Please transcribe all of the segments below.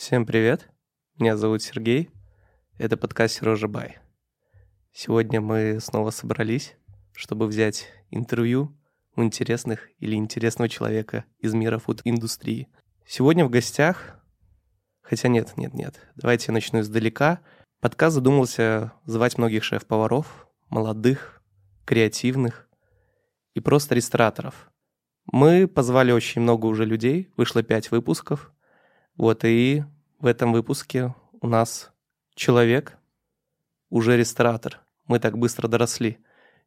Всем привет, меня зовут Сергей, это подкаст Сережа Бай. Сегодня мы снова собрались, чтобы взять интервью у интересных или интересного человека из мира фуд-индустрии. Сегодня в гостях, хотя нет, нет, нет, давайте я начну издалека. Подкаст задумался звать многих шеф-поваров, молодых, креативных и просто рестораторов. Мы позвали очень много уже людей, вышло пять выпусков. Вот, и в этом выпуске у нас человек, уже ресторатор. Мы так быстро доросли.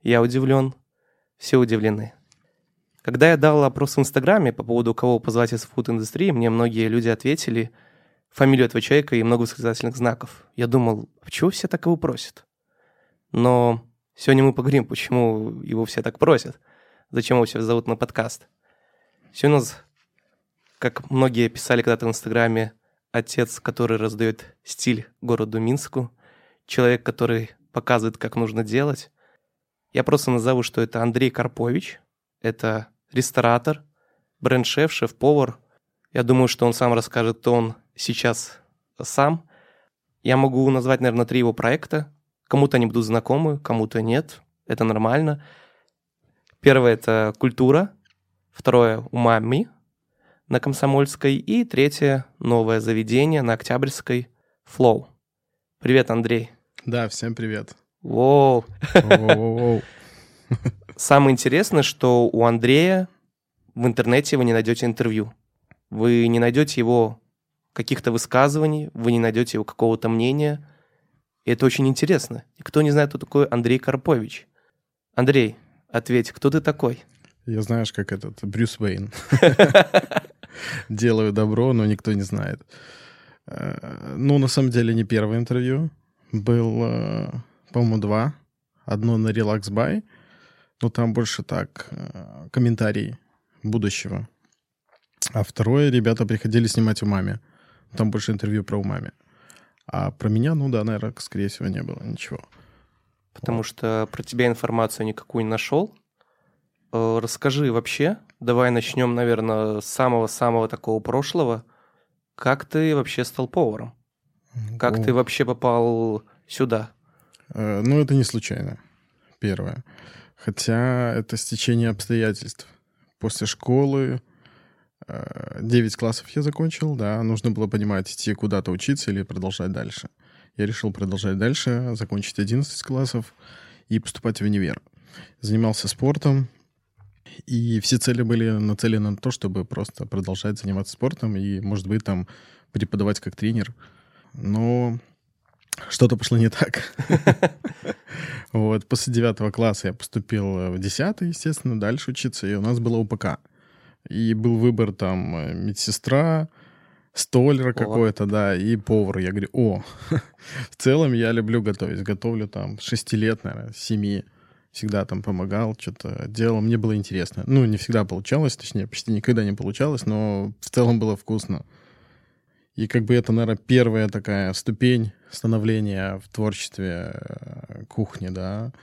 Я удивлен, все удивлены. Когда я дал опрос в Инстаграме по поводу кого позвать из фуд-индустрии, мне многие люди ответили фамилию этого человека и много восклицательных знаков. Я думал, почему все так его просят? Но сегодня мы поговорим, почему его все так просят. Зачем его все зовут на подкаст. Сегодня у нас, как многие писали когда-то в Инстаграме, отец, который раздает стиль городу Минску, человек, который показывает, как нужно делать. Я просто назову, что это Андрей Карпович, это ресторатор, бренд-шеф, шеф-повар. Я думаю, что он сам расскажет, кто он сейчас сам. Я могу назвать, наверное, три его проекта. Кому-то они будут знакомы, кому-то нет. Это нормально. Первое – это культура. Второе – умами на Комсомольской. И третье – новое заведение на Октябрьской – Flow. Привет, Андрей. Да, всем привет. Воу. Самое интересное, что у Андрея в интернете вы не найдете интервью. Вы не найдете его каких-то высказываний, вы не найдете его какого-то мнения. И это очень интересно. И кто не знает, кто такой Андрей Карпович. Андрей, ответь, кто ты такой? Я знаешь, как этот Брюс Уэйн. Делаю добро, но никто не знает. Э, ну, на самом деле, не первое интервью. Был, э, по-моему, два. Одно на Relax Buy, но там больше так, э, комментарии будущего. А второе, ребята приходили снимать умами. Там больше интервью про умами. А про меня, ну да, наверное, скорее всего, не было ничего. Потому вот. что про тебя информацию никакую не нашел. Расскажи вообще, давай начнем, наверное, с самого-самого такого прошлого. Как ты вообще стал поваром? Как О. ты вообще попал сюда? Э, ну, это не случайно, первое. Хотя это стечение обстоятельств. После школы 9 э, классов я закончил, да, нужно было понимать, идти куда-то учиться или продолжать дальше. Я решил продолжать дальше, закончить 11 классов и поступать в универ. Занимался спортом, и все цели были нацелены на то, чтобы просто продолжать заниматься спортом и, может быть, там преподавать как тренер. Но что-то пошло не так. Вот, после девятого класса я поступил в десятый, естественно, дальше учиться, и у нас было УПК. И был выбор там э, медсестра, столер какой-то, да, и повар. Я говорю, о, в целом я люблю готовить. Готовлю там 6 лет, наверное, 7 всегда там помогал, что-то делал. Мне было интересно. Ну, не всегда получалось, точнее, почти никогда не получалось, но в целом было вкусно. И как бы это, наверное, первая такая ступень становления в творчестве э, кухни, да.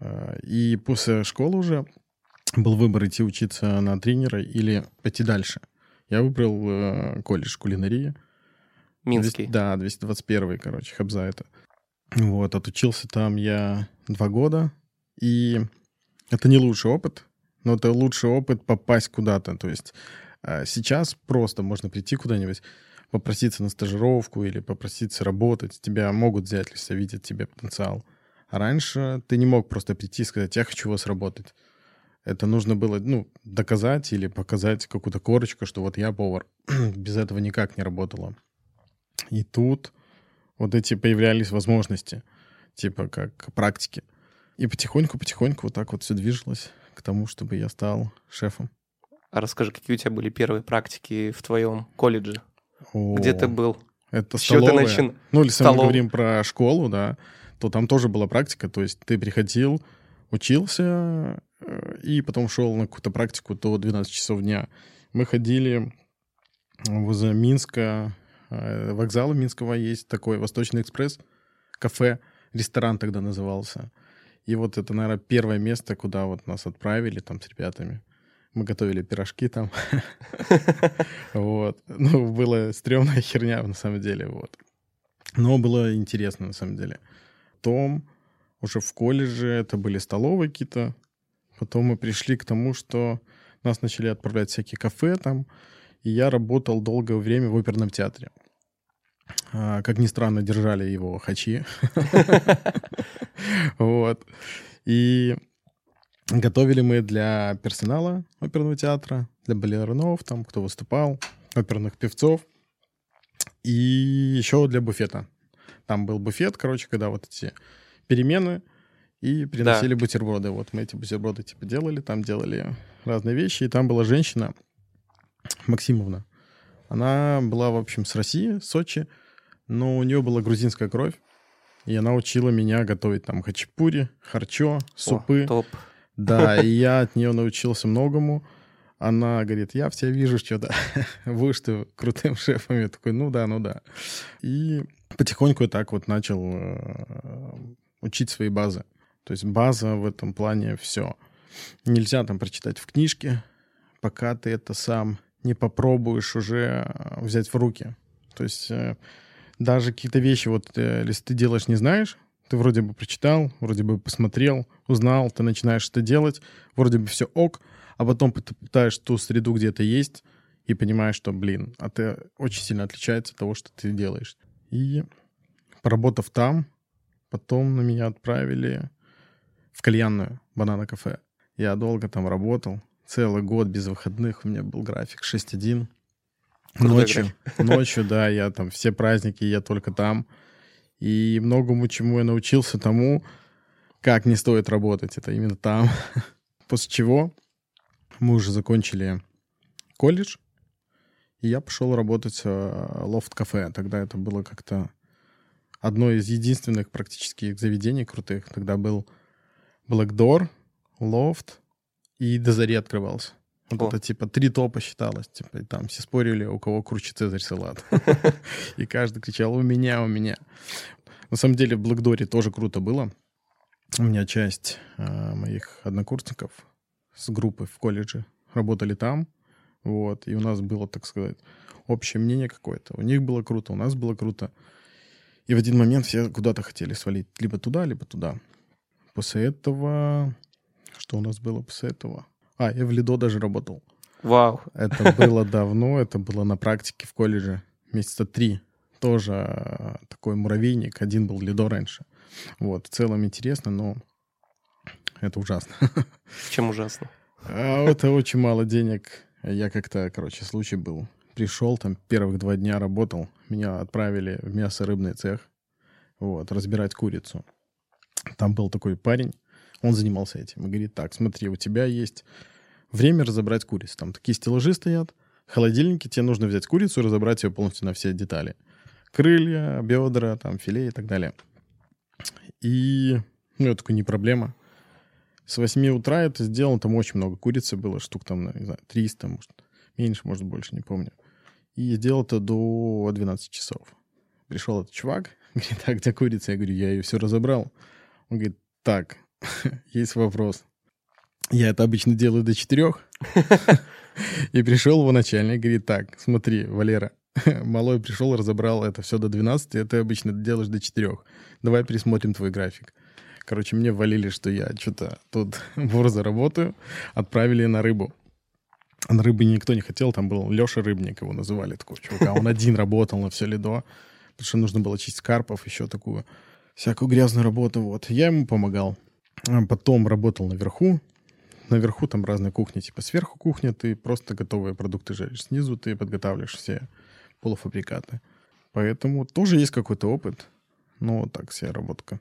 Э, и после школы уже был выбор идти учиться на тренера или пойти дальше. Я выбрал э, колледж кулинарии. Минский. 200, да, 221, короче, Хабза это. Вот, отучился там я два года, и это не лучший опыт, но это лучший опыт попасть куда-то. То есть э, сейчас просто можно прийти куда-нибудь, попроситься на стажировку или попроситься работать. Тебя могут взять, если видят тебе потенциал. А раньше ты не мог просто прийти и сказать, я хочу вас работать. Это нужно было, ну, доказать или показать какую-то корочку, что вот я повар. Без этого никак не работало. И тут вот эти появлялись возможности, типа как практики. И потихоньку-потихоньку вот так вот все движилось к тому, чтобы я стал шефом. А расскажи, какие у тебя были первые практики в твоем колледже? О, Где ты был? Это С столовая. Ты начин... Ну, если Столов... мы говорим про школу, да, то там тоже была практика. То есть ты приходил, учился, э, и потом шел на какую-то практику до 12 часов дня. Мы ходили возле Минска, э, вокзала Минского есть такой Восточный экспресс, кафе, ресторан тогда назывался. И вот это, наверное, первое место, куда вот нас отправили там с ребятами. Мы готовили пирожки там. Вот. Ну, была стрёмная херня, на самом деле, вот. Но было интересно, на самом деле. Потом уже в колледже это были столовые какие-то. Потом мы пришли к тому, что нас начали отправлять всякие кафе там. И я работал долгое время в оперном театре. А, как ни странно, держали его хачи. Вот. И готовили мы для персонала оперного театра, для балеринов, там, кто выступал, оперных певцов. И еще для буфета. Там был буфет, короче, когда вот эти перемены, и приносили да. бутерброды. Вот мы эти бутерброды типа делали, там делали разные вещи. И там была женщина, Максимовна. Она была, в общем, с России, Сочи, но у нее была грузинская кровь. И она учила меня готовить там хачапури, харчо, супы. О, топ. Да, и я от нее научился многому. Она говорит, я в тебя вижу, что-то будешь ты крутым шефом. Я такой, ну да, ну да. И потихоньку так вот начал э, учить свои базы. То есть база в этом плане все. Нельзя там прочитать в книжке, пока ты это сам не попробуешь уже э, взять в руки. То есть э, даже какие-то вещи, вот э, если ты делаешь, не знаешь, ты вроде бы прочитал, вроде бы посмотрел, узнал, ты начинаешь это делать, вроде бы все ок, а потом ты пытаешь ту среду, где это есть, и понимаешь, что, блин, а ты очень сильно отличается от того, что ты делаешь. И поработав там, потом на меня отправили в кальянную «Банана кафе». Я долго там работал, целый год без выходных, у меня был график 6-1. Ночью, ночью, да, я там все праздники, я только там. И многому чему я научился тому, как не стоит работать, это именно там. После чего мы уже закончили колледж, и я пошел работать в лофт-кафе. Тогда это было как-то одно из единственных практически заведений крутых. Тогда был Black Door, лофт и до зари открывался. Вот О. это типа три топа считалось. Типа, и там все спорили, у кого круче Цезарь салат. И каждый кричал «У меня, у меня». На самом деле в Блэкдоре тоже круто было. У меня часть э, моих однокурсников с группы в колледже работали там. Вот. И у нас было, так сказать, общее мнение какое-то. У них было круто, у нас было круто. И в один момент все куда-то хотели свалить. Либо туда, либо туда. После этого... Что у нас было после этого? А, я в Лидо даже работал. Вау. Это было давно, это было на практике в колледже. Месяца три. Тоже э, такой муравейник. Один был Лидо раньше. Вот, в целом интересно, но это ужасно. Чем ужасно? А, это очень мало денег. Я как-то, короче, случай был. Пришел, там первых два дня работал. Меня отправили в мясо-рыбный цех. Вот, разбирать курицу. Там был такой парень, он занимался этим. И говорит, так, смотри, у тебя есть время разобрать курицу. Там такие стеллажи стоят, холодильники, тебе нужно взять курицу и разобрать ее полностью на все детали. Крылья, бедра, там, филе и так далее. И, ну, я такой, не проблема. С 8 утра это сделал, там очень много курицы было, штук там, не знаю, 300, может, меньше, может, больше, не помню. И сделал это до 12 часов. Пришел этот чувак, говорит, а где курица? Я говорю, я ее все разобрал. Он говорит, так, есть вопрос. Я это обычно делаю до четырех. И пришел его начальник, говорит, так, смотри, Валера, малой пришел, разобрал это все до 12, а ты обычно делаешь до четырех. Давай пересмотрим твой график. Короче, мне валили, что я что-то тут вор заработаю. Отправили на рыбу. А на рыбы никто не хотел, там был Леша Рыбник, его называли такого чувака. Он один работал на все лидо, потому что нужно было чистить карпов, еще такую всякую грязную работу. Вот. Я ему помогал. А потом работал наверху. Наверху там разные кухни. Типа сверху кухня, ты просто готовые продукты жаришь. Снизу ты подготавливаешь все полуфабрикаты. Поэтому тоже есть какой-то опыт. Вот так вся работка.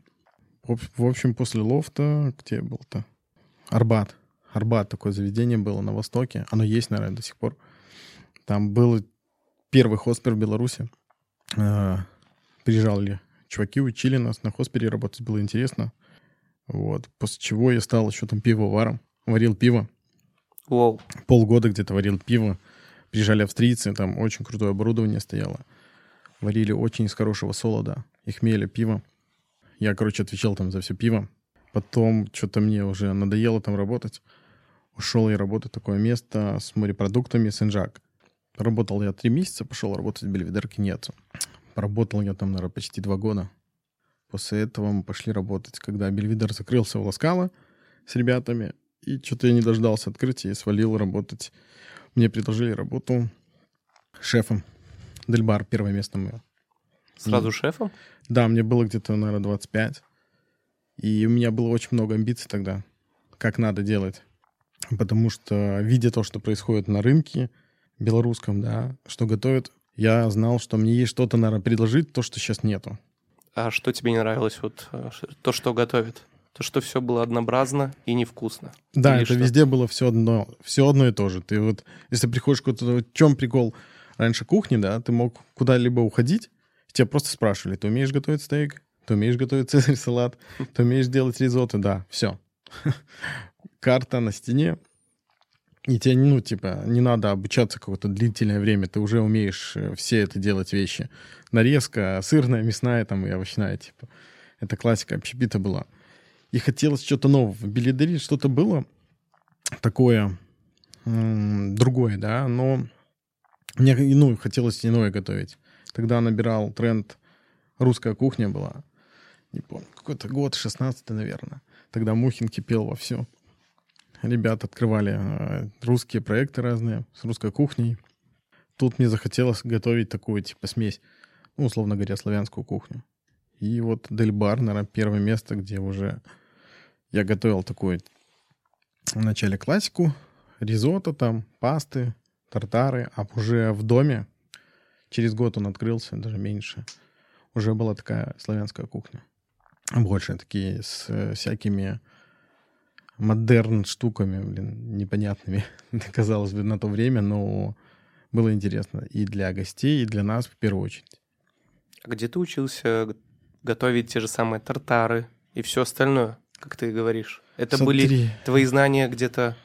В общем, после лофта, где был-то? Арбат. Арбат такое заведение было на Востоке. Оно есть, наверное, до сих пор. Там был первый хоспер в Беларуси. А, приезжали чуваки, учили нас на хоспере работать. Было интересно. Вот. После чего я стал еще там пивоваром. Варил пиво. Wow. Полгода где-то варил пиво. Приезжали австрийцы, там очень крутое оборудование стояло. Варили очень из хорошего солода. Их мели пиво. Я, короче, отвечал там за все пиво. Потом что-то мне уже надоело там работать. ушел я работать в такое место с морепродуктами Сенжак. Работал я три месяца, пошел работать в Бельведер Кинецу. Поработал я там, наверное, почти два года. После этого мы пошли работать, когда Бельведер закрылся в Ласкало с ребятами. И что-то я не дождался открытия и свалил работать. Мне предложили работу шефом. Дельбар, первое место мое. Сразу шефом? Да, мне было где-то, наверное, 25. И у меня было очень много амбиций тогда, как надо делать. Потому что, видя то, что происходит на рынке белорусском, да, что готовят, я знал, что мне есть что-то, наверное, предложить, то, что сейчас нету. А что тебе не нравилось? Вот э, то, что готовят? То, что все было однообразно и невкусно. Да, Или это что? везде было все одно, все одно и то же. Ты вот, если приходишь куда-то, в чем прикол раньше кухни, да, ты мог куда-либо уходить, тебя просто спрашивали, ты умеешь готовить стейк, ты умеешь готовить цезарь салат, ты умеешь делать ризотто, да, все. Карта на стене, и тебе, ну, типа, не надо обучаться какое-то длительное время, ты уже умеешь э, все это делать вещи. Нарезка, сырная, мясная там и овощная, типа. Это классика общепита была. И хотелось что-то нового. В Белидере что-то было такое другое, да, но мне, ну, хотелось иное готовить. Тогда набирал тренд русская кухня была. Не помню, какой-то год, 16 наверное. Тогда Мухин кипел во все. Ребята открывали э, русские проекты разные с русской кухней. Тут мне захотелось готовить такую, типа, смесь, ну, условно говоря, славянскую кухню. И вот Дельбар, наверное, первое место, где уже я готовил такую вначале классику, ризотто там, пасты, тартары, а уже в доме, через год он открылся, даже меньше, уже была такая славянская кухня. Больше такие с э, всякими модерн штуками, блин, непонятными, казалось бы, на то время, но было интересно и для гостей, и для нас в первую очередь. А где ты учился готовить те же самые тартары и все остальное, как ты говоришь? Это были Смотри. твои знания где-то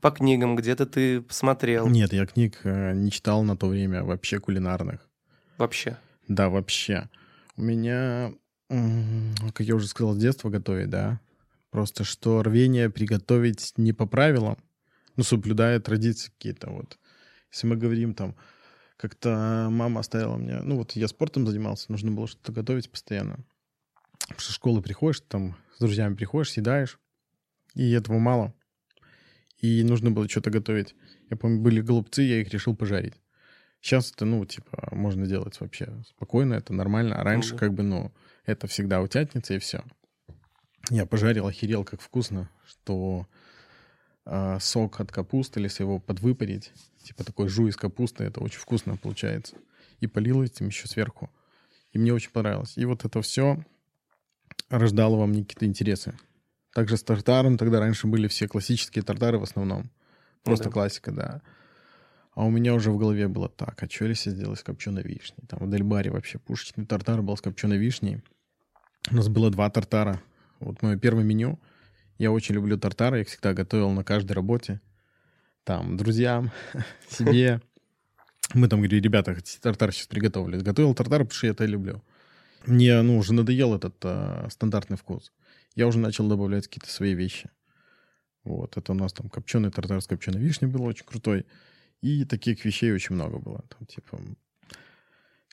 по книгам, где-то ты посмотрел Нет, я книг э, не читал на то время вообще кулинарных. вообще? Да, вообще. У меня, как я уже сказал, с детства готовить, да. Просто что рвение приготовить не по правилам, ну, соблюдая традиции какие-то вот. Если мы говорим там, как-то мама оставила мне, ну, вот я спортом занимался, нужно было что-то готовить постоянно. После школы приходишь, там с друзьями приходишь, съедаешь, и этого мало. И нужно было что-то готовить. Я помню, были голубцы, я их решил пожарить. Сейчас это, ну, типа, можно делать вообще спокойно, это нормально. А раньше, как бы, ну, это всегда утятница и все. Я пожарил, охерел, как вкусно, что а, сок от капусты, если его подвыпарить, типа такой жуй из капусты, это очень вкусно получается. И полил этим еще сверху. И мне очень понравилось. И вот это все рождало во мне какие-то интересы. Также с тартаром тогда раньше были все классические тартары в основном. Просто да. классика, да. А у меня уже в голове было так, а что если сделать с копченой вишней? Там в Дельбаре вообще пушечный тартар был с копченой вишней. У нас было два тартара. Вот мое первое меню. Я очень люблю тартары, я их всегда готовил на каждой работе. Там, друзьям, себе. Мы там говорили, ребята, тартар сейчас приготовили. Готовил тартар, потому что я это люблю. Мне, ну, уже надоел этот а, стандартный вкус. Я уже начал добавлять какие-то свои вещи. Вот, это у нас там копченый тартар с копченой вишней был очень крутой. И таких вещей очень много было. Там, типа,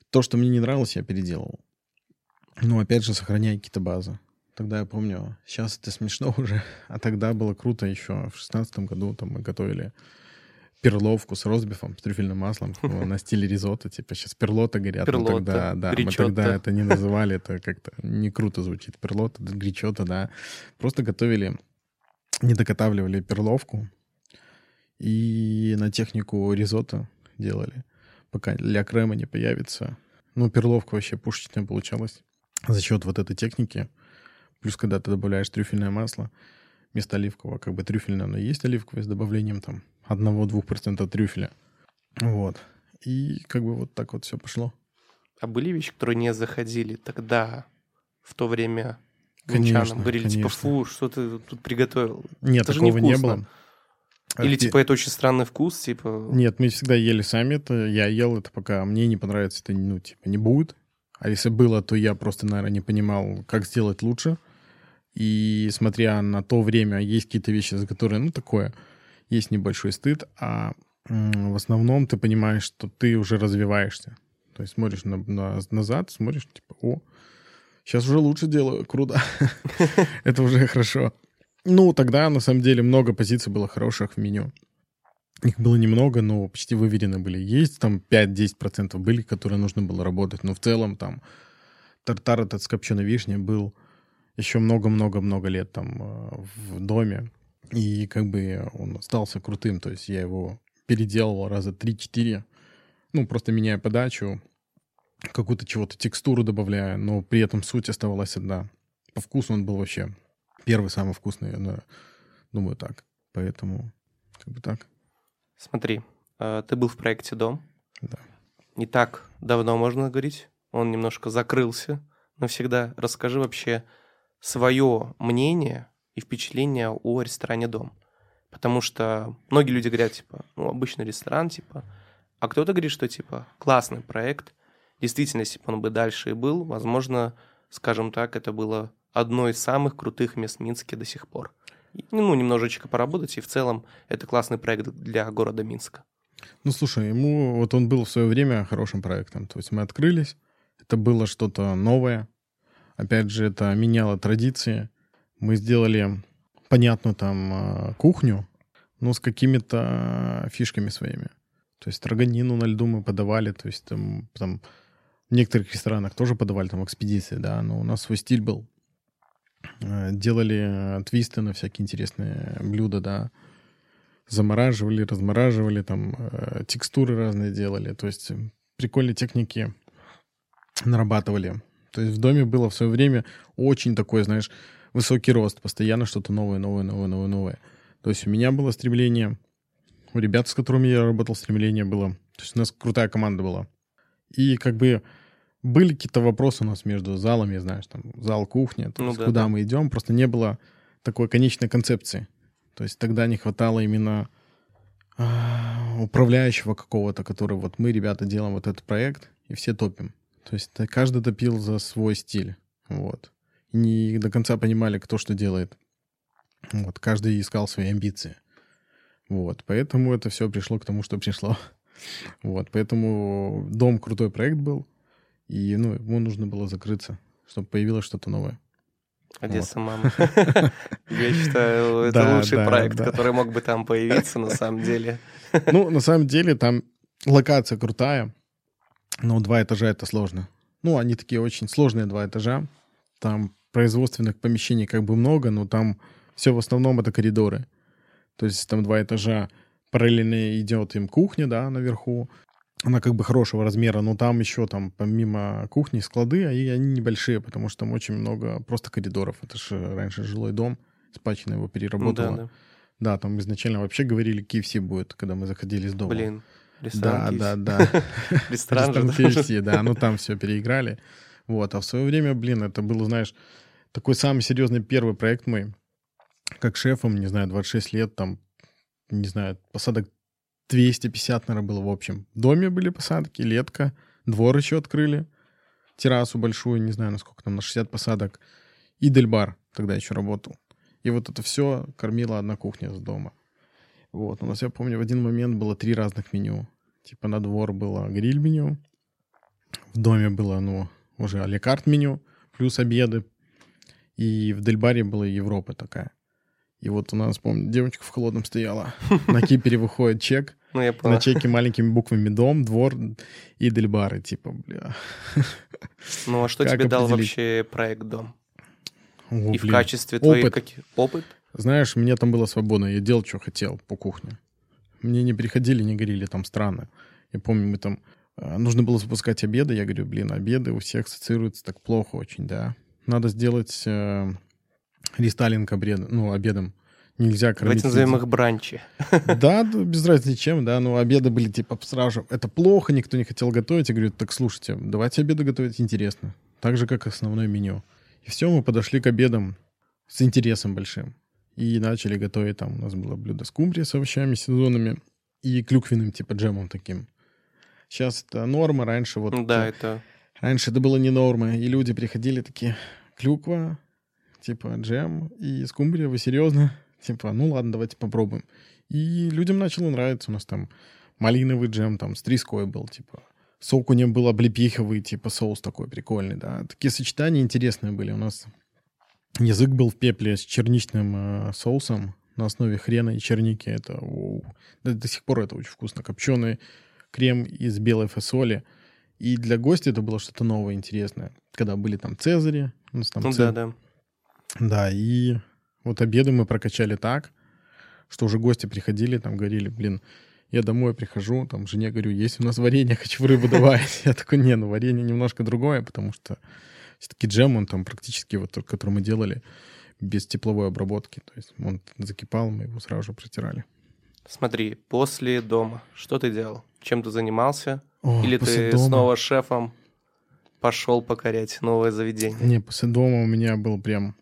то, что мне не нравилось, я переделал. Ну, опять же, сохраняя какие-то базы. Тогда я помню, сейчас это смешно уже, а тогда было круто еще. В шестнадцатом году там мы готовили перловку с розбифом, с трюфельным маслом ну, на стиле ризотто. Типа сейчас перлота говорят. но Перлота, тогда, да, мы тогда это не называли, это как-то не круто звучит. Перлота, гречота, да. Просто готовили, не доготавливали перловку и на технику ризотто делали, пока для крема не появится. Ну, перловка вообще пушечная получалась за счет вот этой техники. Плюс, когда ты добавляешь трюфельное масло, вместо оливкового, как бы трюфельное, оно и есть оливковое с добавлением там 1-2% трюфеля. Вот. И как бы вот так вот все пошло. А были вещи, которые не заходили тогда, в то время Конечно, минчанам? Говорили, типа, конечно. фу, что ты тут приготовил? Нет, Это же такого не невкусно. было. Или, А типа, это очень странный вкус, типа... Нет, мы всегда ели сами это. Я ел это, пока мне не понравится, это, ну, типа, не будет. А если было, то я просто, наверное, не понимал, как сделать лучше. И смотря на то время, есть какие-то вещи, за которые, ну, такое. есть небольшой стыд, а в основном ты понимаешь, что ты уже развиваешься. То есть смотришь на, на- назад, смотришь, типа, о, сейчас уже лучше делаю, круто. Это уже хорошо. Ну, тогда, на самом деле, много позиций было хороших в меню. Их было немного, но почти выверены были. Есть там 5-10% были, которые нужно было работать. Но в целом там тартар этот с копченой вишней был еще много-много-много лет там э, в доме. И как бы он остался крутым. То есть я его переделывал раза 3-4. Ну, просто меняя подачу, какую-то чего-то текстуру добавляя, но при этом суть оставалась одна. По вкусу он был вообще первый самый вкусный, я думаю так. Поэтому как бы так. Смотри, э, ты был в проекте «Дом». Да. Не так давно, можно говорить. Он немножко закрылся навсегда. Расскажи вообще свое мнение и впечатление о ресторане «Дом». Потому что многие люди говорят, типа, ну, обычный ресторан, типа, а кто-то говорит, что, типа, классный проект. Действительно, если бы он бы дальше и был, возможно, скажем так, это было одно из самых крутых мест Минске до сих пор. Ну, немножечко поработать, и в целом это классный проект для города Минска. Ну, слушай, ему вот он был в свое время хорошим проектом. То есть мы открылись, это было что-то новое. Опять же, это меняло традиции. Мы сделали понятную там э, кухню, но с какими-то фишками своими. То есть строганину на льду мы подавали, то есть там, там в некоторых ресторанах тоже подавали там экспедиции, да, но у нас свой стиль был. Э, Делали твисты на всякие интересные блюда, да. Замораживали, размораживали, там текстуры разные делали. То есть прикольные техники нарабатывали. То есть в доме было в свое время очень такой, знаешь, высокий рост. Постоянно что-то новое, новое, новое, новое, новое. То есть у меня было стремление, у ребят, с которыми я работал, стремление было. То есть у нас крутая команда была. И как бы были какие-то вопросы у нас между залами, знаешь, там зал, кухня, Ну да, куда да. мы идем, просто не было такой конечной концепции. То есть тогда не хватало именно а, управляющего какого-то, который вот мы, ребята, делаем вот этот проект, и все топим. То есть каждый топил за свой стиль. Вот. И не до конца понимали, кто что делает. Вот. Каждый искал свои амбиции. Вот. Поэтому это все пришло к тому, что пришло. Вот. Поэтому дом крутой проект был. И ну, ему нужно было закрыться, чтобы появилось что-то новое. Одесса, мама. Я считаю, это Да, лучший да, проект, да. который мог бы там появиться на самом деле. Ну, на самом деле, там локация крутая, но два этажа это сложно. Ну, они такие очень сложные два этажа. Там производственных помещений как бы много, но там все в основном это коридоры. То есть там два этажа параллельно идет им кухня, да, наверху. Она как бы хорошего размера, но там еще там помимо кухни склады, а и они небольшие, потому что там очень много просто коридоров. Это же раньше жилой дом, Спачина его Ну переработала. да, да. Да, там изначально вообще говорили, KFC будет, когда мы заходили из дома. Блин, ресторан да, KFC. да. Ресторан Ресторан KFC, да, ну там все переиграли. Вот, а в свое время, блин, это был, знаешь, такой самый серьезный первый проект мой, как шефом, не знаю, 26 лет, там, не знаю, посадок 250, наверное, было в общем. В доме были посадки, летка, двор еще открыли, террасу большую, не знаю, насколько там, на 60 посадок, и Дельбар тогда еще работал. И вот это все кормила одна кухня с дома. Вот, у нас, я помню, в один момент было три разных меню. Типа на двор было гриль-меню, в доме было, ну, уже алекарт меню, плюс обеды. И в Дельбаре была Европа такая. И вот у нас, помню, девочка в холодном стояла. На кипере выходит чек. Ну, я На чеке маленькими буквами дом, двор и Дельбары. Типа, бля. Ну, а что Как тебе дал определить? вообще проект «Дом»? О, И в блин. качестве твоих Опыт. каких... Опыт? Знаешь, мне там было свободно, я делал, что хотел по кухне. Мне не приходили, не говорили там странно. Я помню, мы там... э, Нужно было запускать обеды. Я говорю, блин, обеды у всех ассоциируются так плохо очень, да. Надо сделать э, рестайлинг обеда, ну, обедом. Нельзя кормить... Давайте назовем их бранчи. Да, без разницы чем, да, но обеды были типа сразу это плохо, никто не хотел готовить. Я говорю, так слушайте, давайте обеды готовить интересно. Так же, как основное меню. И все, мы подошли к обедам с интересом большим. И начали готовить там, у нас было блюдо с кумбрией с овощами сезонными и клюквенным типа джемом таким. Сейчас это норма, раньше вот... Да, э, это... Раньше это было не норма, и люди приходили такие, клюква, типа джем и скумбрия, вы серьезно? Типа, ну ладно, давайте попробуем. И людям начало нравиться. У нас там малиновый джем там с треской был, типа. Сок у него был облепиховый, типа соус такой прикольный, да. Такие сочетания интересные были. У нас язык был в пепле с черничным э, соусом на основе хрена и черники. Это оу. до, до сих пор это очень вкусно. Копченый крем из белой фасоли. И для гостя это было что-то новое, интересное. Когда были там Цезари. У нас там Ну Цезарь- да, да. да, и вот обеды мы прокачали так, что уже гости приходили, там говорили, блин, я домой прихожу, там жене говорю, есть у нас варенье, хочу рыбу давать. Я такой, не, ну варенье немножко другое, потому что все-таки джем, он там практически вот тот, который мы делали, без тепловой обработки. То есть он закипал, мы его сразу же протирали. Смотри, после дома, что ты делал? Чем ты занимался? О, Или ты дома- снова шефом пошел покорять новое заведение? Не, после дома у меня был прям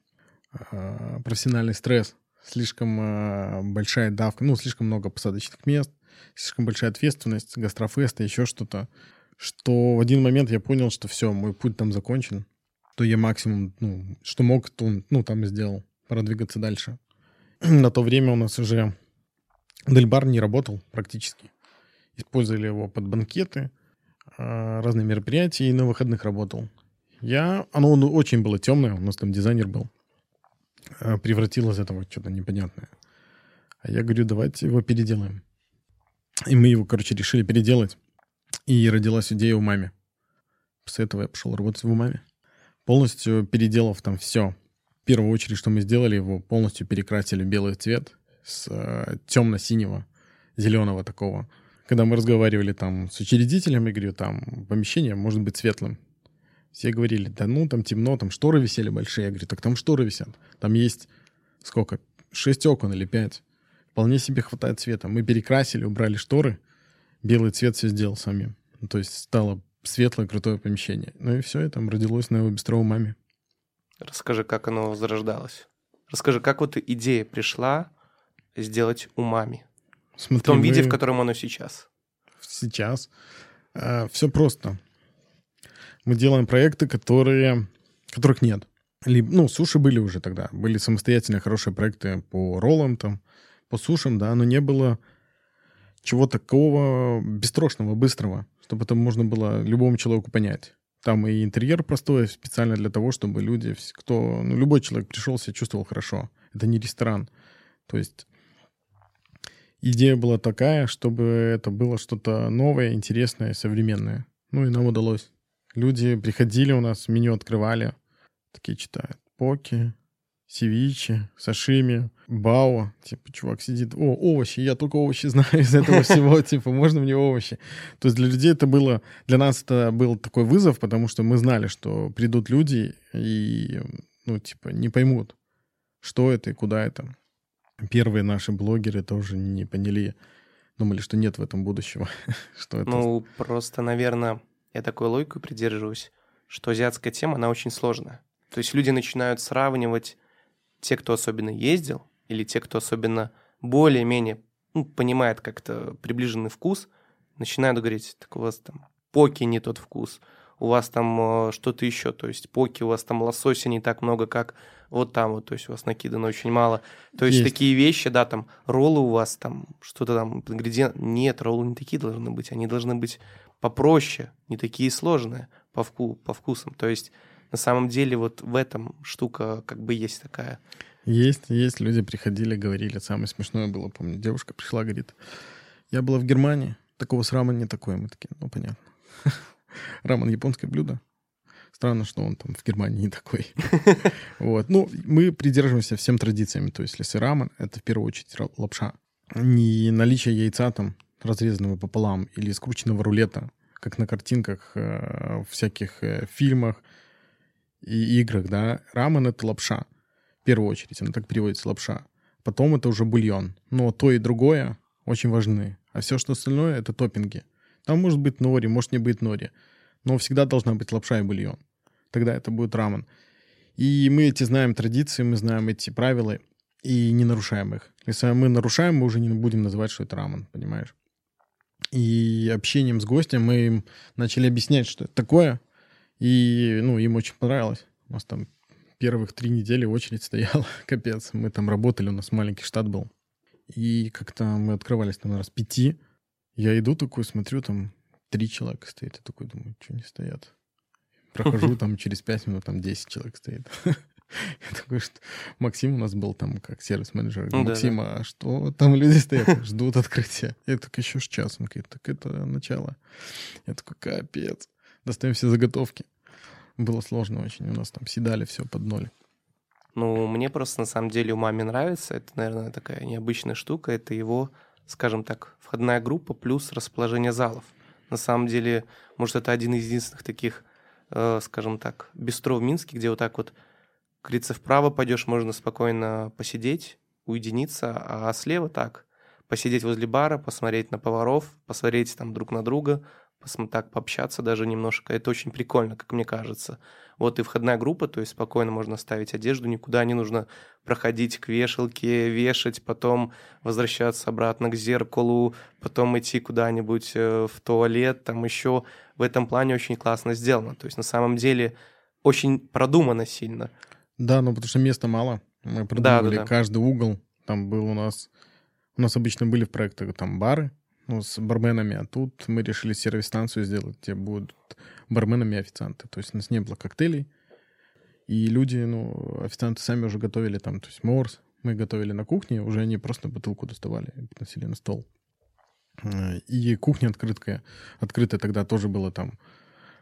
а, профессиональный стресс. Слишком а, большая давка, ну, слишком много посадочных мест, слишком большая ответственность, гастрофеста, еще что-то. Что в один момент я понял, что все, мой путь там закончен. То я максимум, ну, что мог, то, ну, там и сделал. Пора двигаться дальше. На то время у нас уже Дельбар не работал практически. Использовали его под банкеты, а, разные мероприятия, и на выходных работал. Я... Оно очень было темное, у нас там дизайнер был. А, Превратил из этого что-то непонятное. А я говорю, давайте его переделаем. И мы его, короче, решили переделать. И родилась идея у маме. После этого я пошел работать в умаме. Полностью переделав там все. В первую очередь, что мы сделали, его полностью перекрасили в белый цвет с э, темно-синего, зеленого такого. Когда мы разговаривали там с учредителем, я говорю, там помещение может быть светлым. Все говорили, да ну, там темно, там шторы висели большие. Я говорю, так там шторы висят. Там есть сколько? Шесть окон или пять. Вполне себе хватает цвета. Мы перекрасили, убрали шторы. Белый цвет все сделал самим. Ну, то есть стало светлое, крутое помещение. Ну и все, и там родилось на его бистро у маме. Расскажи, как оно зарождалось. Расскажи, как вот идея пришла сделать умами? Смотри, В том виде, мы в котором оно сейчас. сейчас все просто. Мы делаем проекты, которые, которых нет. Либо, ну, суши были уже тогда. Были самостоятельные хорошие проекты по роллам там, по сушам, да, но не было чего такого бесстрашного, быстрого, чтобы это можно было любому человеку понять. Там и интерьер простой, специально для того, чтобы люди, кто, ну, любой человек пришел, себя чувствовал хорошо. Это не ресторан. То есть идея была такая, чтобы это было что-то новое, интересное, современное. Ну и нам удалось. Люди приходили у нас, меню открывали, такие читают. Поки, севичи, сашими, бао. Типа, чувак сидит, о, овощи, я только овощи знаю из этого всего, типа, можно мне овощи? То есть для людей это было, для нас это был такой вызов, потому что мы знали, что придут люди и, ну, типа, не поймут, что это и куда это. Первые наши блогеры тоже не поняли, думали, что нет в этом будущего, что это Ну, просто, наверное, я такой логику придерживаюсь, что азиатская тема, она очень сложная. То есть люди начинают сравнивать те, кто особенно ездил, или те, кто особенно более-менее ну, понимает как-то приближенный вкус, начинают говорить, так у вас там поки не тот вкус, у вас там э, что-то еще, то есть поки, у вас там лосося не так много, как вот там вот, то есть у вас накидано очень мало. То есть, Есть. такие вещи, да, там роллы у вас там, что-то там, ингредиент. Нет, роллы не такие должны быть, они должны быть попроще, не такие сложные по, вку, по вкусам. То есть на самом деле вот в этом штука как бы есть такая. Есть, есть. Люди приходили, говорили. Самое смешное было, помню. Девушка пришла, говорит, я была в Германии, такого с рамен не такое. Мы такие, ну, понятно. Рамен японское блюдо. Странно, что он там в Германии не такой. Вот. Ну, мы придерживаемся всем традициями. То есть, если рамен, это в первую очередь лапша. Не наличие яйца там, разрезанного пополам, или скрученного рулета, как на картинках э, в всяких э, фильмах и играх, да. Рамен — это лапша. В первую очередь, она так переводится лапша. Потом это уже бульон. Но то и другое очень важны. А все, что остальное, это топпинги. Там может быть нори, может не быть нори. Но всегда должна быть лапша и бульон. Тогда это будет рамен. И мы эти знаем традиции, мы знаем эти правила и не нарушаем их. Если мы нарушаем, мы уже не будем называть, что это рамен, понимаешь? И общением с гостем мы им начали объяснять, что это такое. И, ну, им очень понравилось. У нас там первых три недели очередь стояла, капец. Мы там работали, у нас маленький штат был. И как-то мы открывались там раз пяти. Я иду такой, смотрю, там три человека стоит. Я такой думаю, что не стоят? Прохожу там через пять минут, там 10 человек стоит. Я такой, что Максим у нас был там как сервис-менеджер. Ну, Максим, а что там люди стоят, ждут открытия? Я так еще с час. Он говорит, так это начало. Я такой, капец. Достаем все заготовки. Было сложно очень. У нас там седали все под ноль. Ну, мне просто на самом деле у маме нравится. Это, наверное, такая необычная штука. Это его, скажем так, входная группа плюс расположение залов. На самом деле, может, это один из единственных таких, э, скажем так, бистро в Минске, где вот так вот говорится, вправо пойдешь, можно спокойно посидеть, уединиться, а слева так, посидеть возле бара, посмотреть на поваров, посмотреть там друг на друга, так пообщаться даже немножко. Это очень прикольно, как мне кажется. Вот и входная группа, то есть спокойно можно ставить одежду, никуда не нужно проходить к вешалке, вешать, потом возвращаться обратно к зеркалу, потом идти куда-нибудь э, в туалет, там еще в этом плане очень классно сделано. То есть на самом деле очень продумано сильно. Да, ну потому что места мало. Мы продумывали да, да, да. каждый угол. Там был у нас... У нас обычно были в проектах там бары, ну, с барменами, а тут мы решили сервис-станцию сделать, где будут барменами и официанты. То есть у нас не было коктейлей, и люди, ну, официанты сами уже готовили там, то есть морс, мы готовили на кухне, уже они просто бутылку доставали и приносили на стол. И кухня открытая, открытая тогда тоже было там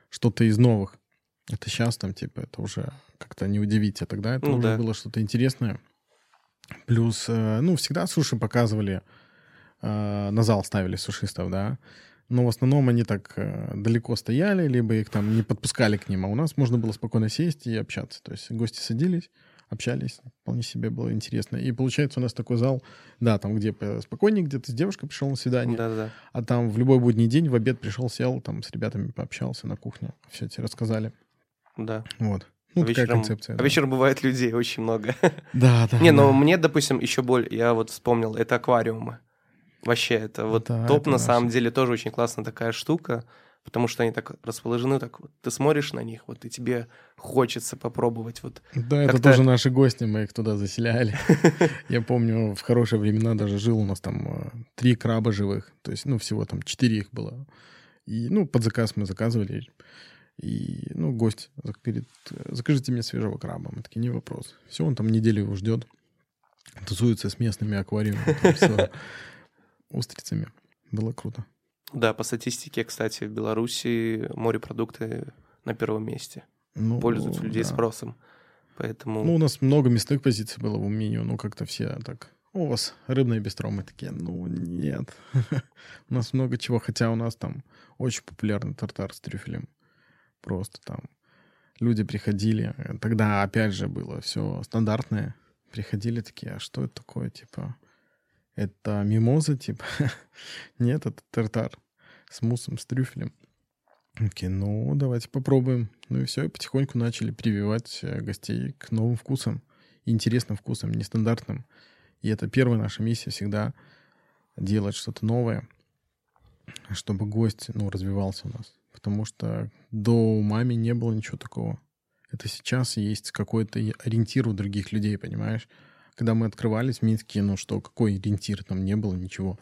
что-то из новых. Это сейчас там, типа, это уже как-то не удивить, а тогда это ну, уже да. было что-то интересное. Плюс, э, ну, всегда суши показывали, на зал ставили сушистов, да, но в основном они так э, далеко стояли, либо их там не подпускали к ним, а у нас можно было спокойно сесть и общаться. То есть гости садились, общались, вполне себе было интересно. И получается у нас такой зал, да, там где спокойнее, где ты с девушкой пришел на свидание, да, да. а там в любой будний день в обед пришел, сел, там с ребятами пообщался на кухне, все тебе рассказали. Да. Вот. Ну, а такая вечером, концепция. А да. вечером бывает людей очень много. Да, да. Не, да. но мне, допустим, еще боль, я вот вспомнил, это аквариумы. Вообще, это вот да, топ, это на самом деле, тоже очень классная такая штука, потому что они так расположены, так вот ты смотришь на них, вот и тебе хочется попробовать вот. Да, это тоже наши гости, мы их туда заселяли. Я помню, в хорошие времена даже жил у нас там э, три краба живых, то есть, ну, всего там четыре их было. И, ну, под заказ мы заказывали, и, ну, гость говорит, закажите мне свежего краба. Мы такие, не вопрос. Все, он там неделю его ждет. Тусуется с местными аквариумами, устрицами. Было круто. Да, по статистике, кстати, в Беларуси морепродукты на первом месте. Ну, Пользуются людей да. спросом. Поэтому... Ну, у нас много местных позиций было в меню, ну, как-то все так... У вас рыбные бистро, мы такие, ну, нет. у нас много чего, хотя у нас там очень популярный тартар с трюфелем. Просто там люди приходили, тогда опять же было все стандартное. Приходили такие, а что это такое, типа, это мимоза, типа? Нет, это тартар с муссом, с трюфелем. Окей, ну, давайте попробуем. Ну и все, и потихоньку начали прививать э, гостей к новым вкусам, интересным вкусам, нестандартным. И это первая наша миссия всегда делать что-то новое, чтобы гость, ну, развивался у нас потому что до маме не было ничего такого. Это сейчас есть какой-то ориентир у других людей, понимаешь? Когда мы открывались в Минске, ну что, какой ориентир? Там не было ничего.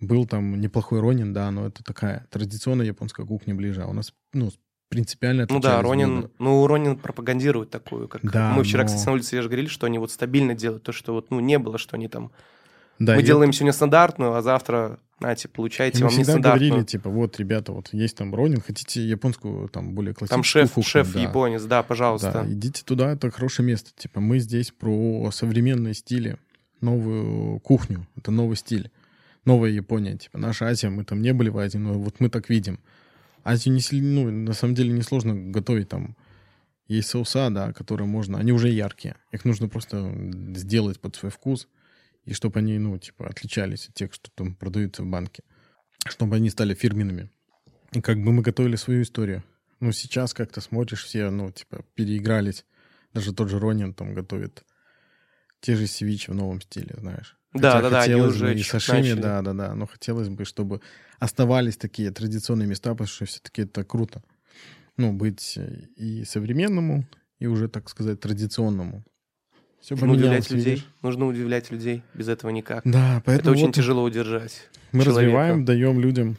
Был там неплохой Ронин, да, но это такая традиционная японская кухня ближе. А у нас, ну, принципиально Ну да, Ронин, блюда. ну Ронин пропагандирует такую, как да, мы вчера, но... кстати, на улице я же говорили, что они вот стабильно делают то, что вот, ну, не было, что они там да, мы делаем это... сегодня стандартную, а завтра, знаете, получаете и вам всегда говорили, типа, вот, ребята, вот есть там Ронин, хотите японскую, там, более классическую Там шеф, кухню, шеф да. японец, да, пожалуйста. Да, идите туда, это хорошее место. Типа, мы здесь про современные стили, новую кухню, это новый стиль. Новая Япония, типа, наша Азия, мы там не были в Азии, но вот мы так видим. Азию не, ну, на самом деле несложно готовить там. Есть соуса, да, которые можно, они уже яркие. Их нужно просто сделать под свой вкус и чтобы они, ну, типа, отличались от тех, что там продаются в банке, чтобы они стали фирменными. И как бы мы готовили свою историю. Ну, сейчас как-то смотришь, все, ну, типа, переигрались. Даже тот же Ронин там готовит те же севичи в новом стиле, знаешь. Да, Хотя да, да, они уже и сашими, да, да, да. Но хотелось бы, чтобы оставались такие традиционные места, потому что все-таки это круто. Ну, быть и современному, и уже, так сказать, традиционному. Все Нужно удивлять людей. Нужно удивлять людей. Без этого никак. Да, поэтому Это очень вот тяжело удержать. мы человека. развиваем, даем людям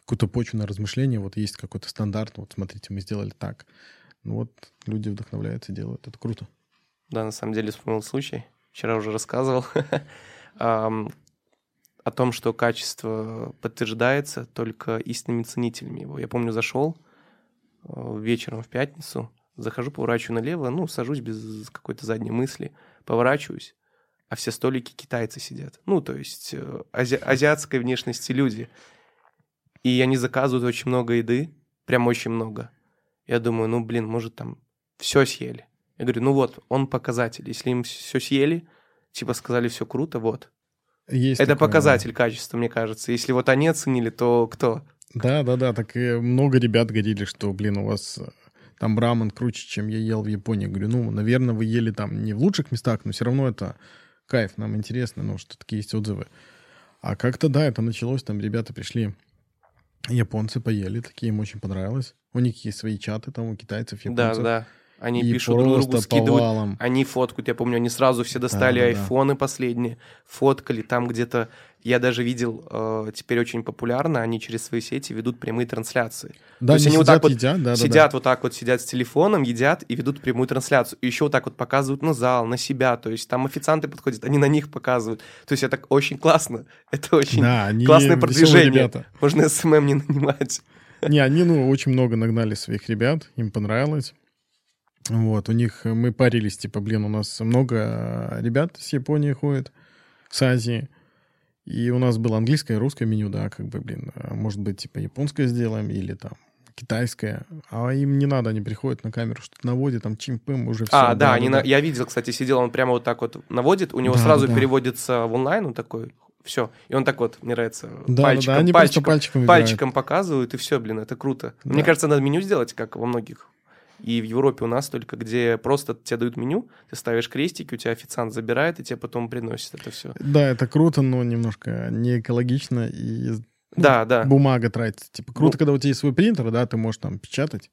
какую-то почву на размышление. Вот есть какой-то стандарт. Вот смотрите, мы сделали так. Ну вот люди вдохновляются, делают. Это круто. Да, на самом деле вспомнил случай. Вчера уже рассказывал. О том, что качество подтверждается только истинными ценителями его. Я помню, зашел э, вечером в пятницу, захожу, поворачиваю налево, ну, сажусь без какой-то задней мысли, поворачиваюсь, а все столики китайцы сидят. Ну, то есть э, ази- азиатской внешности люди. И они заказывают очень много еды, прям очень много. Я думаю, ну, блин, может, там все съели. Я говорю, ну вот, он показатель. Если им все съели, типа сказали, все круто, вот. Есть Это такое, показатель качества, мне кажется. Если вот они оценили, то кто? Да, да, да. Так и много ребят говорили, что, блин, у вас э, там рамен круче, чем я ел в Японии. Говорю, ну, наверное, вы ели там не в лучших местах, но все равно это кайф, нам интересно, ну, что такие есть отзывы. А как-то, да, это началось, там ребята пришли, японцы поели, такие им очень понравилось. У них есть свои чаты там, у китайцев, Да, японцев. да. Они и пишут друг другу, скидывают. повалом. Они фоткают, я помню, они сразу все достали Да, да, да. айфоны последние, фоткали там где-то. Я даже видел, э, теперь очень популярно, они через свои сети ведут прямые трансляции. Да, есть они они вот сидят, так вот едят, да, да, сидят вот так вот, сидят с телефоном, едят и ведут прямую трансляцию. И еще вот так вот показывают на зал, на себя. То есть там официанты подходят, они на них показывают. То есть это очень классно. Это да. очень Да, они классное продвижение. ребята. Можно SMM не нанимать. Не, они, ну, очень много нагнали своих ребят, им понравилось. Вот, у них э, мы парились, типа, блин, у нас много э, ребят с Японии ходит, с Азии. И у нас было английское и русское меню, да, как бы, блин, э, может быть, типа, японское сделаем или там китайское. А им не надо, они приходят на камеру, что-то наводят, там, чимпым, уже все. А, да, они на- я видел, кстати, сидел, он прямо вот так вот наводит, у него Да, сразу да. переводится в онлайн, он такой, все. И он так вот, мне нравится, Да, да, пальчиком, да, они просто пальчиком, пальчиком пальчиком показывают, и все, блин, это круто. Да. Мне кажется, надо меню сделать, как во многих. И в Европе у нас только, где просто тебе дают меню, ты ставишь крестики, у тебя официант забирает, и тебе потом приносит это все. Да, это круто, но немножко не экологично и ну, Да, бумага тратится. Типа, круто, Ну. когда у тебя есть свой принтер, да, ты можешь там печатать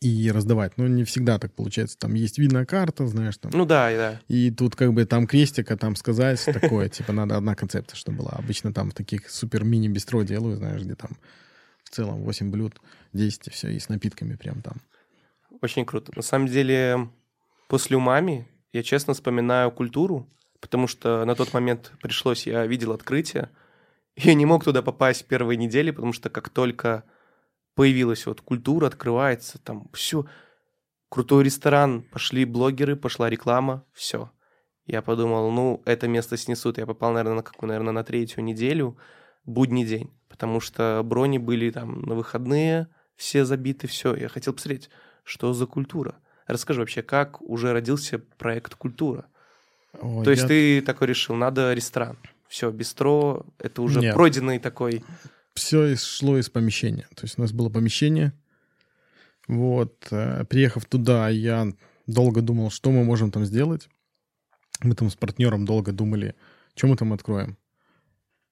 и раздавать. Но не всегда так получается. Там есть видная карта, знаешь, там. Ну да, да. И тут как бы там крестика, там сказать такое, типа надо одна концепция, чтобы была. Обычно там в таких супер мини-бистро делаю, знаешь, где там в целом 8 блюд, 10 и все, и с напитками прям там. Очень круто. На самом деле, после умами я честно вспоминаю культуру, потому что на тот момент пришлось, я видел открытие, я не мог туда попасть первые недели, потому что как только появилась вот культура, открывается, там все, крутой ресторан, пошли блогеры, пошла реклама, все. Я подумал, ну, это место снесут. Я попал, наверное, на какую, наверное, на третью неделю, будний день, потому что брони были там на выходные, все забиты, все. Я хотел посмотреть, что за культура. Расскажи вообще, как уже родился проект «Культура»? Ой, То есть я- ты такой решил, надо ресторан. Все, бистро, это уже Нет. пройденный такой... все шло из помещения. То есть у нас было помещение. Вот. э, Приехав туда, я долго думал, что мы можем там сделать. Мы там с партнером долго думали, что мы там откроем.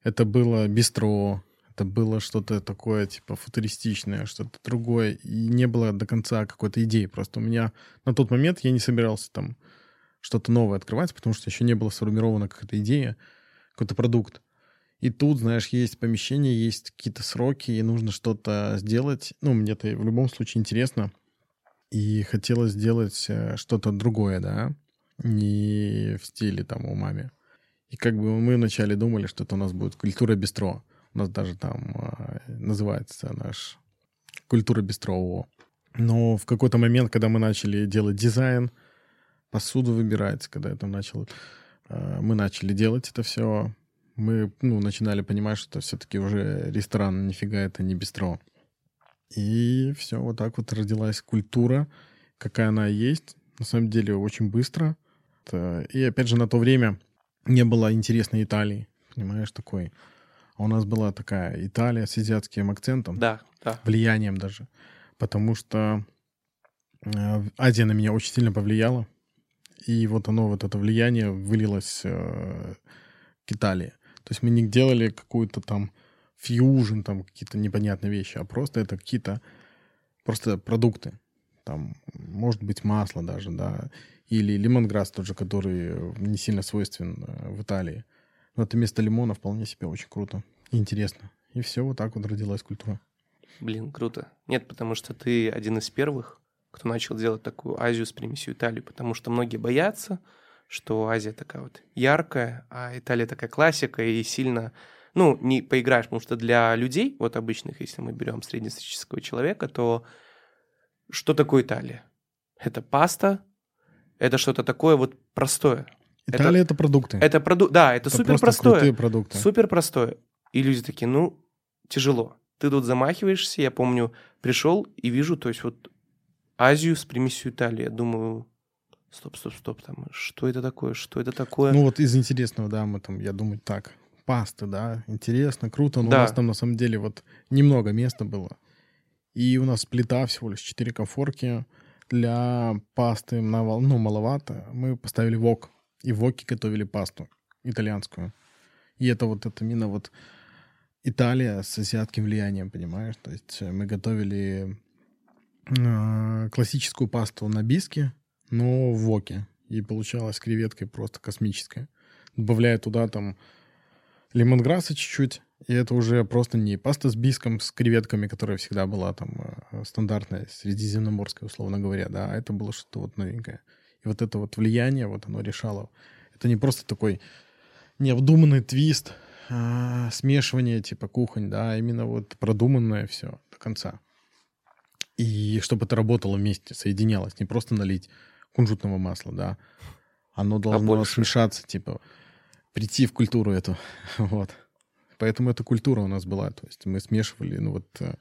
Это было бистро, это было что-то такое, типа, футуристичное, что-то другое. И не было до конца какой-то идеи. Просто у меня на тот момент я не собирался там что-то новое открывать, потому что еще не было сформирована какая-то идея, какой-то продукт. И тут, знаешь, есть помещение, есть какие-то сроки, и нужно что-то сделать. Ну, мне-то в любом случае интересно. И хотелось сделать э, что-то другое, да, не в стиле там у маме. И как бы мы вначале думали, что это у нас будет культура бистро. У нас даже там э, называется наш культура бистро ООО. Но в какой-то момент, когда мы начали делать дизайн, посуду выбирать, когда это начал, э, мы начали делать это все, мы ну, начинали понимать, что все-таки уже ресторан, нифига это не бистро. И все, вот так вот родилась культура, какая она есть. На самом деле очень быстро. Это- И опять же на то время не было интересной Италии, понимаешь, такой. А у нас была такая Италия с азиатским акцентом Да, да. влиянием даже. Потому что э, Азия на меня очень сильно повлияла. И вот оно, вот это влияние вылилось э, к Италии. То есть мы не делали какую-то там фьюжн, там какие-то непонятные вещи, а просто это какие-то просто продукты. Там может быть масло даже, да, или лимонграсс тот же, который не сильно свойствен э, в Италии. Но это вместо лимона вполне себе очень круто и интересно. И все, вот так вот родилась культура. Блин, круто. Нет, потому что ты один из первых, кто начал делать такую Азию с примесью Италии, потому что многие боятся, что Азия такая вот яркая, а Италия такая классика и сильно, ну, не поиграешь, потому что для людей, вот обычных, если мы берем среднестатистического человека, то что такое Италия? Это паста, это что-то такое вот простое. Италия это, это продукты. Это продукт, да, это, это супер простое. продукты. Супер простое. И люди такие, ну, тяжело. Ты тут замахиваешься, я помню, пришел и вижу, то есть вот Азию с примесью Италии. Я думаю, стоп, стоп, стоп, там, что это такое, что это такое? Ну вот из интересного, да, мы там, я думаю, так, пасты, да, интересно, круто, но да. у нас там на самом деле вот немного места было. И у нас плита всего лишь 4 комфорки. Для пасты, ну, маловато. Мы поставили вок. И в воке готовили пасту итальянскую. И это вот это именно вот Италия с азиатским влиянием, понимаешь? То есть э, мы готовили э, классическую пасту на биске, но в воке. И получалась креветкой просто космическая. Добавляя туда там лимонграсса чуть-чуть, и это уже просто не паста с биском, с креветками, которая всегда была там э, стандартная, средиземноморская, условно говоря, да, а это было что-то вот новенькое. И вот это вот влияние, вот оно решало. Это не просто такой необдуманный твист, а, смешивание типа кухонь, да, а именно вот продуманное все до конца. И чтобы это работало вместе, соединялось, не просто налить кунжутного масла, да, оно должно а смешаться, типа, прийти в культуру эту, вот. Поэтому эта культура у нас была, то есть мы смешивали, ну вот, э,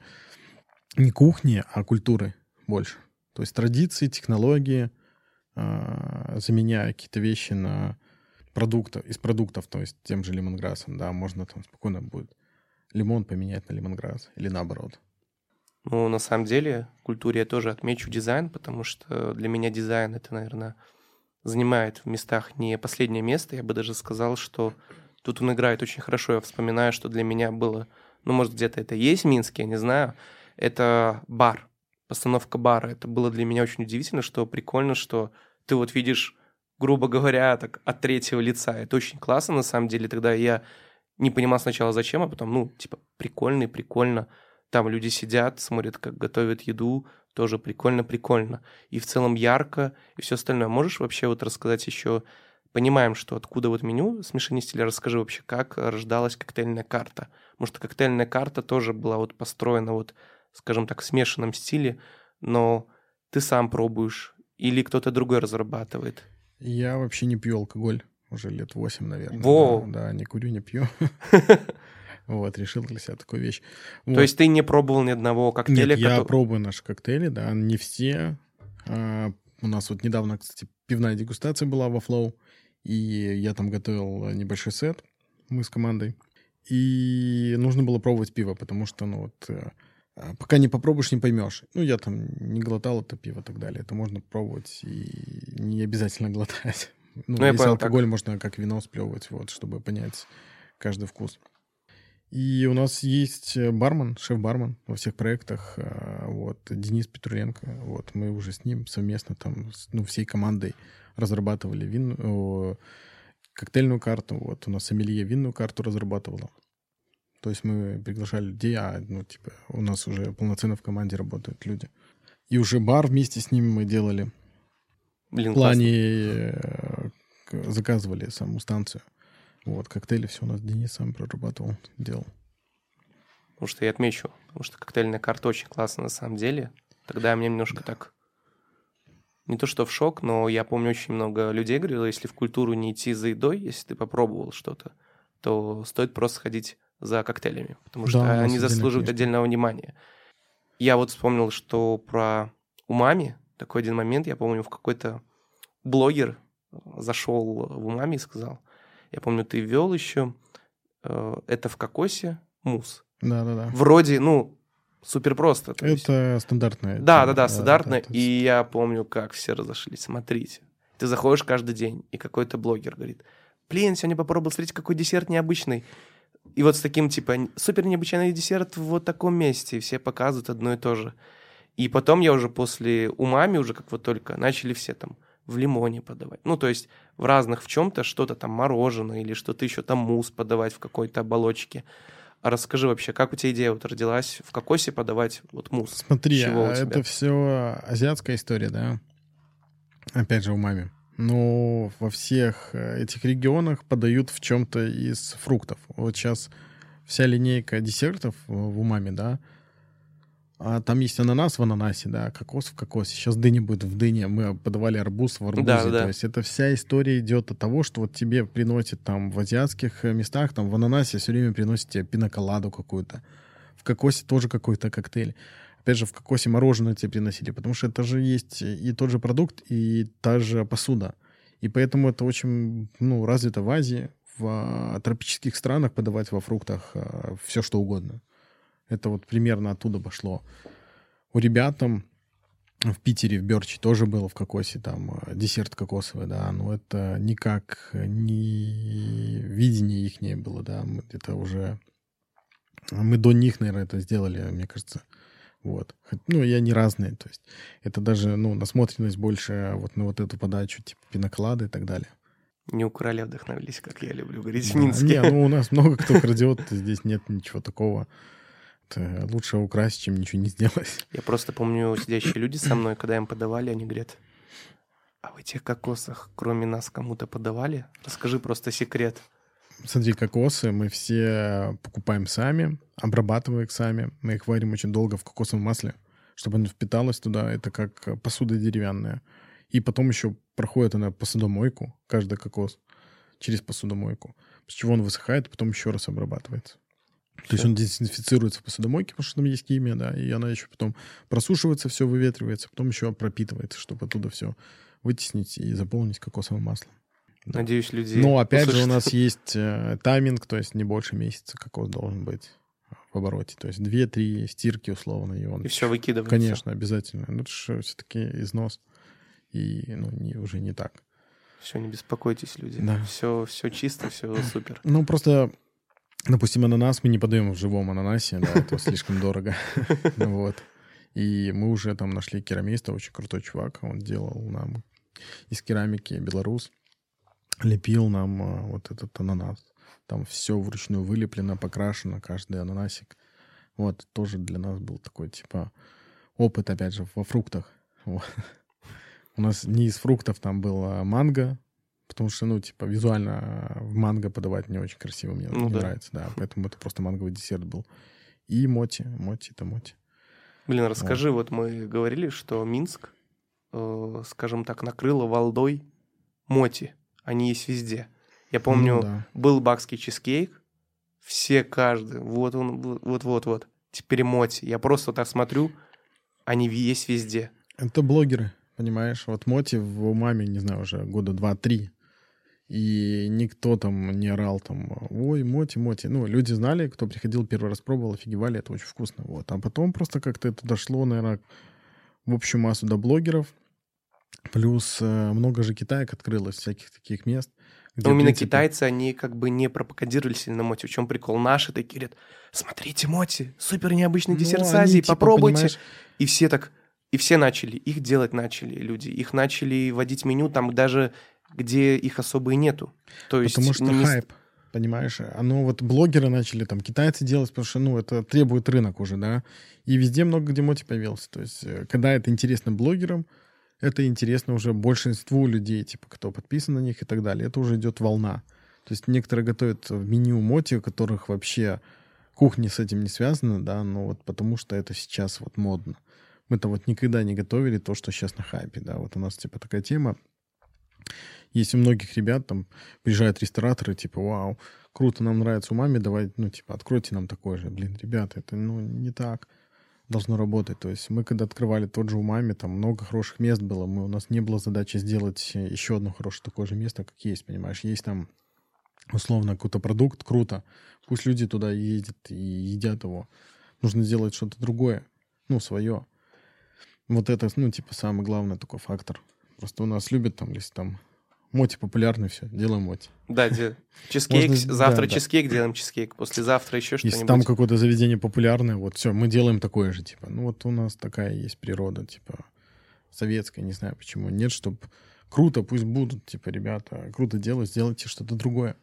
не кухни, а культуры больше. То есть традиции, технологии, заменяя какие-то вещи на продукта, из продуктов, то есть тем же лимонграссом, да, можно там спокойно будет лимон поменять на лимонграсс или наоборот. Ну, на самом деле, в культуре я тоже отмечу дизайн, потому что для меня дизайн это, наверное, занимает в местах не последнее место. Я бы даже сказал, что тут он играет очень хорошо. Я вспоминаю, что для меня было, ну, может, где-то это есть в Минске, я не знаю. Это бар, постановка бара. Это было для меня очень удивительно, что прикольно, что ты вот видишь грубо говоря, так от третьего лица. Это очень классно, на самом деле. Тогда я не понимал сначала зачем, а потом, ну, типа, прикольно, прикольно. Там люди сидят, смотрят, как готовят еду, тоже прикольно-прикольно. И в целом ярко, и все остальное. Можешь вообще вот рассказать еще, понимаем, что откуда вот меню смешанный стиль, расскажи вообще, как рождалась коктейльная карта. Потому что коктейльная карта тоже была вот построена вот, скажем так, в смешанном стиле, но ты сам пробуешь или кто-то другой разрабатывает. Я вообще не пью алкоголь уже лет 8, наверное. Во! Да, да, не курю, не пью. Вот, решил для себя такую вещь. То есть ты не пробовал ни одного коктейля? Нет, я пробую наши коктейли, да, не все. А, у нас вот недавно, кстати, пивная дегустация была во Flow, и я там готовил небольшой сет, мы с командой. И нужно было пробовать пиво, потому что, ну вот, э, пока не попробуешь, не поймешь. Ну, я там не глотал это пиво и так далее. Это можно пробовать и не обязательно глотать. Ну, ну если понял, алкоголь, как... можно как вино сплевывать, вот, чтобы понять каждый вкус. И у нас есть э, бармен, шеф-бармен во всех проектах, а, вот, Денис Петруленко, вот, мы уже с ним совместно там, ну, всей командой разрабатывали вин, коктейльную карту, вот, у нас Амелье винную карту разрабатывала. То есть мы приглашали людей, а ну, типа, у нас уже полноценно в команде работают люди. И уже бар вместе с ними мы делали. Блин, в плане классно. Э, заказывали саму станцию. Вот, коктейли все у нас Денис сам прорабатывал, делал. Потому что я отмечу, потому что коктейльная карта очень классная на самом деле. Тогда мне немножко да. так не то что в шок, но я помню очень много людей говорило, если в культуру не идти за едой, если ты попробовал что-то, то стоит просто ходить за коктейлями, потому что да, они заслуживают отдельного внимания. Я вот вспомнил, что про умами такой один момент, я помню, в какой-то блогер зашел в умами и сказал, я помню, ты вел еще э, это в кокосе мусс. Да, да, да. Вроде, ну, супер просто. Это есть... стандартное. Да, да, да, стандартное. Да, да, и я помню, как все разошлись. Смотрите. Ты заходишь каждый день, и какой-то блогер говорит, блин, сегодня попробовал, смотрите, какой десерт необычный. И вот с таким, типа, супер необычайный десерт в вот таком месте, и все показывают одно и то же. И потом я уже после умами, уже как вот только, начали все там в лимоне подавать. Ну, то есть в разных в чем-то что-то там мороженое или что-то еще там мусс подавать в какой-то оболочке. А расскажи вообще, как у тебя идея вот родилась в кокосе подавать вот мусс? Смотри, а это все азиатская история, да? Опять же, умами. Но во всех э, этих регионах подают в чем-то из фруктов. Вот сейчас вся линейка десертов в умами, да, а там есть ананас в ананасе, да, кокос в кокосе. Сейчас дыня будет в дыне. Мы подавали арбуз в арбузе. Да, да. То есть это вся история идет от того, что вот тебе приносят там в азиатских э, местах, там в ананасе все время приносят тебе пиноколаду какую-то. В кокосе тоже какой-то коктейль. Опять же, в кокосе мороженое тебе приносили, потому что это же есть и тот же продукт, и та же посуда. И поэтому это очень ну, развито в Азии, в а, тропических странах подавать во фруктах а, все, что угодно. Это вот примерно оттуда пошло. У ребят там в Питере, в Берчи тоже было в кокосе, там, э, десерт кокосовый, да, но это никак не видение их не было, да, это уже... Мы до них, наверное, это сделали, мне кажется. Вот. Ну, и они разные, то есть это даже, ну, насмотренность больше вот на вот эту подачу, типа пиноклады и так далее. Не украли, вдохновились, как я люблю говорить в Минске. Не, ну у нас много кто крадет, здесь нет ничего такого лучше украсть, чем ничего не сделать. Я просто помню сидящие люди со мной, когда им подавали, они говорят, а в этих кокосах кроме нас кому-то подавали? Расскажи просто секрет. Смотри, кокосы мы все покупаем сами, обрабатываем их сами. Мы их варим очень долго в кокосовом масле, чтобы оно впиталось туда. Это как посуда деревянная. И потом еще проходит она посудомойку, каждый кокос, через посудомойку. После чего он высыхает, потом еще раз обрабатывается. То есть он дезинфицируется в посудомойке, потому что там есть химия, да, и она еще потом просушивается, все выветривается, потом еще пропитывается, чтобы оттуда все вытеснить и заполнить кокосовым маслом. Надеюсь, люди... Но опять услышат. же у нас есть э, тайминг, то есть не больше месяца кокос должен быть в обороте. То есть 2-3 стирки условно. И, он... и все выкидывается. Конечно, обязательно. Ну, это же все-таки износ. И ну, не, уже не так. Все, не беспокойтесь, люди. Да. Все, все чисто, все супер. Ну, просто Допустим, ананас мы не подаем в живом ананасе, да, это слишком дорого. Вот. И мы уже там нашли керамиста, очень крутой чувак. Он делал нам из керамики белорус, лепил нам а, вот этот ананас. Там все вручную вылеплено, покрашено, каждый ананасик. Вот, тоже для нас был такой, типа, опыт, опять же, во фруктах. Вот. У нас не из фруктов там было манго, Потому что, ну, типа, визуально в манго подавать не очень красиво, мне ну, не да. нравится, да. Поэтому это просто манговый десерт был. И моти. Моти — это моти. Блин, расскажи, вот, вот мы говорили, что Минск, э, скажем так, накрыло волдой моти. Они есть везде. Я помню, ну, да. был бакский чизкейк, все, каждый, вот он, вот-вот-вот. Теперь моти. Я просто так смотрю, они есть везде. Это блогеры, понимаешь? Вот моти в маме, не знаю, уже года два-три. И никто там не орал там, ой, моти, моти. Ну, люди знали, кто приходил первый раз пробовал, офигевали, это очень вкусно. Вот. А потом просто как-то это дошло, наверное, в общую массу до блогеров. Плюс э, много же китаек открылось, всяких таких мест. Где, Но именно принципе... китайцы, они как бы не пропагандировали сильно моти. В чем прикол? Наши такие говорят, смотрите, моти, супер необычный ну, десерт с Азии, типа, попробуйте. Понимаешь... И все так, и все начали, их делать начали люди. Их начали вводить меню, там даже где их особо и нету. То есть Потому что не... хайп, понимаешь? Оно вот блогеры начали, там, китайцы делать, потому что, ну, это требует рынок уже, да? И везде много где моти появился. То есть, э, когда это интересно блогерам, это интересно уже большинству людей, типа, кто подписан на них и так далее. Это уже идет волна. То есть некоторые готовят меню моти, у которых вообще кухня с этим не связана, да, но вот потому что это сейчас вот модно. Мы-то вот никогда не готовили то, что сейчас на хайпе, да. Вот у нас, типа, такая тема есть у многих ребят, там, приезжают рестораторы, типа, вау, круто, нам нравится у маме, давай, ну, типа, откройте нам такой же. Блин, ребята, это, ну, не так должно работать. То есть мы, когда открывали тот же у маме, там много хороших мест было. Мы, у нас не было задачи сделать еще одно хорошее такое же место, как есть, понимаешь? Есть там условно какой-то продукт, круто. Пусть люди туда ездят и едят его. Нужно сделать что-то другое, ну, свое. Вот это, ну, типа, самый главный такой фактор. Просто у нас любят там, если там Моти популярный, все, делаем моти. Да, де... чизкейк, Можно- завтра да, да. чизкейк, делаем чизкейк, послезавтра еще Если что-нибудь. там какое-то заведение популярное, вот все, мы делаем такое же, типа. Ну вот у нас такая есть природа, типа, советская, не знаю почему. Нет, чтобы круто, пусть будут, типа, ребята, круто делать, сделайте что-то другое.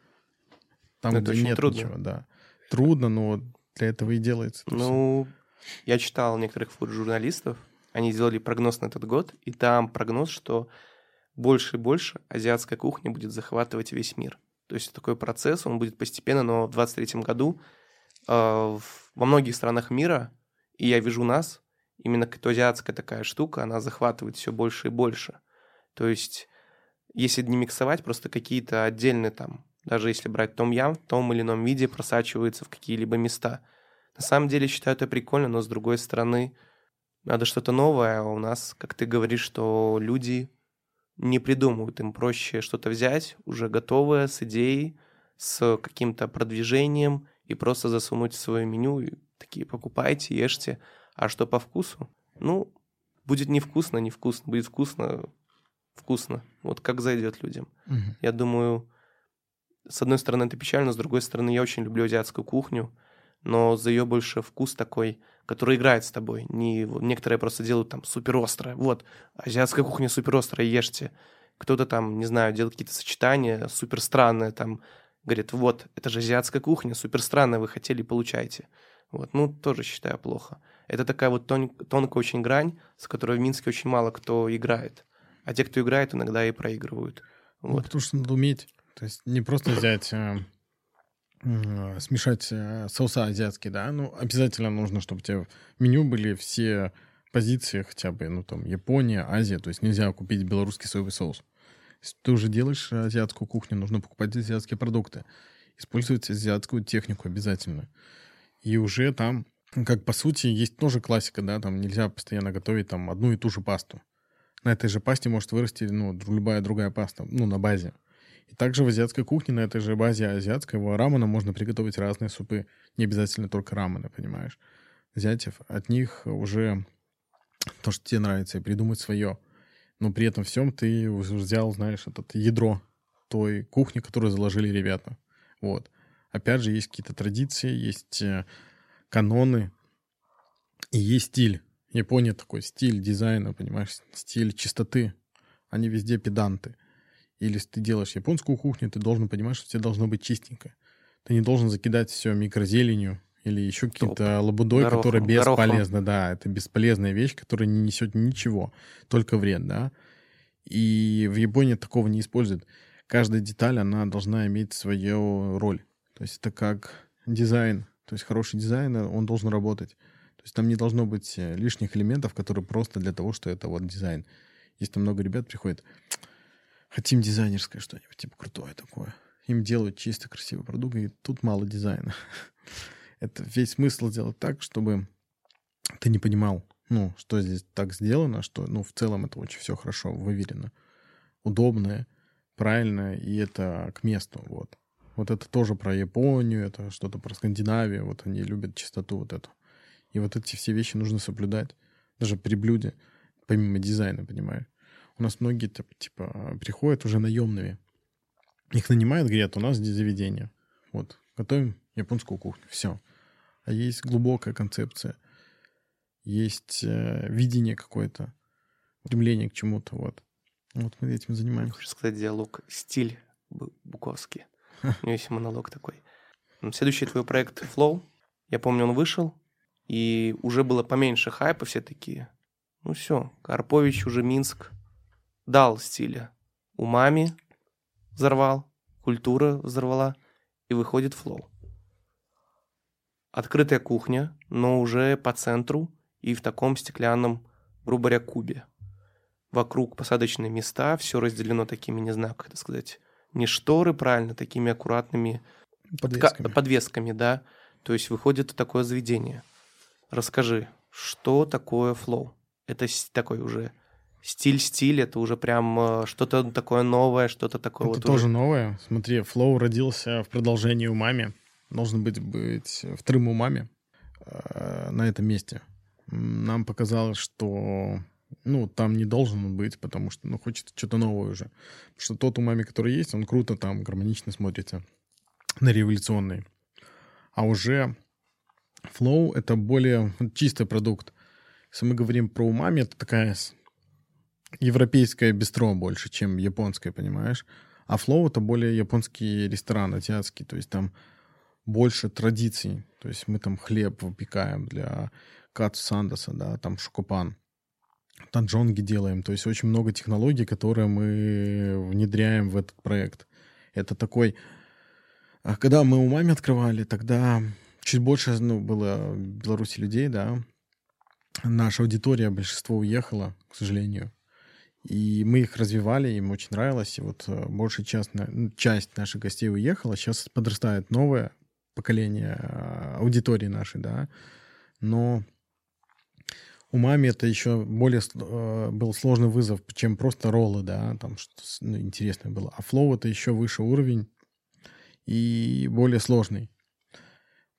Там, Это где нет трудно. ничего, да. Трудно, но для этого и делается. это. Ну, я читал некоторых фуд-журналистов, они сделали прогноз на этот год, и там прогноз, что больше и больше азиатская кухня будет захватывать весь мир. То есть такой процесс, он будет постепенно, но в 2023 году э, во многих странах мира, и я вижу нас, именно какая-то азиатская такая штука, она захватывает все больше и больше. То есть, если не миксовать, просто какие-то отдельные там, даже если брать том ям, в том или ином виде просачиваются в какие-либо места. На самом деле считаю это прикольно, но с другой стороны, надо что-то новое, а у нас, как ты говоришь, что люди не придумывают, им проще что-то взять, уже готовое, с идеей, с каким-то продвижением, и просто засунуть в свое меню, и такие покупайте, ешьте. А что по вкусу? Ну, будет невкусно, невкусно, будет вкусно, вкусно. Вот как зайдет людям. Мгм. Я думаю, с одной стороны, это печально, с другой стороны, я очень люблю азиатскую кухню, но за ее больше вкус такой, который играет с тобой. Не, некоторые просто делают там супер острое. Вот, азиатская кухня супер острая, ешьте. Кто-то там, не знаю, делает какие-то сочетания супер странные, там, говорит, вот, это же азиатская кухня, супер странная, вы хотели, получайте. Вот, ну, тоже считаю плохо. Это такая вот тон- тонкая очень грань, с которой в Минске очень мало кто играет. А те, кто играет, иногда и проигрывают. Ну, Вот. потому что надо уметь. То есть не просто взять, э, смешать э, соуса азиатские, да, ну, обязательно нужно, чтобы у тебя в меню были все позиции хотя бы, ну, там, Япония, Азия, то есть нельзя купить белорусский соевый соус. Если ты уже делаешь азиатскую кухню, нужно покупать азиатские продукты, использовать азиатскую технику обязательно. И уже там, как по сути, есть тоже классика, да, там нельзя постоянно готовить там одну и ту же пасту. На этой же пасте может вырасти, ну, любая другая паста, ну, на базе. И также в азиатской кухне на этой же базе азиатского рамена можно приготовить разные супы. Не обязательно только рамены, понимаешь? Взять в- от них уже то, что тебе нравится, и придумать свое. Но при этом всем ты взял, знаешь, этот ядро той кухни, которую заложили ребята. Вот. Опять же, есть какие-то традиции, есть э, каноны, и есть стиль. Япония такой стиль дизайна, понимаешь, стиль чистоты. Они везде педанты. Или если ты делаешь японскую кухню, ты должен понимать, что тебе должно быть чистенько. Ты не должен закидать все микрозеленью или еще каким-то лабудой, Горохом, которая горохом. бесполезна. Да, это бесполезная вещь, которая не несет ничего, только вред, да. И в Японии такого не используют. Каждая деталь, она должна иметь свою роль. То есть это как дизайн. То есть хороший дизайн, он должен работать. То есть там не должно быть э, лишних элементов, которые просто для того, что это вот дизайн. Там много ребят приходят, хотим дизайнерское что-нибудь, типа крутое такое. Им делают чисто красивый продукт, и тут мало дизайна. Это весь смысл сделать так, чтобы ты не понимал, ну, что здесь так сделано, что, ну, в целом это очень все хорошо выверено, удобное, правильное, и это к месту, вот. Вот это тоже про Японию, это что-то про Скандинавию, вот они любят чистоту вот эту. И вот эти все вещи нужно соблюдать, даже при блюде, помимо дизайна, понимаешь. У нас многие тип- типа приходят уже наемными. Их нанимают, говорят, у нас здесь заведение. Вот, готовим японскую кухню, все. А есть глубокая концепция, есть э, видение какое-то, стремление к чему-то, вот. Вот мы этим занимаемся. Хочешь сказать диалог, стиль Бу- Буковский. У него есть монолог такой. Следующий твой проект Flow. Я помню, он вышел, и уже было поменьше хайпа, все такие. Ну все, Карпович уже Минск дал стиля. Умами взорвал, культура взорвала, и выходит Flow. Открытая кухня, но уже по центру и в таком стеклянном, грубо говоря, кубе. Вокруг посадочные места, все разделено такими, не знаю, как это сказать, не шторы, правильно, такими аккуратными Подвесками. Ка- подвесками, да. То есть выходит такое заведение. Расскажи, что такое флоу? Это такой уже стиль-стиль, это уже прям э, что-то такое новое, что-то такое Это вот тоже уже- новое. Смотри, Флоу родился в продолжении умами. Должен быть, быть вторым умами э, на этом месте. Нам показалось, что Ну, там не должен он быть, потому что, ну, хочется что-то новое уже. Потому что тот умами, который есть, он круто там, гармонично смотрится на революционный. А уже Flow — это более чистый продукт. Если мы говорим про умами, это такая европейская бистро больше, чем японская, понимаешь? А Flow — это более японский ресторан, азиатский. То есть там больше традиций. То есть мы там хлеб выпекаем для Кацу Сандаса, да, там шокопан. Танджонги делаем. То есть очень много технологий, которые мы внедряем в этот проект. Это такой... А когда мы умами открывали, тогда чуть больше ну, было в Беларуси людей, да. Наша аудитория, большинство уехало, к сожалению. И мы их развивали, им очень нравилось. И вот э, большая часть, часть наших гостей уехала. Сейчас подрастает новое поколение э, аудитории нашей, да. Но у маме это еще более э, был сложный вызов, чем просто роллы, да, там что-то ну, интересное было. А флоу это еще выше уровень и более сложный.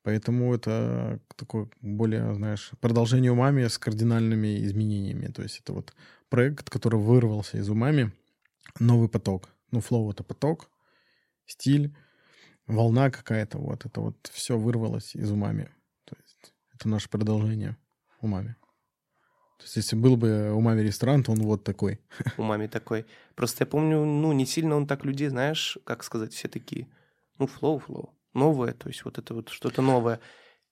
Поэтому это такое более, знаешь, продолжение умами с кардинальными изменениями. То есть это вот проект, который вырвался из умами, новый поток. Ну, флоу — это поток, стиль, волна какая-то, вот. Это вот все вырвалось из умами. То есть это наше продолжение умами. То есть если был бы умами ресторан, то он вот такой. Умами такой. Просто я помню, ну, не сильно он так людей, знаешь, как сказать, все такие, ну, flow, flow новое, то есть вот это вот что-то новое.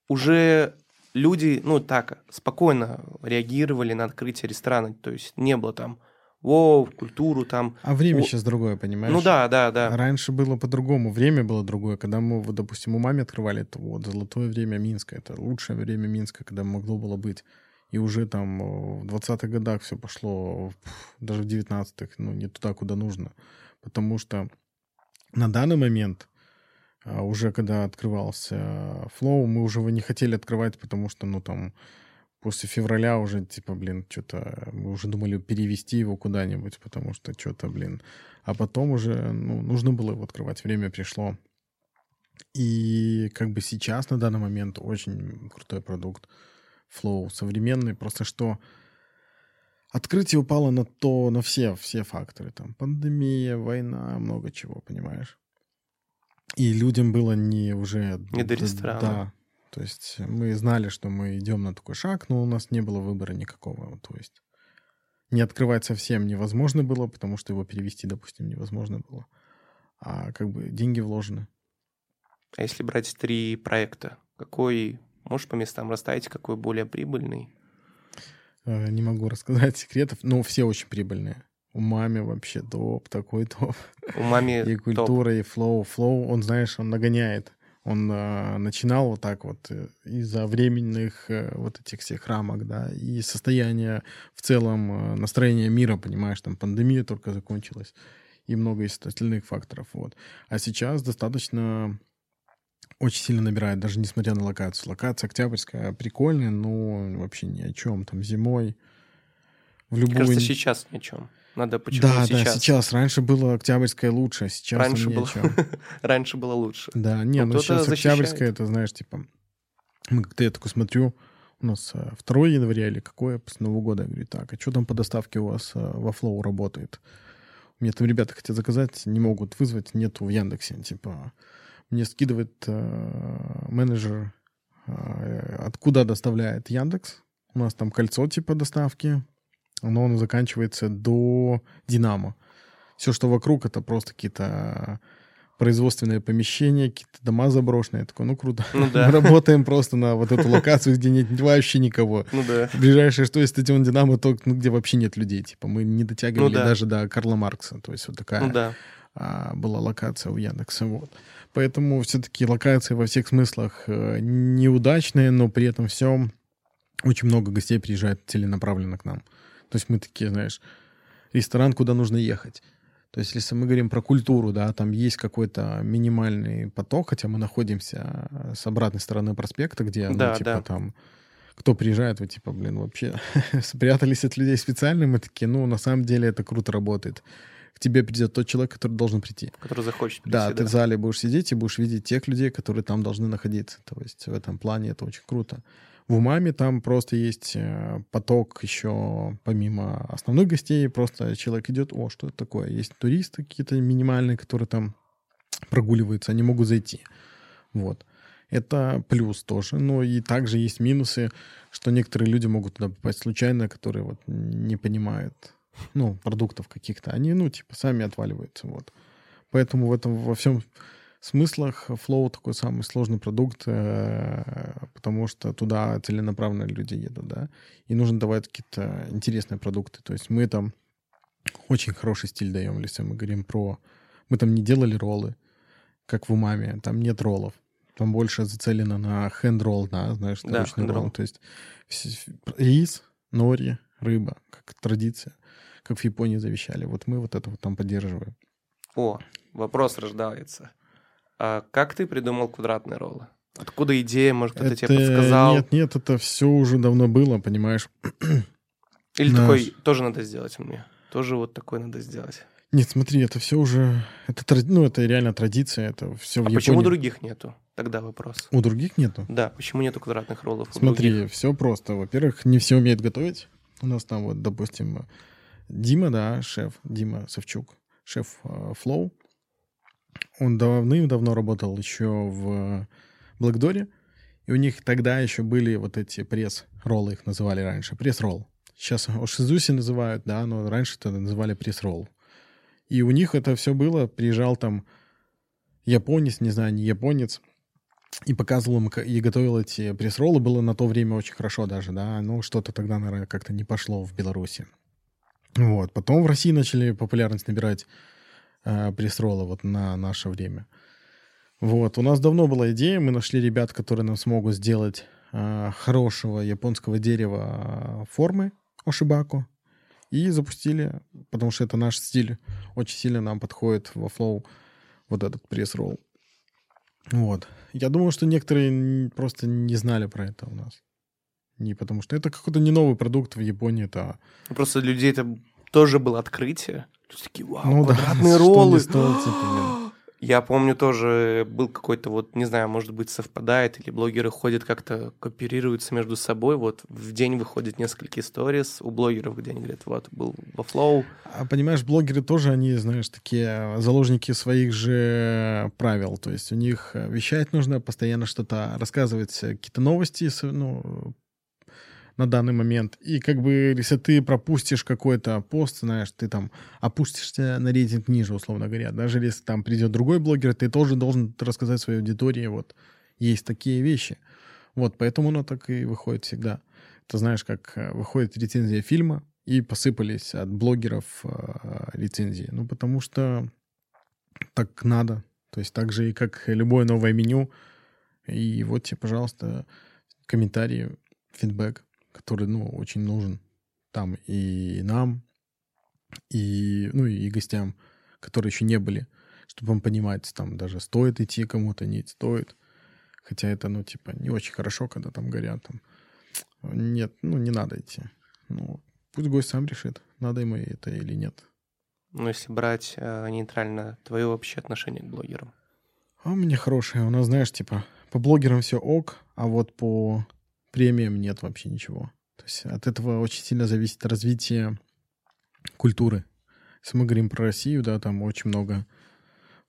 Уже люди, ну так, спокойно реагировали на открытие ресторана, то есть не было там о, культуру там. А время о... сейчас другое, понимаешь? Ну да, да, да. Раньше было по-другому, время было другое. Когда мы, вот, допустим, Умами открывали, то вот золотое время Минска, это лучшее время Минска, когда могло было быть. И уже там в 20-х годах все пошло, даже в 19-х, ну, не туда, куда нужно. Потому что на данный момент уже когда открывался Flow, мы уже его не хотели открывать, потому что, ну, там, после февраля уже, типа, блин, что-то, мы уже думали перевести его куда-нибудь, потому что что-то, блин. А потом уже, ну, нужно было его открывать, время пришло. И как бы сейчас, на данный момент, очень крутой продукт Flow, современный, просто что открытие упало на то, на все, все факторы, там, пандемия, война, много чего, понимаешь? И людям было не уже... Не до ресторана. Да. То есть мы знали, что мы идем на такой шаг, но у нас не было выбора никакого. То есть не открывать совсем невозможно было, потому что его перевести, допустим, невозможно было. А как бы деньги вложены. А если брать три проекта, какой, можешь по местам расставить, какой более прибыльный? Э, не могу рассказать секретов, но все очень прибыльные. У маме вообще топ, такой топ. У маме И культура, топ. и флоу. Флоу, он, знаешь, он нагоняет. Он э, начинал вот так вот э, из-за временных э, вот этих всех рамок, да, и состояние в целом э, настроения мира, понимаешь, там пандемия только закончилась и много из остальных факторов, вот. А сейчас достаточно очень сильно набирает, даже несмотря на локацию. Локация Октябрьская прикольная, но вообще ни о чем. Там зимой в любую... Мне кажется, сейчас ни о чем. Надо почему да, сейчас. Да, сейчас. Раньше было Октябрьское лучше, сейчас раньше было... раньше было лучше. Да, не, ну сейчас Октябрьское, это, знаешь, типа... Как-то я такой смотрю, у нас 2 э, января или какое, после Нового года. Я говорю, так, а что там по доставке у вас э, во Flow работает? Мне там ребята хотят заказать, не могут вызвать, нету в Яндексе. Типа, мне скидывает э, менеджер, э, откуда доставляет Яндекс. У нас там кольцо типа доставки, но он заканчивается до Динамо. Все, что вокруг, это просто какие-то производственные помещения, какие-то дома заброшенные. Я такой, ну круто. Ну, да. Мы работаем просто на вот эту локацию, где нет вообще никого. Ну да. Ближайшее, что есть стадион Динамо, то, ну, где вообще нет людей. Типа мы не дотягивали ну, да. даже до Карла Маркса. То есть вот такая ну, да. а, была локация у Яндекса. Вот. Поэтому все-таки локации во всех смыслах э, неудачные, но при этом все очень много гостей приезжает целенаправленно к нам. То есть мы такие, знаешь, ресторан, куда нужно ехать. То есть если мы говорим про культуру, да, там есть какой-то минимальный поток, хотя мы находимся с обратной стороны проспекта, где, ну, да, ну, типа, да. там, кто приезжает, вы, типа, блин, вообще спрятались от людей специально, мы такие, ну, на самом деле это круто работает. К тебе придет тот человек, который должен прийти. Который захочет прийти, да, да, ты в зале будешь сидеть и будешь видеть тех людей, которые там должны находиться. То есть в этом плане это очень круто. В Умаме там просто есть э, поток еще помимо основных гостей. Просто человек идет, о, что это такое? Есть туристы какие-то минимальные, которые там прогуливаются, они могут зайти. Вот. Это плюс тоже. Но и также есть минусы, что некоторые люди могут туда попасть случайно, которые вот не понимают, ну, продуктов каких-то. Они, ну, типа, сами отваливаются, вот. Поэтому в этом во всем смыслах Flow такой самый сложный продукт, э, потому что туда целенаправленно люди едут, да, и нужно давать какие-то интересные продукты. То есть мы там очень хороший стиль даем, если мы говорим про... Мы там не делали роллы, как в умаме, там нет роллов. Там больше зацелено на хендролл, да, знаешь, да, ролл. То есть рис, нори, рыба, как традиция, как в Японии завещали. Вот мы вот это вот там поддерживаем. О, вопрос рождается. А как ты придумал квадратные роллы? Откуда идея, может, кто-то тебе подсказал? Нет, нет, это все уже давно было, понимаешь. Или Наш... такой тоже надо сделать мне. Тоже вот такой надо сделать. Нет, смотри, это все уже... Это, ну, это реально традиция, это все а в Японии. почему других нету? Тогда вопрос. У других нету? Да, почему нету квадратных роллов Смотри, все просто. Во-первых, не все умеют готовить. У нас там вот, допустим, Дима, да, шеф, Дима Савчук, шеф uh, Flow, он давным-давно работал еще в Блэкдоре, и у них тогда еще были вот эти пресс-роллы, их называли раньше, пресс-ролл. Сейчас Ошизуси называют, да, но раньше это называли пресс-ролл. И у них это все было, приезжал там японец, не знаю, не японец, и показывал им, и готовил эти пресс-роллы. Было на то время очень хорошо даже, да, ну что-то тогда, наверное, как-то не пошло в Беларуси. Вот. Потом в России начали популярность набирать э, пресс-роллы вот на наше время. Вот. У нас давно была идея, мы нашли ребят, которые нам смогут сделать э, хорошего японского дерева формы ошибаку и запустили, потому что это наш стиль, очень сильно нам подходит во Flow вот этот пресс-ролл. Вот. Я думаю, что некоторые просто не знали про это у нас. Не потому что это какой-то не новый продукт в Японии, это... Просто людей это тоже было открытие. Такие, вау, ну, квадратные да, роллы. Стоит, типа, я помню тоже был какой-то вот, не знаю, может быть, совпадает, или блогеры ходят как-то, кооперируются между собой. Вот в день выходит несколько историй у блогеров, где они говорят, вот, был во флоу. А понимаешь, блогеры тоже, они, знаешь, такие заложники своих же правил. То есть у них вещать нужно, постоянно что-то рассказывать, какие-то новости, ну, на данный момент. И как бы, если ты пропустишь какой-то пост, знаешь, ты там опустишься на рейтинг ниже, условно говоря. Даже если там придет другой блогер, ты тоже должен рассказать своей аудитории, вот, есть такие вещи. Вот, поэтому оно так и выходит всегда. Ты знаешь, как э, выходит рецензия фильма, и посыпались от блогеров э, рецензии. Ну, потому что так надо. То есть так же и как любое новое меню. И вот тебе, пожалуйста, комментарии, фидбэк который, ну, очень нужен там и нам, и, ну, и гостям, которые еще не были, чтобы понимать, там даже стоит идти кому-то, не стоит. Хотя это, ну, типа, не очень хорошо, когда там горят. Там. Нет, ну, не надо идти. Ну, пусть гость сам решит, надо ему это или нет. Ну, если брать э, нейтрально, твое вообще отношение к блогерам? А у меня хорошее. У нас, знаешь, типа, по блогерам все ок, а вот по премиям нет вообще ничего. То есть от этого очень сильно зависит развитие культуры. Если мы говорим про Россию, да, там очень много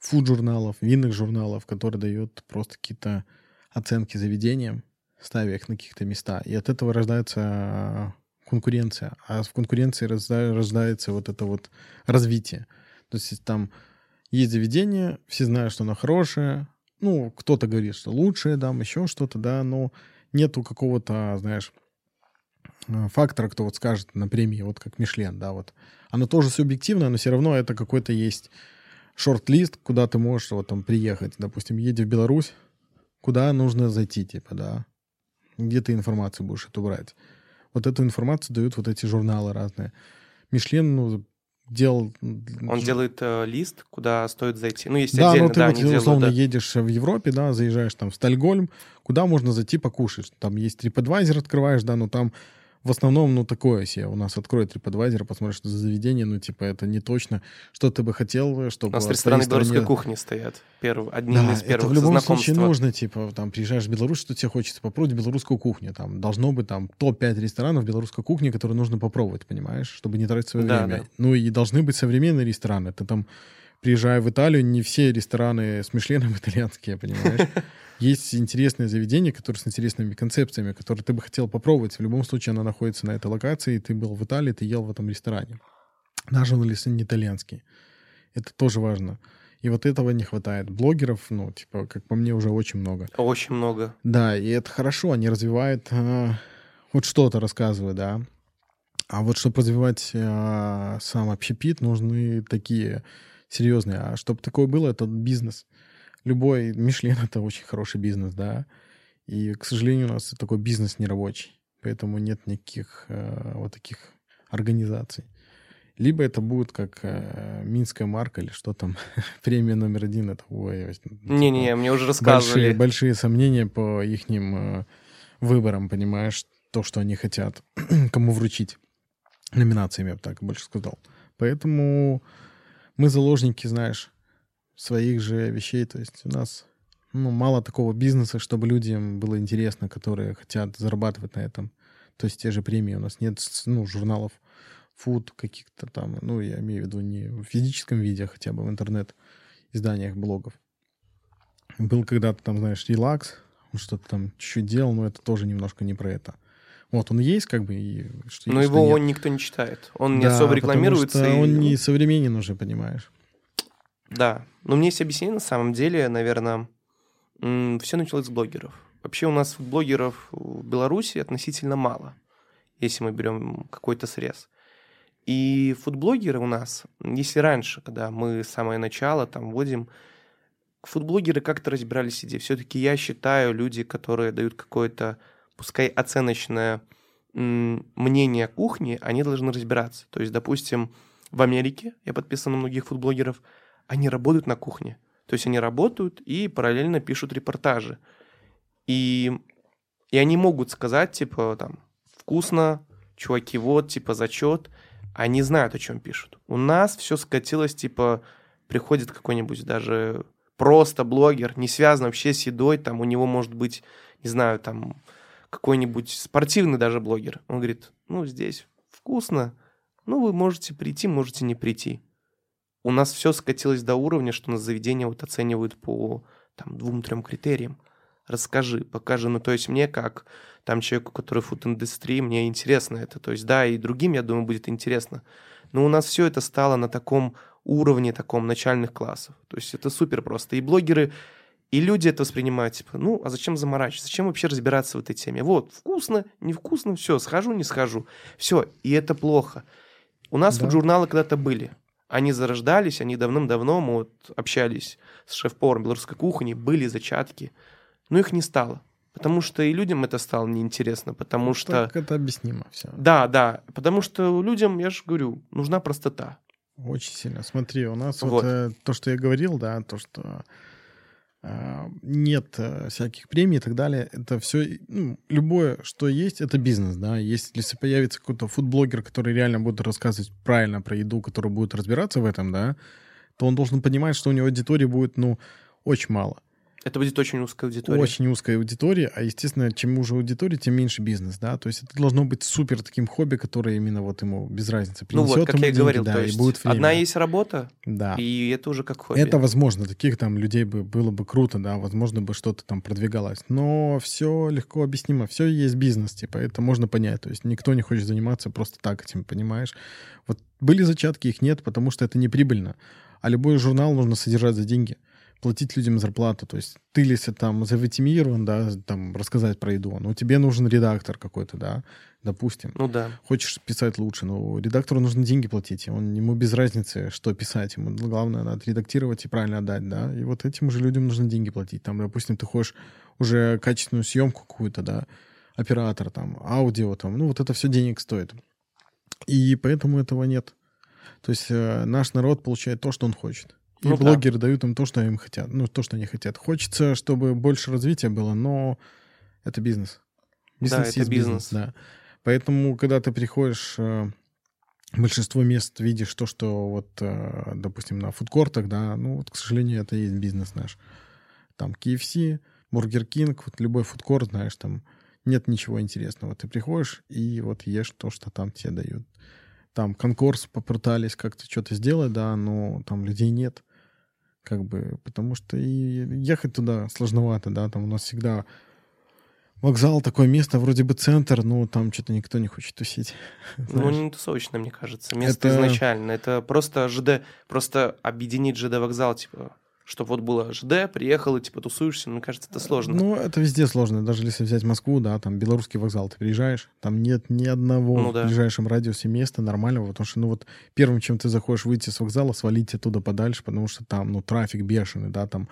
фуд-журналов, винных журналов, которые дают просто какие-то оценки заведениям, ставя их на каких-то места. И от этого рождается конкуренция. А в конкуренции рождается вот это вот развитие. То есть там есть заведение, все знают, что оно хорошее, ну, кто-то говорит, что лучшее, там, еще что-то, да, но нету какого-то, знаешь, э, фактора, кто вот скажет на премии, вот как Мишлен, да, вот. Оно тоже субъективно, но все равно это какой-то есть шорт-лист, куда ты можешь вот там приехать. Допустим, едешь в Беларусь, куда нужно зайти, типа, да, где ты информацию будешь эту брать. Вот эту информацию дают вот эти журналы разные. Мишлен, ну, делал... Он делает э, лист, куда стоит зайти. Ну, есть да, отдельно, но ты да, вот, они условно, делают, да. едешь в Европе, да, заезжаешь там в Стальгольм, куда можно зайти покушать. Там есть TripAdvisor, открываешь, да, но там в основном, ну, такое себе. У нас откроет TripAdvisor, посмотришь, что за заведение, ну, типа, это не точно, что ты бы хотел, чтобы... У нас рестораны белорусской кухни стоят. Перв... Одним да, из первых это в любом случае нужно, типа, там, приезжаешь в Беларусь, что тебе хочется попробовать белорусскую кухню. Там должно быть там топ-5 ресторанов белорусской кухни, которые нужно попробовать, понимаешь, чтобы не тратить свое Да, время. да. Ну, и должны быть современные рестораны. Ты там, приезжая в Италию, не все рестораны с Мишленом итальянские, понимаешь? Есть интересные заведения, которые с интересными концепциями, которые ты бы хотел попробовать. В любом случае, она находится на этой локации, ты был в Италии, ты ел в этом ресторане. Даже он если не итальянский. Это тоже важно. И вот этого не хватает. Блогеров, ну, типа, как по мне, уже очень много. Очень много. Да, и это хорошо, они развивают, э, вот что-то рассказывают, да. А вот чтобы развивать э, сам общепит, нужны такие серьезные. А чтобы такое было, это бизнес. Любой Мишлен — это очень хороший бизнес, да. И, к сожалению, у нас такой бизнес нерабочий. Поэтому нет никаких э, вот таких организаций. Либо это будет как э, Минская марка или что там, премия номер один. Это, ой, типа, Не-не, мне уже большие, рассказывали. большие сомнения по их выборам, понимаешь, то, что они хотят, кому вручить номинациями, я бы так больше сказал. Поэтому мы заложники, знаешь, своих же вещей. То есть у нас ну, мало такого бизнеса, чтобы людям было интересно, которые хотят зарабатывать на этом. То есть те же премии у нас нет ну, журналов фуд каких-то там, ну, я имею в виду не в физическом виде, а хотя бы в интернет-изданиях блогов. Был когда-то там, знаешь, релакс, что-то там чуть-чуть делал, но это тоже немножко не про это. Вот, он есть как бы, и что Но его он нет. никто не читает. Он не Да, особо потому рекламируется. что и- он не современен уже, понимаешь. Да. Но меня есть объяснение, на самом деле, наверное, все началось с блогеров. Вообще у нас блогеров в Беларуси относительно мало, если мы берем какой-то срез. И фудблогеры у нас, если раньше, когда мы с самое начало там вводим, фудблогеры как-то разбирались в идее. Все-таки я считаю, люди, которые дают какое-то, пускай оценочное мнение о кухне, они должны разбираться. То есть, допустим, в Америке, я подписан на многих фудблогеров, они работают на кухне. То есть они работают и параллельно пишут репортажи. И, и они могут сказать, типа, там, вкусно, чуваки, вот, типа, зачет. Они знают, о чем пишут. У нас все скатилось, типа, приходит какой-нибудь даже просто блогер, не связан вообще с едой, там у него может быть, не знаю, там какой-нибудь спортивный даже блогер. Он говорит, ну, здесь вкусно, ну, вы можете прийти, можете не прийти. У нас все скатилось до уровня, что нас заведение вот оценивают по там, двум-трем критериям. Расскажи, покажи. Ну, то есть мне, как там человеку, который в фуд-индустрии, мне интересно это. То есть, да, и другим, я думаю, будет интересно. Но у нас все это стало на таком уровне, таком начальных классов. То есть это супер просто. И блогеры, и люди это воспринимают, типа, ну, а зачем заморачиваться? Зачем вообще разбираться в этой теме? Вот, вкусно, невкусно, все, схожу, не схожу. Все, и это плохо. У нас Да. журналы когда-то были. Они зарождались, они давным-давно, мы вот общались с шеф-поваром белорусской кухни, были зачатки, но их не стало. Потому что и людям это стало неинтересно, потому что... Так это объяснимо все. Да, да, потому что людям, я же говорю, нужна простота. Очень сильно. Смотри, у нас вот, Вот. э, то, что я говорил, да, то, что нет э, всяких премий и так далее, это все, ну, любое, что есть, это бизнес, да. Если появится какой-то фудблогер, который реально будет рассказывать правильно про еду, который будет разбираться в этом, да, то он должен понимать, что у него аудитории будет, ну, очень мало. Это будет очень узкая аудитория. Очень узкая аудитория, а, естественно, чем уже аудитория, тем меньше бизнес, да. То есть это должно быть супер таким хобби, которое именно вот ему без разницы ну принесет вот, как я и деньги, говорил, да, то и есть будет время. одна есть работа, Да. и это уже как хобби. Это возможно, таких там людей бы было бы круто, да, возможно бы что-то там продвигалось. Но все легко объяснимо, все есть бизнес, типа, это можно понять. То есть никто не хочет заниматься просто так этим, понимаешь? Вот были зачатки, их нет, потому что это не прибыльно. А любой журнал нужно содержать за деньги, платить людям зарплату. То есть ты если там завитимирован, да, там рассказать про еду, но тебе нужен редактор какой-то, да, допустим Ну да. хочешь писать лучше, но редактору нужно деньги платить. Он, ему без разницы, что писать. Ему главное надо редактировать и правильно отдать, да. И вот этим же людям нужно деньги платить. Там, допустим, ты хочешь уже качественную съемку какую-то, да, оператор там, аудио там, ну вот это все денег стоит. И поэтому этого нет. То есть э, наш народ получает то, что он хочет. И Ну да. блогеры дают им то, что им хотят. Ну, то, что они хотят. Хочется, чтобы больше развития было, но это бизнес. Да, это есть бизнес. да. Поэтому, когда ты приходишь э, большинство мест видишь то, что вот, э, допустим, на фудкортах, да, ну вот, к сожалению, это и есть бизнес наш. Там KFC, Burger King, вот любой фудкорт, знаешь, там нет ничего интересного. Ты приходишь и вот ешь то, что там тебе дают. Там конкурс попытались как-то что-то сделать, да, но там людей нет. Как бы, потому что и ехать туда сложновато, да, там у нас всегда Вокзал такое место, вроде бы центр, но там что-то никто не хочет тусить. Ну, не тусовочное, мне кажется. Место это... изначально. Это просто ЖД, просто объединить ЖД вокзал, типа, чтобы вот было ЖД, приехал и типа тусуешься, мне кажется, это сложно. Ну, это везде сложно. Даже если взять Москву, да, там белорусский вокзал, ты приезжаешь, там нет ни одного ну, да. в ближайшем радиусе места нормального, потому что, ну вот, первым, чем ты заходишь выйти с вокзала, свалить оттуда подальше, потому что там, ну, трафик бешеный, да, там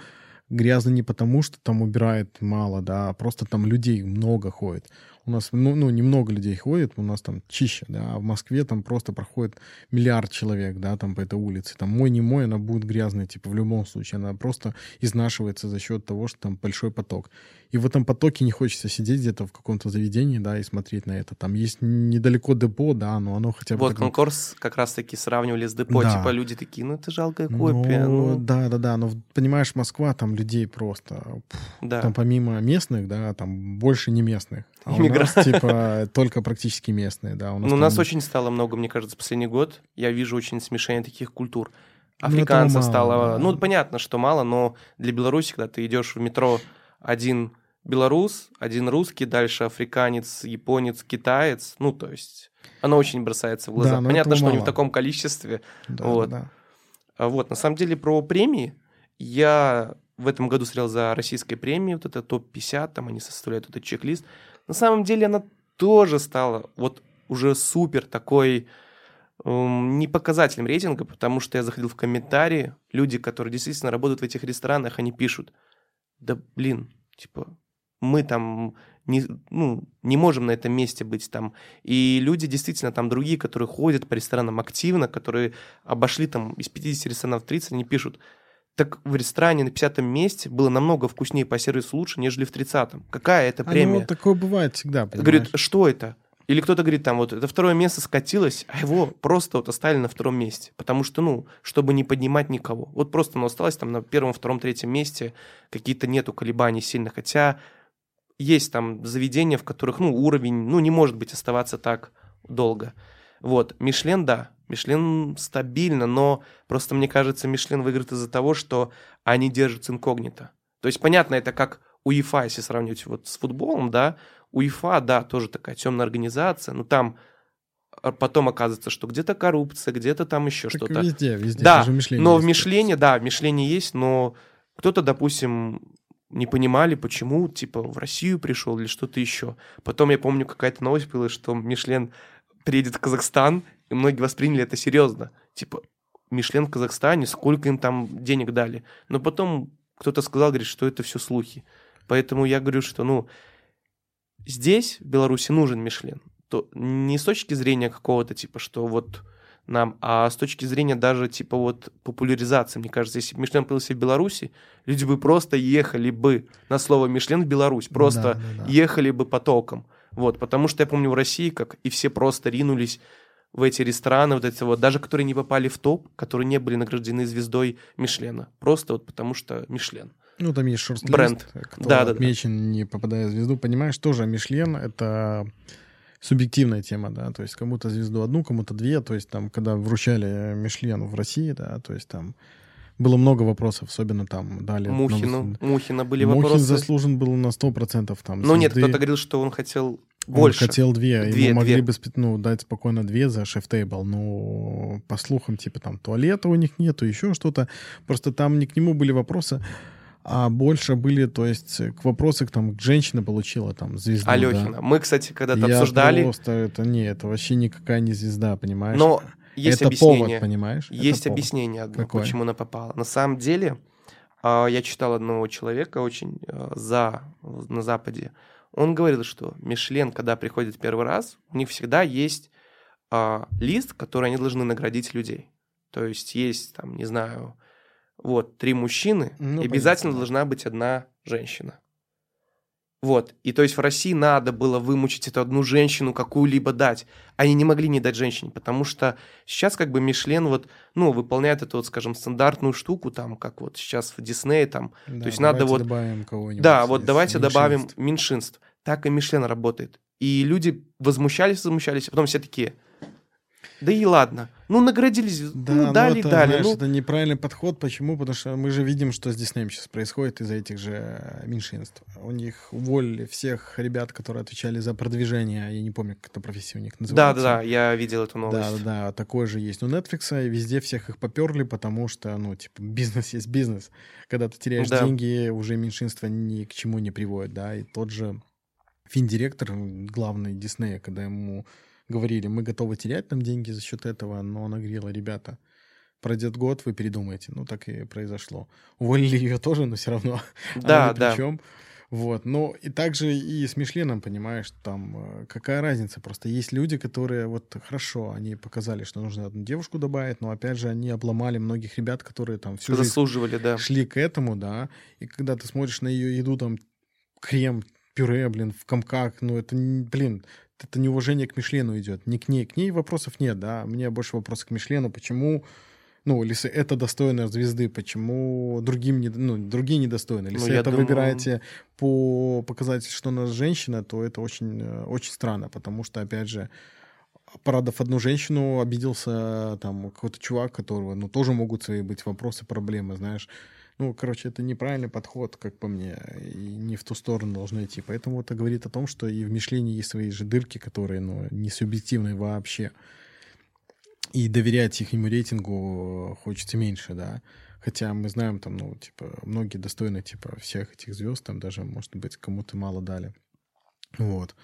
грязно не потому, что там убирает мало, да, а просто там людей много ходит. У нас, ну, ну, немного людей ходит, у нас там чище, да, а в Москве там просто проходит миллиард человек, да, там по этой улице. Там мой, не мой, она будет грязной, типа, в любом случае. Она просто изнашивается за счет того, что там большой поток. И в этом потоке не хочется сидеть где-то в каком-то заведении, да, и смотреть на это. Там есть недалеко депо, да, но оно хотя бы... Вот конкурс как раз-таки сравнивали с депо, да. типа люди такие, ну это жалкая копия. Ну, ну... Да, да, да, но понимаешь, Москва, там людей просто... Да. Там помимо местных, да, там больше не местных. А у нас, типа, только практически местные, да. У нас, ну, у нас очень стало много, мне кажется, последний год. Я вижу очень смешение таких культур. Африканцев ну, стало... Да. Ну, понятно, что мало, но для Беларуси, когда ты идешь в метро один белорус, один русский, дальше африканец, японец, китаец. Ну, то есть оно очень бросается в глаза. Да, Понятно, что мало. не в таком количестве. Да, вот. Да. А вот, на самом деле, про премии. Я в этом году смотрел за российской премией, вот это топ-50, там они составляют этот чек-лист. На самом деле она тоже стала вот уже супер такой эм, непоказательным рейтинга, потому что я заходил в комментарии, люди, которые действительно работают в этих ресторанах, они пишут, да блин, типа, мы там не, ну, не можем на этом месте быть там. И люди действительно там другие, которые ходят по ресторанам активно, которые обошли там из 50 ресторанов 30, они пишут, так в ресторане на 50 месте было намного вкуснее по сервису лучше, нежели в 30-м. Какая это премия? А ну, такое бывает всегда, понимаешь? Говорит, что это? Или кто-то говорит, там вот это второе место скатилось, а его просто вот оставили на втором месте. Потому что, ну, чтобы не поднимать никого. Вот просто оно осталось там на первом, втором, третьем месте, какие-то нету колебаний сильных. Хотя есть там заведения, в которых, ну, уровень, ну, не может быть оставаться так долго. Вот, Мишлен, да, Мишлен стабильно, но просто, мне кажется, Мишлен выиграет из-за того, что они держатся инкогнито. То есть, понятно, это как УЕФА, если сравнивать вот с футболом, да, УЕФА, да, тоже такая темная организация, но там а, потом оказывается, что где-то коррупция, где-то там еще что-то. Везде, везде. Да, но в Мишлене, да, в Мишлене есть, но кто-то, допустим, не понимали, почему, типа, в Россию пришел или что-то еще. Потом я помню, какая-то новость была, что Мишлен приедет в Казахстан, и многие восприняли это серьезно. Типа, Мишлен в Казахстане, сколько им там денег дали. Но потом кто-то сказал, говорит, что это все слухи. Поэтому я говорю, что, ну, здесь, в Беларуси, нужен Мишлен. То не с точки зрения какого-то, типа, что вот нам, а с точки зрения даже типа вот популяризации, мне кажется, если бы Мишлен появился в Беларуси, люди бы просто ехали бы на слово Мишлен в Беларусь, просто да, да, да. ехали бы потоком. Вот, потому что я помню в России, как и все просто ринулись в эти рестораны, вот эти вот, даже которые не попали в топ, которые не были награждены звездой Мишлена. Просто вот потому что Мишлен. Ну, там есть шорт Бренд. кто да, да, отмечен, да. не попадая в звезду. Понимаешь, тоже Мишлен — это субъективная тема, да, то есть кому-то звезду одну, кому-то две, то есть там, когда вручали Мишлену в России, да, то есть там было много вопросов, особенно там дали... Мухину, нам... Мухина были Мухин вопросы. заслужен был на 100% там. Ну нет, кто-то говорил, что он хотел больше. Он хотел две, две ему могли две. бы ну, дать спокойно две за шеф-тейбл, но по слухам, типа там туалета у них нету, еще что-то. Просто там не к нему были вопросы, а больше были, то есть, к вопросу, там, женщина получила там звезду. Алехина. Да. Мы, кстати, когда-то Я обсуждали... просто, это не, это вообще никакая не звезда, понимаешь? Но есть это объяснение. повод, понимаешь? Есть это объяснение одно, Какое? почему она попала. На самом деле, а, я читал одного человека очень а, за, на Западе. Он говорил, что Мишлен, когда приходит первый раз, у них всегда есть а, лист, который они должны наградить людей. То есть есть, там, не знаю, вот, три мужчины, ну, и обязательно понятно. должна быть одна женщина. Вот. И то есть в России надо было вымучить эту одну женщину какую-либо дать. Они не могли не дать женщине, потому что сейчас как бы Мишлен вот, ну, выполняет эту вот, скажем, стандартную штуку, там, как вот сейчас в Диснее, там. Да, то есть надо вот... добавим кого-нибудь. Да, вот давайте меньшинств. добавим меньшинств. Так и Мишлен работает. И люди возмущались, возмущались, а потом все такие, да и ладно. Ну, наградились, Да, ну, но дали, это, дали. знаешь, ну, это неправильный подход. Почему? Потому что мы же видим, что с Диснеем сейчас происходит из-за этих же э, меньшинств. У них уволили всех ребят, которые отвечали за продвижение. Я не помню, как эта профессия у них называется. да, да, я видел эту новость. да, да, такое же есть у Netflix, и везде всех их поперли, потому что, ну, типа, бизнес есть бизнес. Когда ты теряешь Да. деньги, уже меньшинство ни к чему не приводит, да, и тот же финдиректор, главный Диснея, когда ему говорили, мы готовы терять там деньги за счет этого, но она говорила, ребята, пройдет год, вы передумаете. Ну, так и произошло. Уволили ее тоже, но все равно Да, да. чём. Вот, ну и также и с Мишленом, понимаешь, там э, какая разница, просто есть люди, которые вот хорошо, они показали, что нужно одну девушку добавить, но опять же они обломали многих ребят, которые там всю жизнь Заслуживали, да. шли к этому, да, и когда ты смотришь на ее еду, там крем, пюре, блин, в комках, ну это, блин, это неуважение к Мишлену идет, не к ней, к ней вопросов нет, да, мне больше вопросов к Мишлену, почему, ну, если это достойно звезды, почему другим не, ну, другие недостойны? Ну, Если я это думаю- выбираете по показателю, что она женщина, то это очень, э, очень странно, потому что, опять же, порадов одну женщину, обиделся там какой-то чувак, которого, ну, тоже могут свои быть вопросы, проблемы, знаешь. Ну, короче, это неправильный подход, как по мне, и не в ту сторону должно идти. Поэтому это говорит о том, что и в мишлении есть свои же дырки, которые, ну, не субъективные вообще. И доверять их рейтингу э, хочется меньше, да. Хотя мы знаем, там, ну, типа, многие достойны, типа, всех этих звезд, там даже, может быть, кому-то мало дали. Вот.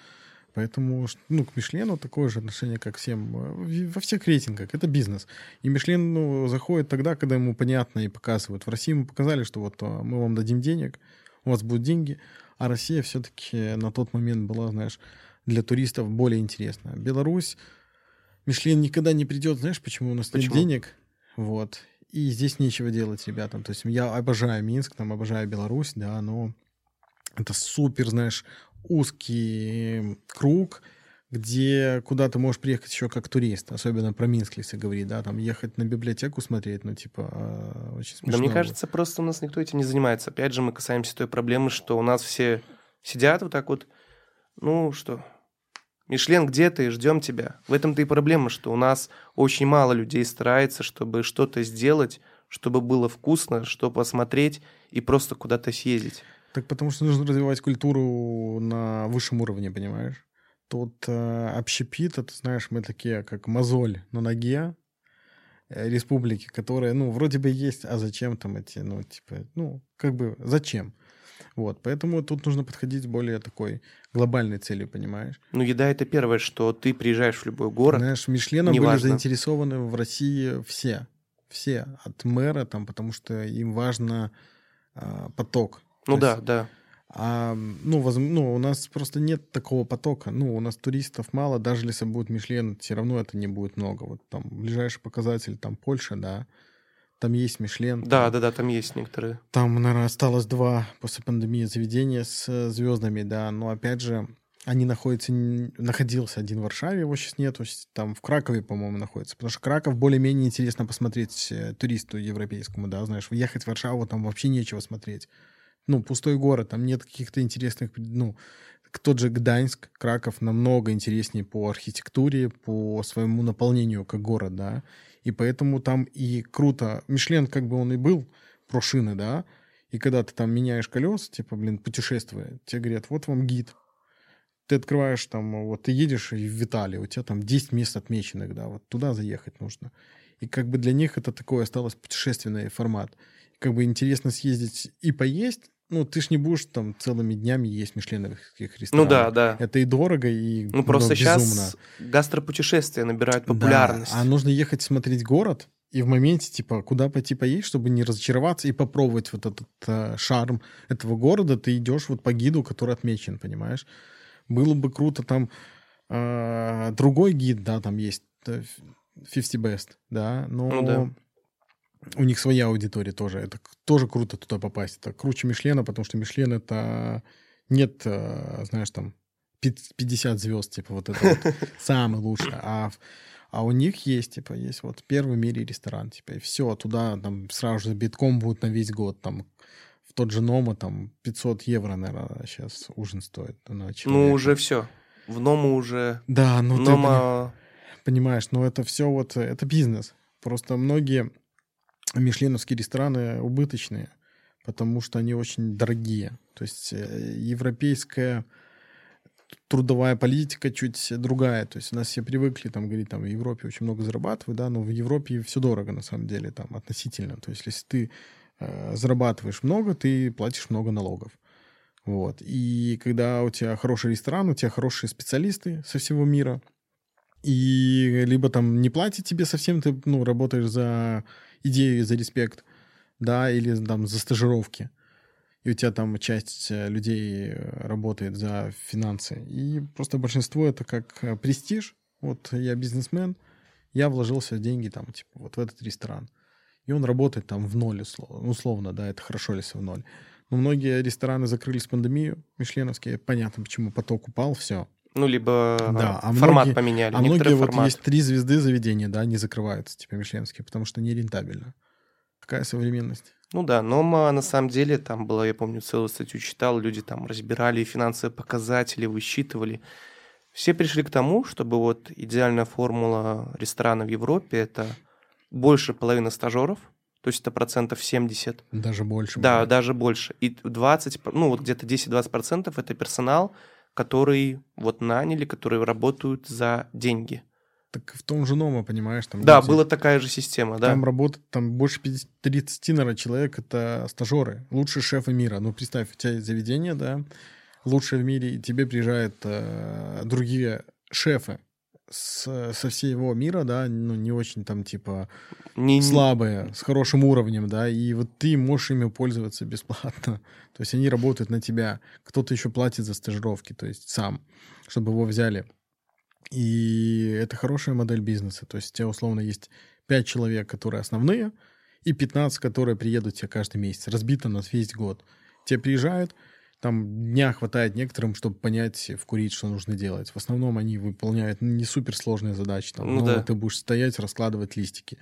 Поэтому, ну, к Мишлену такое же отношение, как всем, э, во всех рейтингах. Это бизнес. И Мишлен, ну, заходит тогда, когда ему понятно и показывают. В России мы показали, что вот а, мы вам дадим денег, у вас будут деньги, а Россия все-таки на тот момент была, знаешь, для туристов более интересна. Беларусь, Мишлен никогда не придет, знаешь, почему у нас Почему? нет денег, вот. И здесь нечего делать ребятам. То есть я обожаю Минск, там обожаю Беларусь, да, но это супер, знаешь, узкий круг, где куда ты можешь приехать еще как турист, особенно про Минск, если говорить, да, там ехать на библиотеку смотреть, ну, типа, а, очень смешно. Да мне кажется, просто у нас никто этим не занимается. Опять же, мы касаемся той проблемы, что у нас все сидят вот так вот, ну что, Мишлен, где ты? Ждем тебя. В этом-то и проблема, что у нас очень мало людей старается, чтобы что-то сделать, чтобы было вкусно, что посмотреть и просто куда-то съездить. Так потому что нужно развивать культуру на высшем уровне, понимаешь? Тут э, общепит, это, знаешь, мы такие, как мозоль на ноге э, республики, которые, ну, вроде бы есть, а зачем там эти, ну, типа, ну, как бы, зачем? Вот, поэтому тут нужно подходить более такой глобальной целью, понимаешь? Ну, еда это первое, что ты приезжаешь в любой город. Знаешь, Мишленом были неважно. заинтересованы в России все. Все. От мэра там, потому что им важно а, поток. Ну То да, есть, да. А, ну, воз- ну, у нас просто нет такого потока. Ну, у нас туристов мало, даже если будет Мишлен, все равно это не будет много. Вот там ближайший показатель, там Польша, да, там есть Мишлен. Да, там, да, да, там есть некоторые. Там, наверное, осталось два после пандемии заведения с э, звездами, да, но опять же, они находятся, находился один в Варшаве, его сейчас нету, там в Кракове, по-моему, находится, потому что Краков более-менее интересно посмотреть э, туристу европейскому, да, знаешь, ехать в Варшаву, там вообще нечего смотреть. Ну, пустой город, там нет каких-то интересных, ну, тот же Гданьск, Краков намного интереснее по архитектуре, по своему наполнению как город, да, и поэтому там и круто. Мишлен, как бы он и был про шины, да, и когда ты там меняешь колеса, типа, блин, путешествуя, тебе говорят, вот вам гид. Ты открываешь там, вот ты едешь в Виталий, у тебя там 10 мест отмеченных, да, вот туда заехать нужно. И как бы для них это такой осталось путешественный формат. Как бы интересно съездить и поесть, ну, ты ж не будешь там целыми днями есть мишленовских Ну ресторанах. да, да. Это и дорого, и Ну просто ну, сейчас безумно. гастропутешествия набирают Да, популярность. а нужно ехать смотреть город и в моменте, типа, куда пойти поесть, чтобы не разочароваться и попробовать вот этот э, шарм этого города, ты идешь вот по гиду, который отмечен, понимаешь? Было бы круто там э, другой гид, да, там есть э, 50 Best, да, но Ну да. У них своя аудитория тоже. Это тоже круто туда попасть. Это круче Мишлена, потому что Мишлен — это нет, э, знаешь, там 50 звезд, типа вот это вот самый лучший, а, а у них есть, типа, есть вот первый в мире ресторан, типа, и все, туда там сразу же битком будет на весь год, там в тот же Нома там 500 евро, наверное, сейчас ужин стоит на человека. Ну, уже все. В Ному уже... Да, но Нома... ты понимаешь, но это все вот, это бизнес. Просто многие мишленовские рестораны убыточные, потому что они очень дорогие. То есть э, европейская трудовая политика чуть другая. То есть у нас все привыкли там говорить, там в Европе очень много зарабатывают, да, но в Европе все дорого на самом деле там относительно. То есть если ты э, зарабатываешь много, ты платишь много налогов. Вот. И когда у тебя хороший ресторан, у тебя хорошие специалисты со всего мира, и либо там не платят тебе совсем, ты ну, работаешь за идею, за респект, да, или там за стажировки, и у тебя там часть э, людей э, работает за финансы. И просто большинство это как э, престиж. Вот я бизнесмен, я вложился в деньги там, типа, вот в этот ресторан. И он работает там в ноль, условно, условно да, это хорошо, если в ноль. Но многие рестораны закрылись в пандемию, мишленовские, понятно, почему поток упал, все. Ну, либо да, а формат многие, поменяли. А многие формат. вот есть три звезды заведения, да, не закрываются, типа мишленовские, потому что не рентабельно. Какая современность? Ну да, но на самом деле там было, я помню, целую статью читал, люди там разбирали финансовые показатели, высчитывали. Все пришли к тому, чтобы вот идеальная формула ресторана в Европе – это больше половины стажеров, то есть это процентов 70. Даже больше. Да, бывает. даже больше. И 20, ну вот где-то 10-20 процентов – это персонал, который вот наняли, которые работают за деньги. Так в том же Нома, понимаешь, там... Да, люди, была такая же система, да. Там работает, там больше 50, 30, наверное, человек, это стажеры, лучшие шефы мира. Ну, представь, у тебя есть заведение, да, лучшее в мире, и тебе приезжают э, другие шефы с, со всего мира, да, ну, не очень там, типа, не, слабые, с хорошим уровнем, да, и вот ты можешь ими пользоваться бесплатно. То есть они работают на тебя. Кто-то еще платит за стажировки, то есть сам, чтобы его взяли. И это хорошая модель бизнеса. То есть у тебя условно есть 5 человек, которые основные, и 15, которые приедут тебе каждый месяц. Разбито на весь год. Те приезжают, там дня хватает некоторым, чтобы понять, вкурить, что нужно делать. В основном они выполняют не суперсложные задачи. Там, ну, да. ты будешь стоять, раскладывать листики.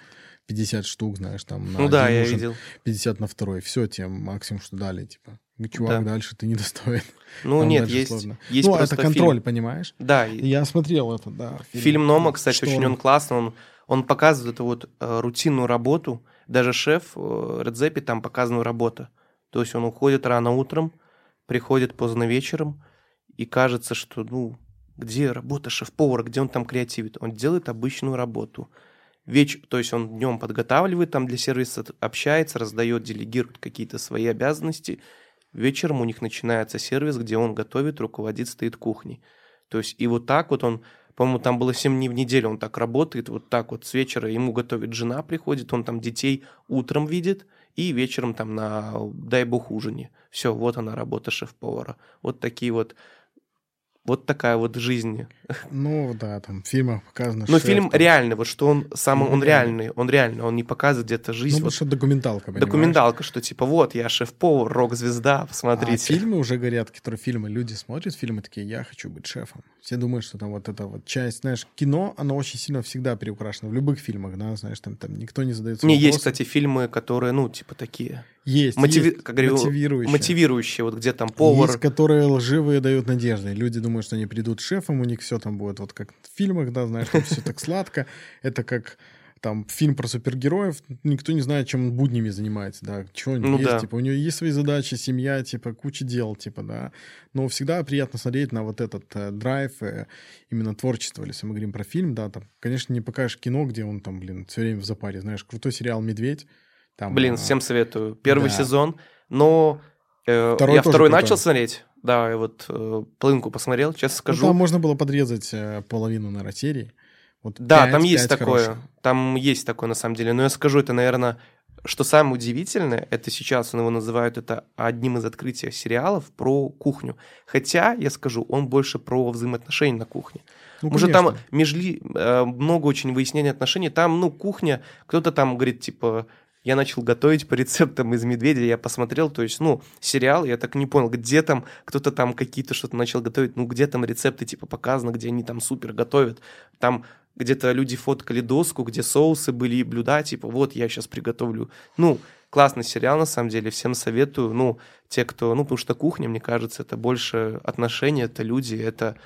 50 штук, знаешь, там на ну, да, я видел. 50 на второй. Все, тебе максимум, что дали, типа. Чувак, да. дальше ты не достоин. Ну, Там нет, есть, сложно. есть Ну, это контроль, фильм. понимаешь? Да. Я смотрел это, да. Фильм, фильм Нома, кстати, что очень он классный. Он, он показывает эту вот э, рутинную работу. Даже шеф э, Редзепи там показанную работу. То есть он уходит рано утром, приходит поздно вечером, и кажется, что, ну, где работа шеф-повара, где он там креативит? Он делает обычную работу. Веч... То есть он днем подготавливает там для сервиса, общается, раздает, делегирует какие-то свои обязанности – Вечером у них начинается сервис, где он готовит, руководит, стоит кухней. То есть и вот так вот он, по-моему, там было 7 дней в неделю, он так работает, вот так вот с вечера ему готовит жена, приходит, он там детей утром видит, и вечером там на, дай бог, ужине. Все, вот она работа шеф-повара. Вот такие вот вот такая вот жизнь. Ну да, там в фильмах показано. Но фильм там... реальный, вот что он сам, ну, он да. реальный, он реальный, он не показывает где-то жизнь. Ну, вот, что документалка, понимаешь? Документалка, что типа вот, я шеф-повар, рок-звезда, посмотрите. А фильмы уже говорят, которые фильмы, люди смотрят фильмы такие, я хочу быть шефом. Все думают, что там вот эта вот часть, знаешь, кино, оно очень сильно всегда приукрашено. В любых фильмах, да, знаешь, там, там никто не задается Не, есть, кстати, фильмы, которые, ну, типа такие есть, Мотиви... есть. Как говорю, мотивирующие. мотивирующие, вот где там повар. Есть, которые лживые дают надежды. Люди думают, что они придут шефом, у них все там будет вот как в фильмах, да, знаешь, там все так сладко. Это как там фильм про супергероев, никто не знает, чем он буднями занимается, да, у него ну, есть, да. типа, у него есть свои задачи, семья, типа, куча дел, типа, да, но всегда приятно смотреть на вот этот э, драйв, э, именно творчество, если мы говорим про фильм, да, там, конечно, не покажешь кино, где он там, блин, все время в запаре, знаешь, крутой сериал «Медведь», там, Блин, а... всем советую. Первый да. сезон, но э, второй я второй крутой. начал смотреть. Да, я вот э, половинку посмотрел, честно ну, скажу. Ну, там можно было подрезать э, половину на серии. Вот да, 5, там есть такое. Хороших. Там есть такое на самом деле. Но я скажу, это, наверное, что самое удивительное, это сейчас он его называют это одним из открытий сериалов про кухню. Хотя, я скажу, он больше про взаимоотношения на кухне. Ну, Может, там межли, э, много очень выяснения отношений. Там, ну, кухня, кто-то там говорит, типа, я начал готовить по рецептам из «Медведя», я посмотрел, то есть, ну, сериал, я так не понял, где там кто-то там какие-то что-то начал готовить, ну, где там рецепты, типа, показано, где они там супер готовят, там где-то люди фоткали доску, где соусы были и блюда, типа, вот, я сейчас приготовлю. Ну, классный сериал, на самом деле, всем советую, ну, те, кто, ну, потому что кухня, мне кажется, это больше отношения, это люди, это...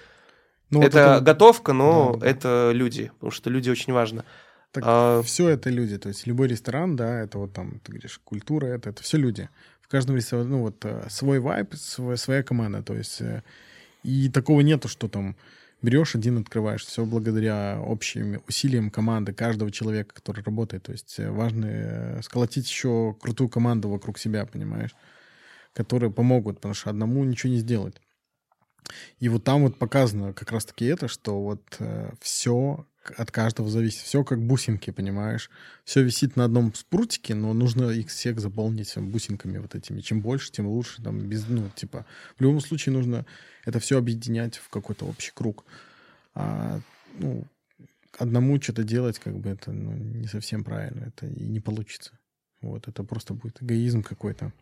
Ну, это, вот это готовка, но да, да. это люди, потому что люди очень важно. Так а... все это люди, то есть любой ресторан, да, это вот там, ты говоришь, культура, это, это все люди. В каждом ресторане, ну вот э, свой вайп, свой, своя команда, то есть э, и такого нету, что там берешь один, открываешь. Все благодаря общим усилиям команды, каждого человека, который работает. То есть э, важно сколотить еще крутую команду вокруг себя, понимаешь, которые помогут, потому что одному ничего не сделать. И вот там вот показано как раз-таки это, что вот э, все от каждого зависит. Все как бусинки, понимаешь? Все висит на одном спрутике, но нужно их всех заполнить бусинками вот этими. Чем больше, тем лучше. Там без, ну, типа, в любом случае нужно это все объединять в какой-то общий круг. А, ну, одному что-то делать, как бы, это ну, не совсем правильно. Это и не получится. Вот, это просто будет эгоизм какой-то.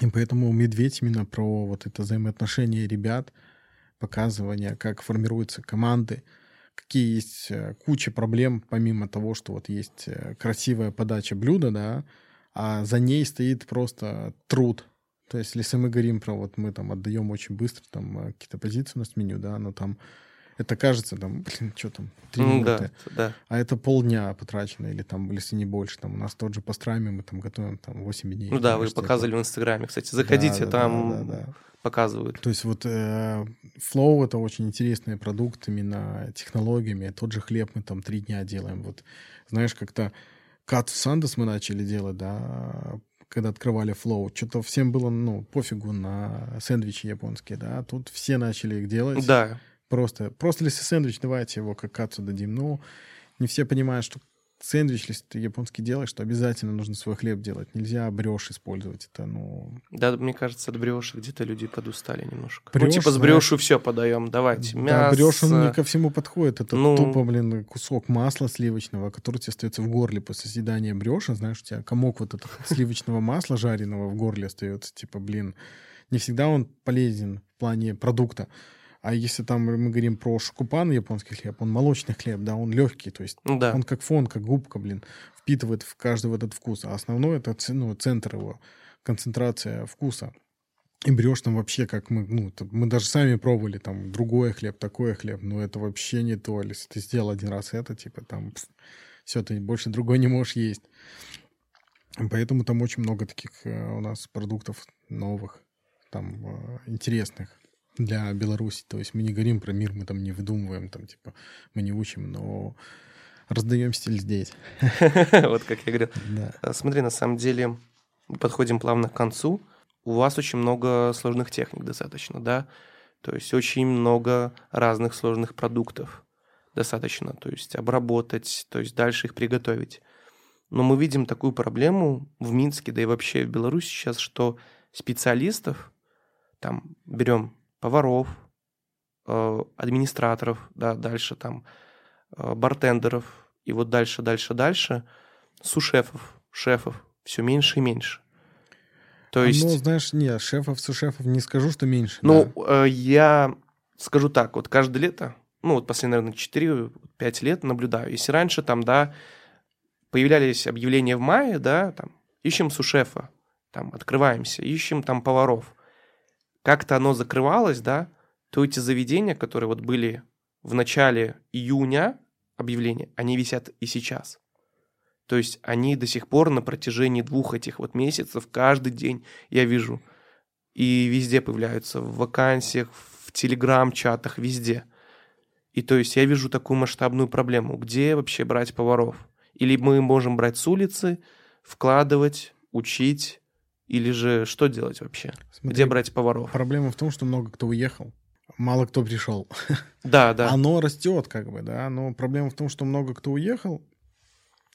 И поэтому «Медведь» именно про вот это взаимоотношения ребят, показывание, как формируются команды, какие есть э, куча проблем, помимо того, что вот есть э, красивая подача блюда, да, а за ней стоит просто труд. То есть, если мы говорим про вот мы там отдаем очень быстро там э, какие-то позиции у нас в меню, да, но там это кажется, там, блин, что там, три mm, минуты. Да, да. А это полдня потрачено, или там, если не больше. Там у нас тот же пастрами мы там готовим там 8 дней. Ну да, вы показывали в Инстаграме, кстати. Заходите, да, там да, да, да, показывают. То есть вот э, Flow — это очень интересный продукт именно технологиями. Тот же хлеб мы там три дня делаем. Вот знаешь, как-то Cut Сандес мы начали делать, да, когда открывали Flow, что-то всем было, ну, пофигу на сэндвичи японские, да, тут все начали их делать. Да. Просто, просто если сэндвич, давайте его как кацу дадим. Ну, не все понимают, что сэндвич, если ты японский делаешь, то обязательно нужно свой хлеб делать. Нельзя брешь использовать. Это, ну... Да, мне кажется, от бреши где-то люди подустали немножко. Брешь, ну, типа с брешу все подаем, давайте. Мясо. Да, брешь, он не ко всему подходит. Это ну... тупо, блин, кусок масла сливочного, который тебе остается в горле после съедания бреша. Знаешь, у тебя комок вот этого сливочного масла жареного в горле остается. Типа, блин, не всегда он полезен в плане продукта. А если там мы говорим про шокупан, японский хлеб, он молочный хлеб, да, он легкий, то есть да. он как фон, как губка, блин, впитывает в каждый в этот вкус. А основной это ну, центр его, концентрация вкуса. И берешь там вообще, как мы, ну, мы даже сами пробовали, там, другой хлеб, такой хлеб, но это вообще не то. Если ты сделал один раз это, типа, там, все, ты больше другой не можешь есть. Поэтому там очень много таких э, у нас продуктов новых, там, э, интересных для Беларуси. То есть мы не говорим про мир, мы там не выдумываем, там, типа, мы не учим, но раздаем стиль здесь. Вот как я говорил. А, смотри, на самом деле, мы подходим плавно к концу. У вас очень много сложных техник достаточно, да? То есть очень много разных сложных продуктов достаточно. То есть обработать, то есть дальше их приготовить. Но мы видим такую проблему в Минске, да и вообще в Беларуси сейчас, что специалистов, там берем поваров, э, администраторов, да, дальше там э, бартендеров, и вот дальше, дальше, дальше, сушефов, шефов, все меньше и меньше. То есть... Ну, знаешь, не, шефов, сушефов не скажу, что меньше. Ну, да. э, я скажу так, вот каждое лето, ну, вот последние, наверное, 4-5 лет наблюдаю. Если раньше там, да, появлялись объявления в мае, да, там, ищем сушефа, там, открываемся, ищем там поваров как-то оно закрывалось, да, то эти заведения, которые вот были в начале июня объявления, они висят и сейчас. То есть они до сих пор на протяжении двух этих вот месяцев каждый день я вижу. И везде появляются, в вакансиях, в телеграм-чатах, везде. И то есть я вижу такую масштабную проблему. Где вообще брать поваров? Или мы можем брать с улицы, вкладывать, учить, или же что делать вообще? Смотри, Где брать поваров? Проблема в том, что много кто уехал, мало кто пришел. Да, да. Оно растет, как бы, да. Но проблема в том, что много кто уехал.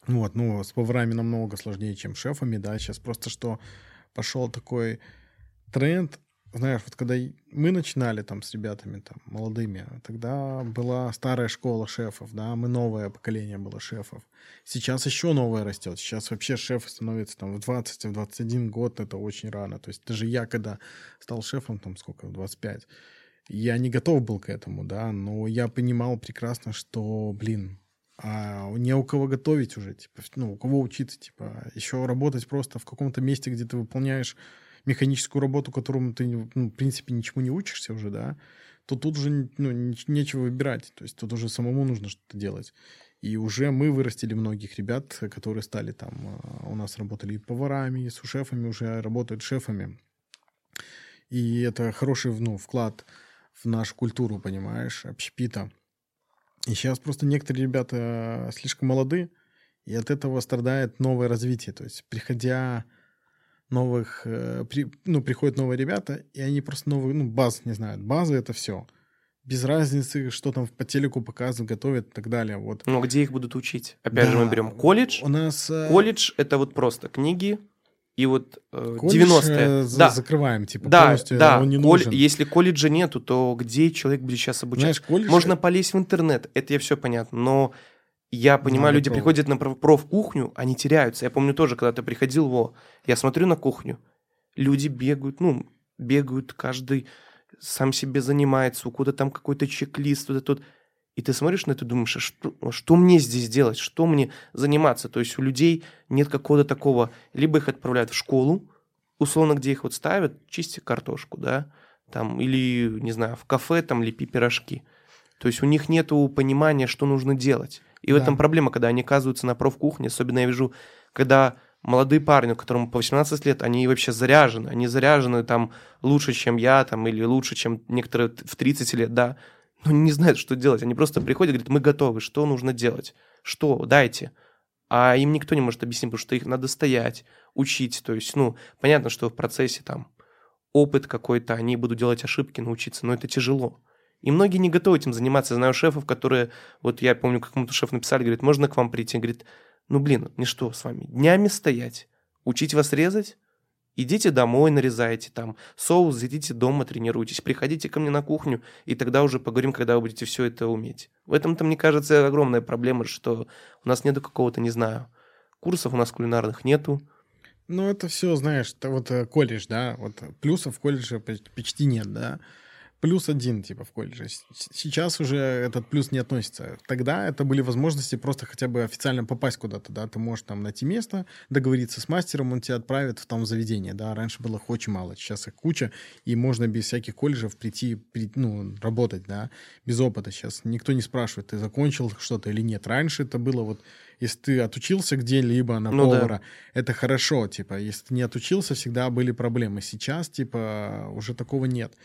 Вот, ну, с поварами намного сложнее, чем шефами, да. Сейчас просто что пошел такой тренд знаешь, вот когда мы начинали там с ребятами там молодыми, тогда была старая школа шефов, да, мы новое поколение было шефов. Сейчас еще новое растет. Сейчас вообще шефы становятся там в 20, в 21 год, это очень рано. То есть даже я, когда стал шефом, там сколько, в 25, я не готов был к этому, да, но я понимал прекрасно, что, блин, а не у кого готовить уже, типа, ну, у кого учиться, типа, еще работать просто в каком-то месте, где ты выполняешь механическую работу, которому ты, ну, в принципе, ничему не учишься уже, да, то тут уже ну, нечего выбирать. То есть тут уже самому нужно что-то делать. И уже мы вырастили многих ребят, которые стали там, а, у нас работали и поварами, и сушефами, уже работают шефами. И это хороший ну, вклад в нашу культуру, понимаешь, общепита. И сейчас просто некоторые ребята слишком молоды, и от этого страдает новое развитие. То есть, приходя новых, э, при, ну, приходят новые ребята, и они просто новые, ну, баз не знают. База — это все. Без разницы, что там по телеку показывают, готовят и так далее. Вот. Но где их будут учить? Опять да. же, мы берем колледж. У нас... Э, колледж — это вот просто книги, и вот э, 90-е. Э, да. Закрываем, типа, да, полностью да. он не нужен. Коль... Если колледжа нету, то где человек будет сейчас обучаться? Знаешь, колледж... Можно полезть в интернет, это я все понятно, но я понимаю, люди пробовать. приходят на проф-кухню, они теряются. Я помню тоже, когда ты приходил, во, я смотрю на кухню, люди бегают, ну, бегают, каждый сам себе занимается, у кого-то там какой-то чек-лист, вот тут. И ты смотришь на это и думаешь, а что, а что мне здесь делать, что мне заниматься? То есть у людей нет какого-то такого, либо их отправляют в школу, условно, где их вот ставят, чисти картошку, да, там, или, не знаю, в кафе там лепи пирожки. То есть у них нет понимания, что нужно делать. И да. в этом проблема, когда они оказываются на профкухне. Особенно я вижу, когда молодые парни, которым по 18 лет, они вообще заряжены. Они заряжены там лучше, чем я, там, или лучше, чем некоторые в 30 лет, да. Но не знают, что делать. Они просто приходят и говорят, мы готовы, что нужно делать? Что? Дайте. А им никто не может объяснить, потому что их надо стоять, учить. То есть, ну, понятно, что в процессе там опыт какой-то, они будут делать ошибки, научиться, но это тяжело. И многие не готовы этим заниматься. Я знаю шефов, которые, вот я помню, какому-то шефу написали, говорит, можно к вам прийти? Он говорит, ну блин, не что с вами, днями стоять, учить вас резать? Идите домой, нарезайте там соус, идите дома, тренируйтесь, приходите ко мне на кухню, и тогда уже поговорим, когда вы будете все это уметь. В этом-то, мне кажется, огромная проблема, что у нас нету какого-то, не знаю, курсов у нас кулинарных нету, ну, это все, знаешь, вот э, колледж, да, вот плюсов в колледже почти нет, да плюс один, типа, в колледже. Сейчас уже этот плюс не относится. Тогда это были возможности просто хотя бы официально попасть куда-то, да. Ты можешь там найти место, договориться с мастером, он тебя отправит в там заведение, да. Раньше было их очень мало, сейчас их куча, и можно без всяких колледжев прийти, при, ну, работать, да, без опыта. Сейчас никто не спрашивает, ты закончил что-то или нет. Раньше это было вот если ты отучился где-либо на ну, повара, да. это хорошо, типа, если ты не отучился, всегда были проблемы. Сейчас, типа, уже такого нет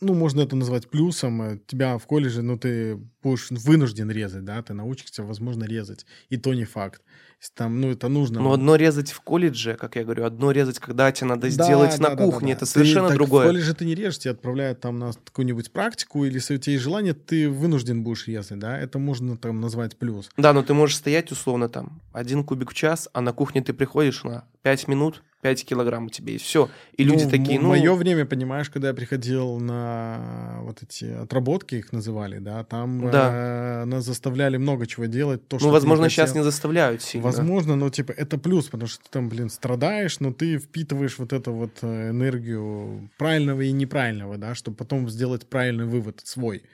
ну, можно это назвать плюсом. Э, тебя в колледже, ну, ты будешь вынужден резать, да, ты научишься, возможно, резать. И то не факт. Если там, ну, это нужно. Ну, одно резать в колледже, как я говорю, одно резать, когда тебе надо да, сделать да, на да, кухне, да, да. это совершенно ты, другое. в колледже ты не режешь, тебя отправляют там на какую-нибудь практику, или если у тебя есть желание, ты вынужден будешь резать, да, это можно там назвать плюс. Да, но ты можешь стоять условно там один кубик в час, а на кухне ты приходишь на 5 минут, 5 килограмм у тебя, и все. И люди ну, такие, ну... В мое время, понимаешь, когда я приходил на вот эти отработки, их называли, да, там да. Э, нас заставляли много чего делать. То, ну, что возможно, не сейчас не заставляют сильно. Возможно, но, типа, это плюс, потому что ты там, блин, страдаешь, но ты впитываешь вот эту вот э, энергию правильного и неправильного, да, чтобы потом сделать правильный вывод свой.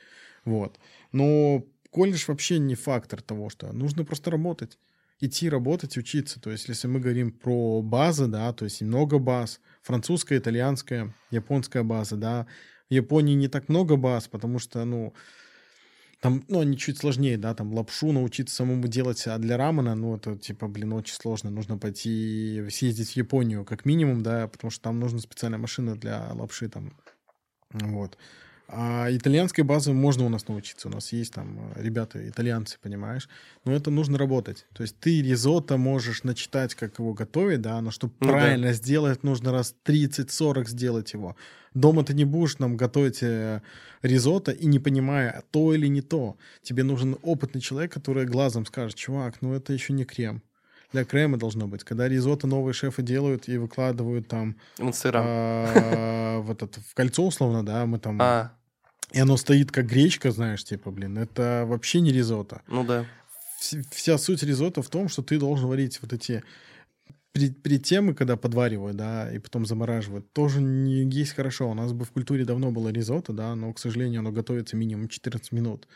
Вот. Но колледж вообще не фактор того, что нужно просто работать идти работать, учиться. То есть, если мы говорим про базы, да, то есть много баз, французская, итальянская, японская база, да. В Японии не так много баз, потому что, ну, там, ну, они чуть сложнее, да, там лапшу научиться самому делать, а для рамена, ну, это, типа, блин, очень сложно. Нужно пойти съездить в Японию как минимум, да, потому что там нужна специальная машина для лапши там, вот. А итальянской базы можно у нас научиться. У нас есть там э, ребята, итальянцы, понимаешь? Но это нужно работать. То есть ты ризотто можешь начитать, как его готовить, да, но чтобы ну, правильно да. сделать, нужно раз 30-40 сделать его. Дома ты не будешь нам готовить э, ризотто и не понимая, то или не то. Тебе нужен опытный человек, который глазом скажет, чувак, ну это еще не крем. для крема должно быть. Когда ризотто новые шефы делают и выкладывают там Инстаграм. а, в этот в кольцо условно, да, мы там А, и оно стоит как гречка, знаешь, типа, блин, это вообще не ризотто. ну да. Вс- Вся суть ризотто в том, что ты должен варить вот эти перед, перед тем, и когда подваривают, да, и потом замораживают, тоже не есть хорошо. У нас бы в культуре давно было ризотто, да, но, к сожалению, оно готовится минимум 14 минут.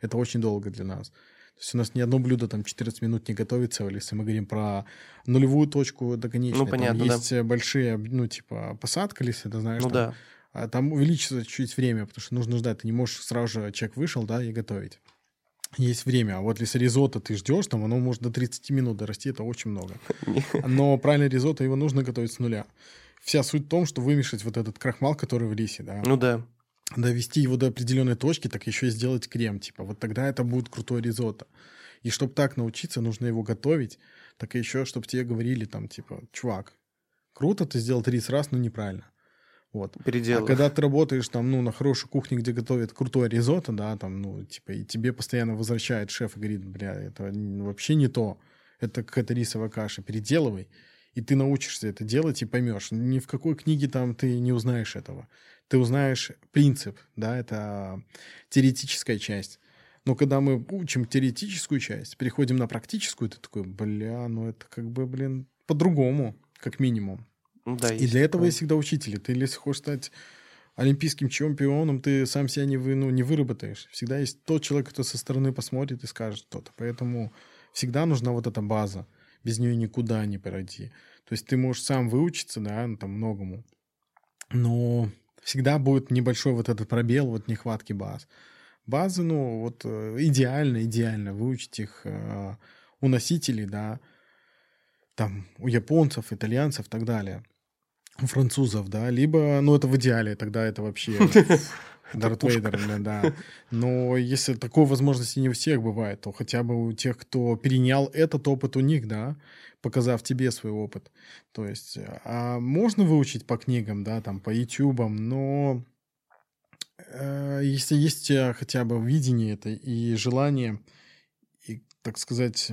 Это очень долго для нас. То есть у нас ни одно блюдо там 14 минут не готовится, если мы говорим про нулевую точку до конечной. Ну, понятно, там есть большие, ну, типа, посадка, если ты знаешь. Ну там, да. А там увеличится чуть время, потому что нужно ждать. Ты не можешь сразу же человек вышел, да, и готовить. Есть время. А вот если ризотто ты ждешь, там оно может до 30 минут дорасти, это очень много. Но правильно ризотто, его нужно готовить с нуля. Вся суть в том, что вымешать вот этот крахмал, который в рисе, да, Ну да. довести его до определенной точки, так еще и сделать крем, типа, вот тогда это будет крутой ризотто. И чтобы так научиться, нужно его готовить, так и еще, чтобы тебе говорили там, типа, чувак, круто ты сделал рис раз, но неправильно. Вот. А Переделал. когда ты работаешь там, ну, на хорошей кухне, где готовят крутое ризотто, да, там, ну, типа, и тебе постоянно возвращает шеф и говорит, бля, это вообще не то, это какая-то рисовая каша, переделывай, и ты научишься это делать и поймешь. Ни в какой книге там ты не узнаешь этого. Ты узнаешь принцип, да, это теоретическая часть. Но когда мы учим теоретическую часть, переходим на практическую, ты такой, бля, ну это как бы, блин, по-другому, как минимум. Ну да, И для этого есть всегда учители. Ты, если хочешь стать олимпийским чемпионом, ты сам себя не, вы, ну, не выработаешь. Всегда есть тот человек, кто со стороны посмотрит и скажет что-то. Поэтому всегда нужна вот эта база. Без нее никуда не пройти. То есть ты можешь сам выучиться, да, ну, там многому. Но всегда будет небольшой вот этот пробел, вот нехватки баз. Базы, ну, вот э, идеально, идеально выучить их э, у носителей, да, там, у японцев, итальянцев и так далее. Французов, да, либо, ну, это в идеале, тогда это вообще Дарт Вейдер, да. Но если такой возможности не у всех бывает, то хотя бы у тех, кто перенял этот опыт у них, да, показав тебе свой опыт. То есть, а можно выучить по книгам, да, там, по ютубам, но э, если есть тебя хотя бы видение это и желание, и, так сказать,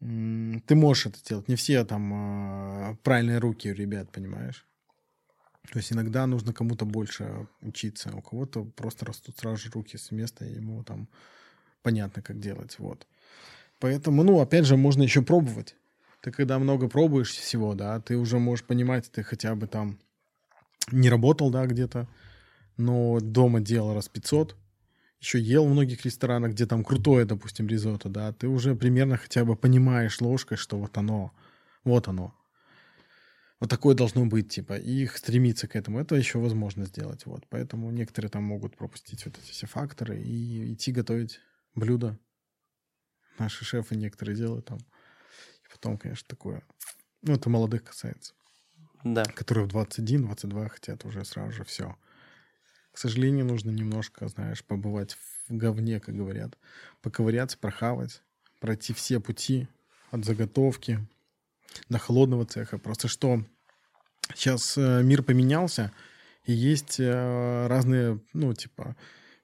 ты можешь это делать. Не все там э, правильные руки у ребят, понимаешь? То есть иногда нужно кому-то больше учиться, у кого-то просто растут сразу же руки с места, и ему там понятно, как делать, вот. Поэтому, ну, опять же, можно еще пробовать. Ты когда много пробуешь всего, да, ты уже можешь понимать, ты хотя бы там не работал, да, где-то, но дома делал раз 500, еще ел в многих ресторанах, где там крутое, допустим, ризотто, да, ты уже примерно хотя бы понимаешь ложкой, что вот оно, вот оно. Вот такое должно быть, типа, и их стремиться к этому, это еще возможно сделать, вот. Поэтому некоторые там могут пропустить вот эти все факторы и идти готовить блюда. Наши шефы некоторые делают там. И потом, конечно, такое... Ну, это молодых касается Да. которые в 21-22 хотят уже сразу же все. К сожалению, нужно немножко, знаешь, побывать в говне, как говорят. Поковыряться, прохавать, пройти все пути от заготовки до холодного цеха. Просто что сейчас э, мир поменялся, и есть э, разные, ну, типа,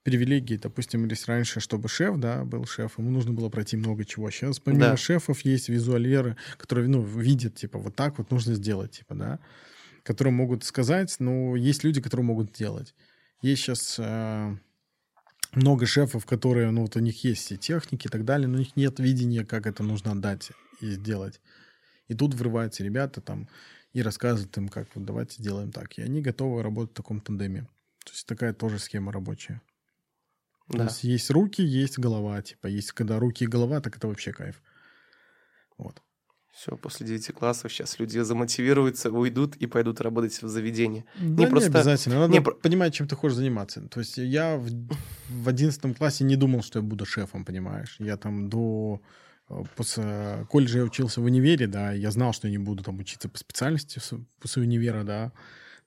привилегии. Допустим, если раньше, чтобы шеф, да, был шеф, ему нужно было пройти много чего. Сейчас помимо Да. шефов есть визуалеры, которые, ну, видят, типа, вот так вот нужно сделать, типа, да, которые могут сказать, но есть люди, которые могут делать. Есть сейчас много шефов, которые, ну, вот у них есть все техники и так далее, но у них нет видения, как это нужно отдать и сделать. И тут врываются ребята там и рассказывают им, как вот давайте сделаем так. И они готовы работать в таком тандеме. То есть такая тоже схема рабочая. То Да. есть есть руки, есть голова. Типа, есть когда руки и голова, так это вообще кайф. Вот. Все, после 9 классов сейчас люди замотивируются, уйдут и пойдут работать в заведении. Да не, просто- обязательно. Надо не, понимать, чем ты хочешь заниматься. То есть я в, в 11 классе не думал, что я буду шефом, понимаешь? Я там до... э, После колледжа я учился в универе, да, я знал, что я не буду там учиться по специальности после универа, да.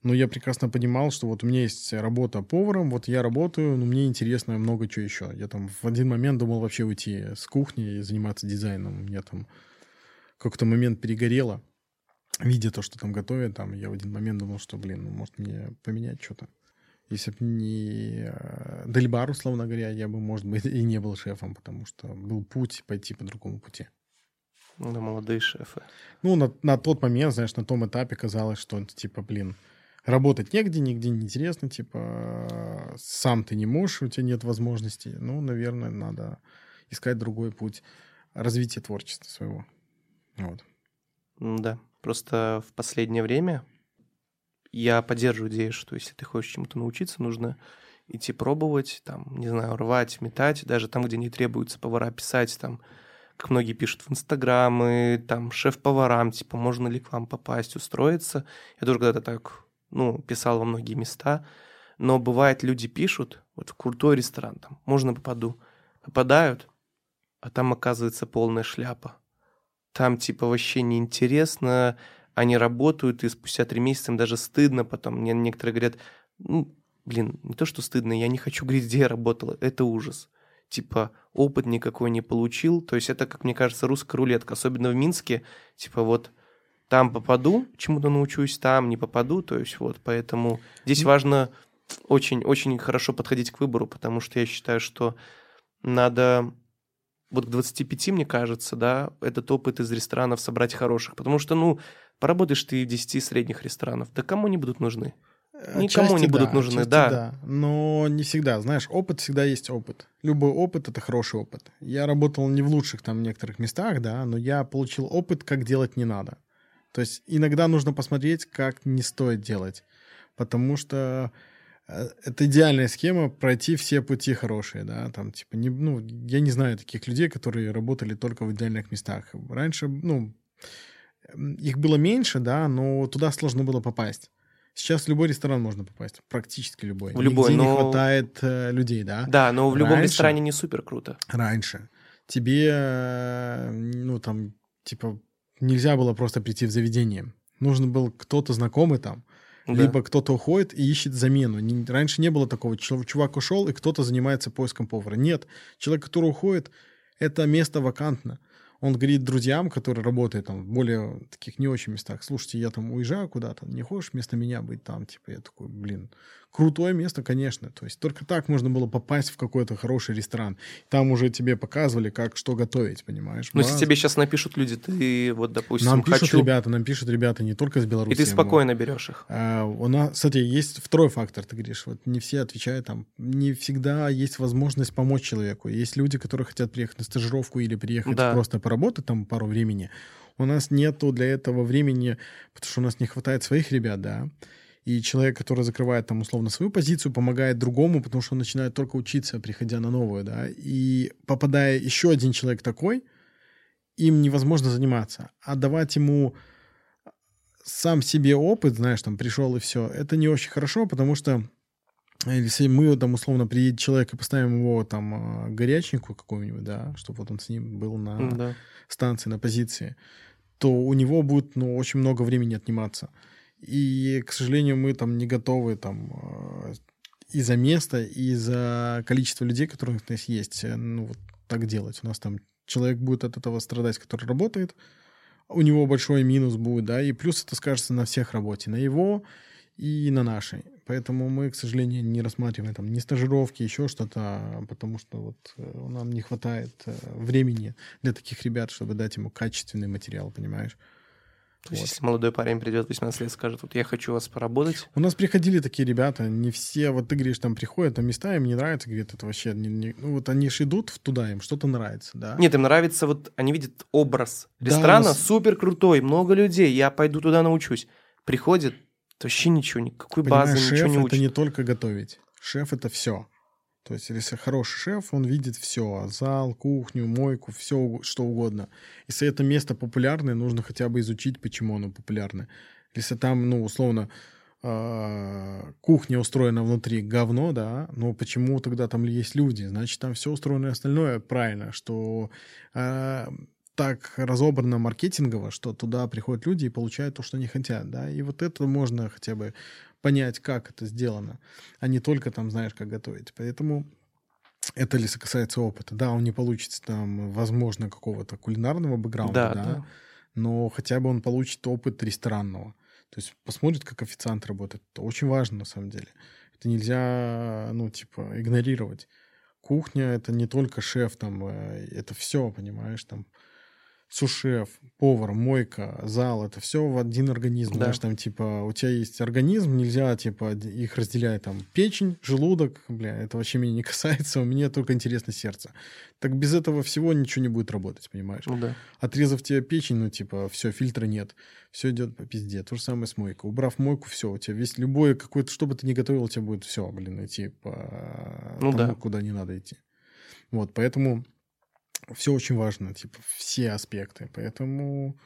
Но я прекрасно понимал, что вот у меня есть работа поваром, вот я работаю, но мне интересно много чего еще. Я там в один момент думал вообще уйти с кухни и заниматься дизайном. Меня там какой-то момент перегорело, видя то, что там готовят, там, я в один момент думал, что, блин, ну, может, мне поменять что-то. Если бы не э, Дельбар, условно говоря, я бы, может быть, и не был шефом, потому что был путь пойти по другому пути. Ну, молодые шефы. Ну, на, на тот момент, знаешь, на том этапе казалось, что, типа, блин, работать негде, нигде не интересно, типа, сам ты не можешь, у тебя нет возможностей. Ну, наверное, надо искать другой путь развития творчества своего. Вот. Да, просто в последнее время я поддерживаю идею, что если ты хочешь чему-то научиться, нужно идти пробовать, там, не знаю, рвать, метать, даже там, где не требуется повара писать, там, как многие пишут в Инстаграмы, там, шеф-поварам, типа, можно ли к вам попасть, устроиться. Я тоже когда-то так, ну, писал во многие места, но бывает, люди пишут, вот в крутой ресторан, там, можно попаду, попадают, а там оказывается полная шляпа. Там, типа, вообще неинтересно, они работают, и спустя три месяца им даже стыдно потом. Мне некоторые говорят, ну, блин, не то, что стыдно, я не хочу говорить, где я работала, это ужас. Типа, опыт никакой не получил, то есть это, как мне кажется, русская рулетка, особенно в Минске, типа вот там попаду, чему-то научусь, там не попаду, то есть вот, поэтому здесь важно очень-очень хорошо подходить к выбору, потому что я считаю, что надо вот к 25, мне кажется, да, этот опыт из ресторанов собрать хороших, потому что, ну, поработаешь ты в 10 средних ресторанов, да кому они будут нужны? Никому Отчасти не будут да, нужны, отчасти да. Но не всегда. Знаешь, опыт всегда есть опыт. Любой опыт — это хороший опыт. Я работал не в лучших там некоторых местах, да, но я получил опыт, как делать не надо. То есть иногда нужно посмотреть, как не стоит делать. Потому что э, это идеальная схема пройти все пути хорошие, да, там, типа, не, ну, я не знаю таких людей, которые работали только в идеальных местах. Раньше, ну, их было меньше, да, но туда сложно было попасть. Сейчас в любой ресторан можно попасть, практически любой. В любой, Нигде но... не хватает э, людей, да? Да, но в любом Раньше- ресторане не супер круто. Раньше тебе, э, ну, там, типа, нельзя было просто прийти в заведение. Нужен был кто-то знакомый там, Да. либо кто-то уходит и ищет замену. Раньше не было такого, чувак ушел, и кто-то занимается поиском повара. Нет, человек, который уходит, это место вакантно. Он говорит друзьям, которые работают там в более таких не очень местах, слушайте, я там уезжаю куда-то, не хочешь вместо меня быть там? Типа я такой, блин, крутое место, конечно. То есть только так можно было попасть в какой-то хороший ресторан. Там уже тебе показывали, как что готовить, понимаешь? Но Ну, если тебе сейчас напишут люди, ты вот, допустим, Нам пишут хочу, ребята, нам пишут ребята не только из Беларуси. и ты но- спокойно берешь их. а, у нас, кстати, есть второй фактор, ты говоришь, вот не все отвечают там, не всегда есть возможность помочь человеку. Есть люди, которые хотят приехать на стажировку или приехать Да. просто поработать там пару времени. У нас нету для этого времени, потому что у нас не хватает своих ребят, да. И человек, который закрывает там условно свою позицию, помогает другому, потому что он начинает только учиться, приходя на новую, да. И попадая еще один человек такой, им невозможно заниматься. А давать ему сам себе опыт, знаешь, там пришел и все, это не очень хорошо, потому что э, если мы там условно приедет человек и поставим его там э, горячнику какому-нибудь, да, чтобы вот он с ним был на Да. станции, на позиции, то у него будет, ну, очень много времени отниматься. И, к сожалению, мы там не готовы там э, и за место, и за количество людей, которые у нас есть, э, ну, вот так делать. У нас там человек будет от этого страдать, который работает, у него большой минус будет, да, и плюс это скажется на всех работе, на его и на нашей. Поэтому мы, к сожалению, не рассматриваем там ни стажировки, еще что-то, потому что вот э, нам не хватает э, времени для таких ребят, чтобы дать ему качественный материал, понимаешь? То есть, Вот. если молодой парень придет в 18 лет, скажет, вот я хочу вас поработать, У нас приходили такие ребята, не все, вот ты говоришь, там приходят на места, им не нравится, говорит, это вообще, не- не- ну вот они же идут туда, им что-то нравится, да? Нет, им нравится, вот они видят образ Да, ресторана, у нас- супер крутой, много людей, я пойду туда научусь. Приходит, то вообще ничего, никакой базы, Понимаешь, ничего шеф не это учит. не только готовить. Шеф это все. То есть, если хороший шеф, он видит все. Зал, кухню, мойку, все, что угодно. Если это место популярное, нужно хотя бы изучить, почему оно популярное. Если там, ну, условно, а, кухня устроена внутри говно, да, но почему тогда там есть люди? Значит, там все устроено остальное правильно, что а, так разобрано маркетингово, что туда приходят люди и получают то, что они хотят, да, и вот это можно хотя бы понять, как это сделано, а не только там знаешь, как готовить. Поэтому это если касается опыта. Да, он не получится там, возможно, какого-то кулинарного бэкграунда, Да, да, да. но хотя бы он получит опыт ресторанного. То есть посмотрит, как официант работает. Это очень важно, на самом деле. Это нельзя, ну, типа, игнорировать. Кухня — это не только шеф, там, э, это все, понимаешь, там, сушеф, повар, мойка, зал, это все в один организм. Да. Знаешь, там, типа, у тебя есть организм, нельзя, типа, их разделять, там, печень, желудок, бля, это вообще меня не касается, у меня только интересно сердце. Так без этого всего ничего не будет работать, понимаешь? Ну да. Отрезав тебе печень, ну, типа, все, фильтра нет, все идет по пизде. То же самое с мойкой. Убрав мойку, все, у тебя весь любой какой-то, что бы ты ни готовил, у тебя будет все, блин, идти по Ну тому, да. куда не надо идти. Вот, поэтому все очень важно, типа, все аспекты. Поэтому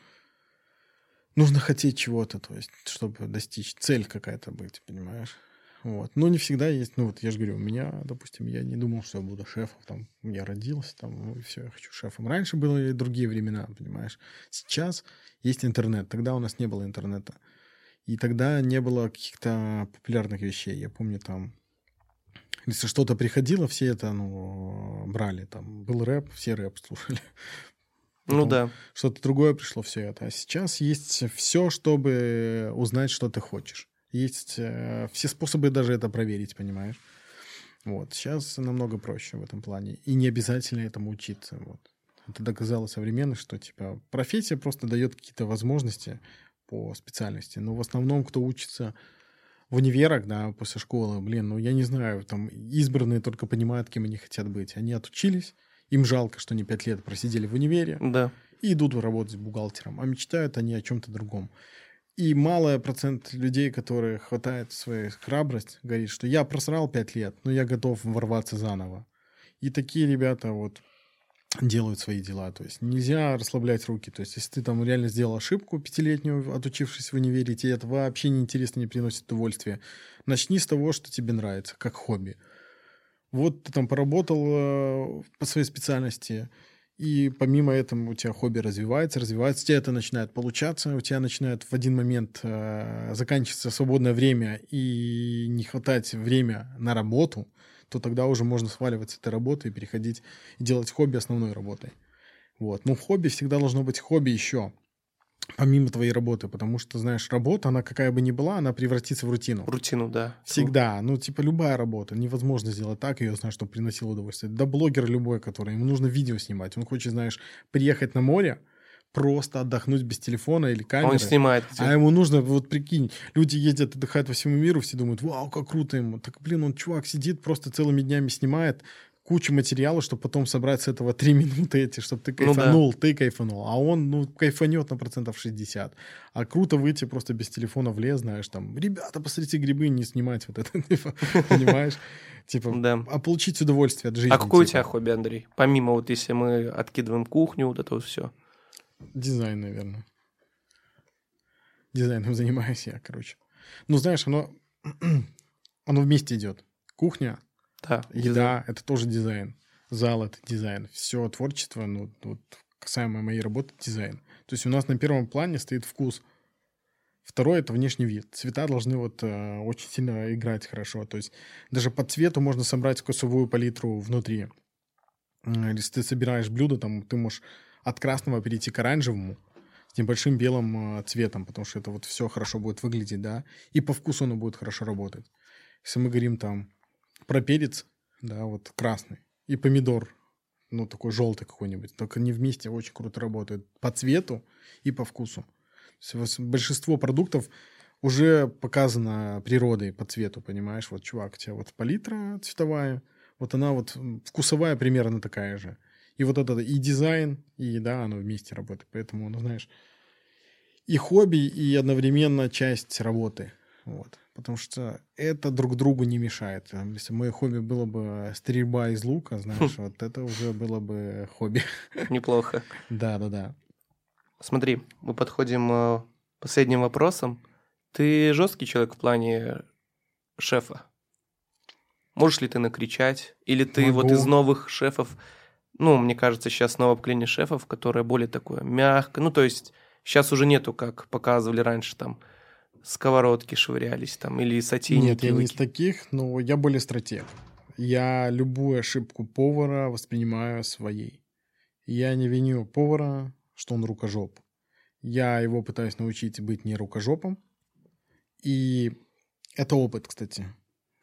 нужно хотеть чего-то, то есть, чтобы достичь, цель какая-то быть, понимаешь? Вот. Но не всегда есть, ну вот я же говорю, у меня, допустим, я не думал, что я буду шефом, там, я родился, там, ну все, я хочу шефом. Раньше были другие времена, понимаешь? Сейчас есть интернет, тогда у нас не было интернета. И тогда не было каких-то популярных вещей. Я помню, там, если что-то приходило, все это, ну, брали. Там был рэп, все рэп слушали. Ну Потом да. Что-то другое пришло, все это. А сейчас есть все, чтобы узнать, что ты хочешь. Есть э, все способы даже это проверить, понимаешь? Вот. Сейчас намного проще в этом плане. И не обязательно этому учиться. Вот. Это доказало современно, что, типа, профессия просто дает какие-то возможности по специальности. Но в основном, кто учится в универах, да, после школы, блин, ну, я не знаю, там избранные только понимают, кем они хотят быть. Они отучились, им жалко, что они пять лет просидели в универе, Да. и идут работать бухгалтером, а мечтают они о чем-то другом. И малый процент людей, которые хватает своей храбрость, говорит, что я просрал пять лет, но я готов ворваться заново. И такие ребята вот делают свои дела. То есть нельзя расслаблять руки. То есть если ты там реально сделал ошибку пятилетнюю, отучившись в универе, тебе это вообще неинтересно, не приносит удовольствия, начни с того, что тебе нравится, как хобби. Вот ты там поработал э, по своей специальности, и помимо этого у тебя хобби развивается, развивается, у тебя это начинает получаться, у тебя начинает в один момент э, заканчиваться свободное время и не хватать время на работу, то тогда уже можно сваливать с этой работы и переходить и делать хобби основной работой. Вот. Но хобби всегда должно быть хобби еще, помимо твоей работы, потому что, знаешь, работа, она какая бы ни была, она превратится в рутину. Рутину, да. Всегда. Ну, типа, любая работа. Невозможно сделать так, ее, знаешь, чтобы приносило удовольствие. Да блогер любой, который, ему нужно видео снимать. Он хочет, знаешь, приехать на море, просто отдохнуть без телефона или А камеры. он снимает. где- А ему нужно, вот прикинь, люди ездят, отдыхают по всему миру, все думают, вау, как круто ему. Так, блин, он чувак сидит, просто целыми днями снимает кучу материала, чтобы потом собрать с этого три минуты эти, чтобы ты Ну да. кайфанул, ты кайфанул. А он, ну, кайфанет на процентов 60. А круто выйти просто без телефона в лес, знаешь, там, ребята, посмотрите грибы, не снимать вот это, типа, понимаешь? Типа, Да. а получить удовольствие от жизни. А какое у типа. тебя хобби, Андрей? Помимо вот если мы откидываем кухню, вот это вот все. Дизайн, наверное. Дизайном занимаюсь я, короче. Ну, знаешь, оно, оно вместе идет. Кухня, Да. еда — это тоже дизайн. Зал — это дизайн. Все творчество, ну, вот, касаемо моей работы, дизайн. То есть у нас на первом плане стоит вкус. Второе — это внешний вид. Цвета должны вот э, очень сильно играть хорошо. То есть даже по цвету можно собрать вкусовую палитру внутри. Если ты собираешь блюдо, там ты можешь от красного перейти к оранжевому с небольшим белым э, цветом, потому что это вот все хорошо будет выглядеть, да, и по вкусу оно будет хорошо работать. Если мы говорим там про перец, да, вот красный, и помидор, ну, такой желтый какой-нибудь, только они вместе очень круто работают по цвету и по вкусу. Большинство продуктов уже показано природой по цвету, понимаешь? Вот, чувак, у тебя вот палитра цветовая, вот она вот вкусовая примерно такая же. И вот это и дизайн, и еда, оно вместе работает. Поэтому, ну, знаешь, и хобби, и одновременно часть работы. Вот. Потому что это друг другу не мешает. Там, Если мое хобби было бы стрельба из лука, знаешь, вот это уже было бы хобби. Неплохо. Да-да-да. Смотри, мы подходим э, к последним вопросам. Ты жесткий человек в плане шефа? Можешь ли ты накричать? Или ты вот Могу. из новых шефов, ну, мне кажется, сейчас новое поколение шефов, которое более такое мягкое, ну, то есть сейчас уже нету, как показывали раньше, там, сковородки швырялись там, или сотейники. Нет, я не из таких, но я более стратег. Я любую ошибку повара воспринимаю своей. Я не виню повара, что он рукожоп. Я его пытаюсь научить быть не рукожопом. И это опыт, кстати.